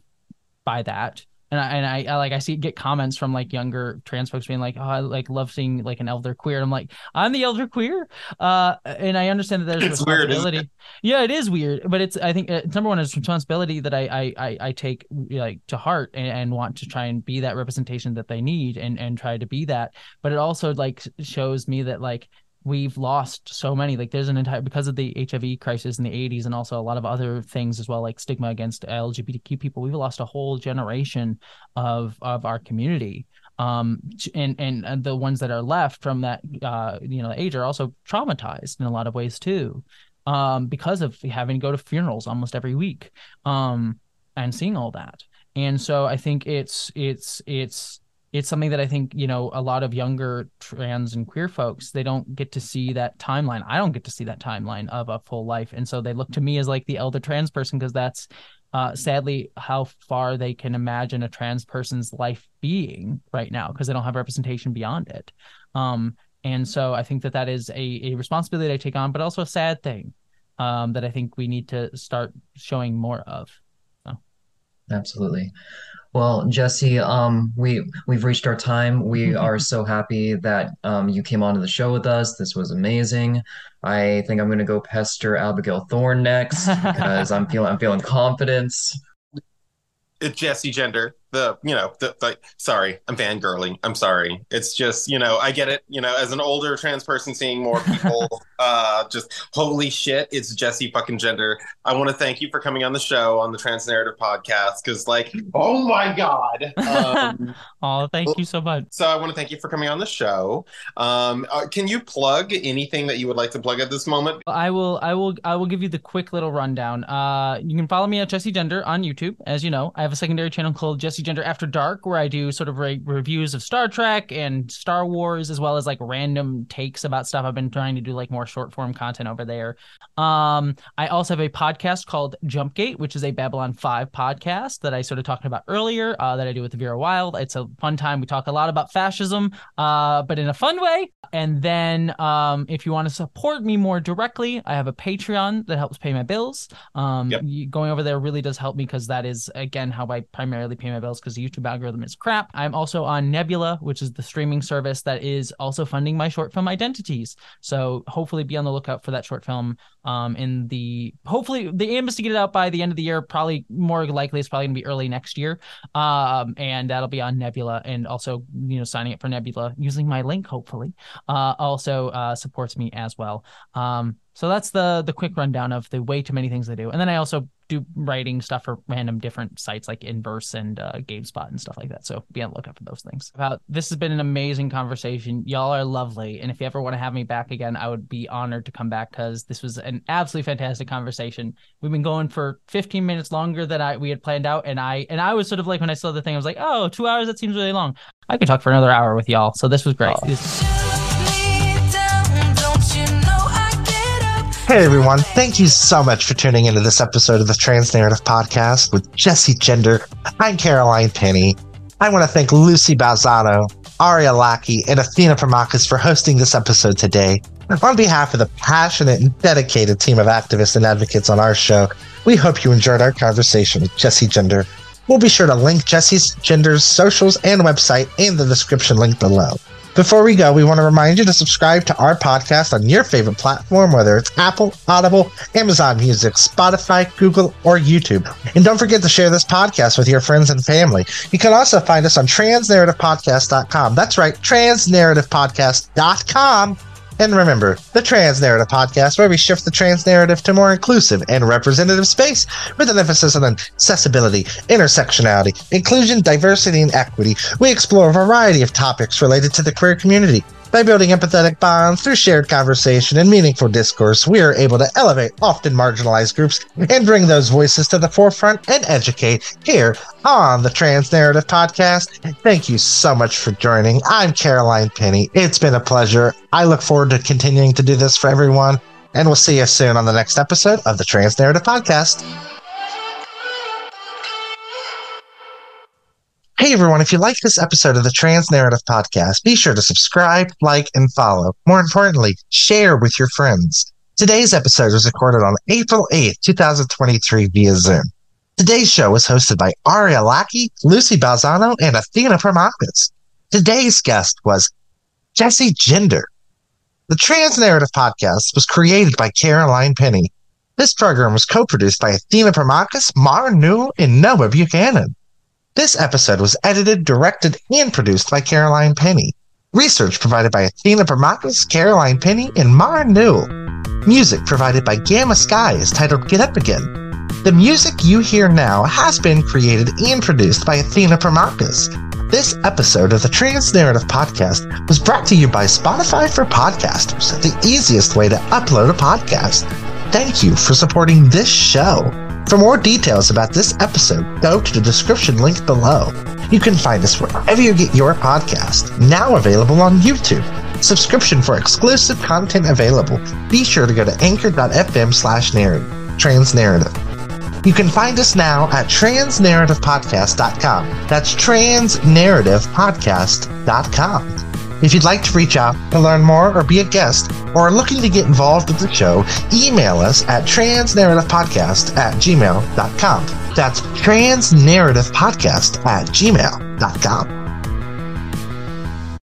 by that. And I, and I, I like I see get comments from like younger trans folks being like, oh, I like love seeing like an elder queer. And I'm like, I'm the elder queer. Uh, and I understand that there's It's weird, it? Yeah, it is weird, but it's I think uh, number one is responsibility that I I I, I take like to heart and, and want to try and be that representation that they need and and try to be that. But it also like shows me that like we've lost so many. Like there's an entire because of the hiv crisis in the 80s and also a lot of other things as well like stigma against lgbtq people we've lost a whole generation of of our community. Um and and, the ones that are left from that uh you know age are also traumatized in a lot of ways too um because of having to go to funerals almost every week um and seeing all that. And so i think it's it's it's it's something that I think you know a lot of younger trans and queer folks they don't get to see that timeline. I don't get to see that timeline of a full life, and so they look to me as like the elder trans person because that's uh, sadly how far they can imagine a trans person's life being right now because they don't have representation beyond it. Um, and so I think that that is a, a responsibility I take on, but also a sad thing um, that I think we need to start showing more of. Absolutely. Well, Jessie, um, we we've reached our time. We are so happy that um, you came onto the show with us. This was amazing. I think I'm gonna go pester Abigail Thorne next because I'm feeling I'm feeling confidence. it's Jessie gender. The you know the like sorry, I'm fangirling. I'm sorry. It's just you know I get it. You know as an older trans person seeing more people, uh, just holy shit, it's Jessie fucking gender. I want to thank you for coming on the show on the Trans Narrative podcast because like oh my god. Um, Oh, thank you so much. so I want to thank you for coming on the show. Um, uh, can you plug anything that you would like to plug at this moment? I will I will I will give you the quick little rundown. Uh you can follow me at Jessie Gender on YouTube. As you know, I have a secondary channel called Jessie Gender After Dark where I do sort of re- reviews of Star Trek and Star Wars as well as like random takes about stuff. I've been trying to do like more short form content over there. Um I also have a podcast called Jumpgate, which is a Babylon 5 podcast that I sort of talked about earlier uh, that I do with Vera Wild. It's a fun time. We talk a lot about fascism uh but in a fun way. And then um, if you want to support me more directly, I have a Patreon that helps pay my bills. Um, Yep. going over there really does help me because that is, again, how I primarily pay my bills because the YouTube algorithm is crap. I'm also on Nebula, which is the streaming service that is also funding my short film Identiteaze. So hopefully be on the lookout for that short film um, in the, hopefully the aim is to get it out by the end of the year. Probably more likely it's probably to be early next year. Um, and that'll be on Nebula and also, you know, signing up for Nebula using my link, hopefully uh, also uh, supports me as well. Um, so that's the the quick rundown of the way too many things I do, and then I also do writing stuff for random different sites like Inverse and uh, GameSpot and stuff like that. So be on the lookout for those things. About this has been an amazing conversation. Y'all are lovely, and if you ever want to have me back again, I would be honored to come back because this was an absolutely fantastic conversation. We've been going for 15 minutes longer than I we had planned out, and I and I was sort of like when I saw the thing, I was like, oh, two hours that seems really long. I could talk for another hour with y'all, so this was great. Oh. This- Hey everyone, thank you so much for tuning into this episode of the Trans Narrative Podcast with Jessie Gender. I'm Caroline Penny. I want to thank Lusi Balzano, Ariya Lackey, and Athena Promachus for hosting this episode today. On behalf of the passionate and dedicated team of activists and advocates on our show, We hope you enjoyed our conversation with Jessie Gender. We'll be sure to link Jessie's Gender's socials and website in the description link below. Before we go, we want to remind you to subscribe to our podcast on your favorite platform, whether it's Apple, Audible, Amazon Music, Spotify, Google, or YouTube. And don't forget to share this podcast with your friends and family. You can also find us on transnarrativepodcast.com. That's right, transnarrativepodcast.com. And remember, the Trans Narrative Podcast, where we shift the trans narrative to more inclusive and representative space with an emphasis on accessibility, intersectionality, inclusion, diversity, and equity. We explore a variety of topics related to the queer community. By building empathetic bonds through shared conversation and meaningful discourse, we are able to elevate often marginalized groups and bring those voices to the forefront and educate here on the Trans Narrative Podcast. Thank you so much for joining. I'm Caroline Penny. It's been a pleasure. I look forward to continuing to do this for everyone, and we'll see you soon on the next episode of the Trans Narrative Podcast. Hey everyone, if you like this episode of the Trans Narrative Podcast, be sure to subscribe, like, and follow. More importantly, share with your friends. Today's episode was recorded on April 8th, 2023 via Zoom. Today's show was hosted by Ariya Lackey, Lusi Balzano, and Athena Promachus. Today's guest was Jessie Gender. The Trans Narrative Podcast was created by Caroline Penny. This program was co-produced by Athena Promachus, Mara Newell, and Noah Buchanan. This episode was edited, directed, and produced by Caroline Penny. Research provided by Athena Promachus, Caroline Penny, and Mara Newell. Music provided by Gamma Sky is titled Get Up Again. The music you hear now has been created and produced by Athena Promachus. This episode of the Trans Narrative Podcast was brought to you by Spotify for Podcasters, the easiest way to upload a podcast. Thank you for supporting this show. For more details about this episode, go to the description link below. You can find us wherever you get your podcast, now available on YouTube. Subscription for exclusive content available. Be sure to go to anchor.fm slash narrative, trans narrative. You can find us now at transnarrativepodcast.com. That's transnarrativepodcast.com. If you'd like to reach out to learn more or be a guest or are looking to get involved with the show, email us at transnarrativepodcast at gmail.com. That's transnarrativepodcast at gmail.com.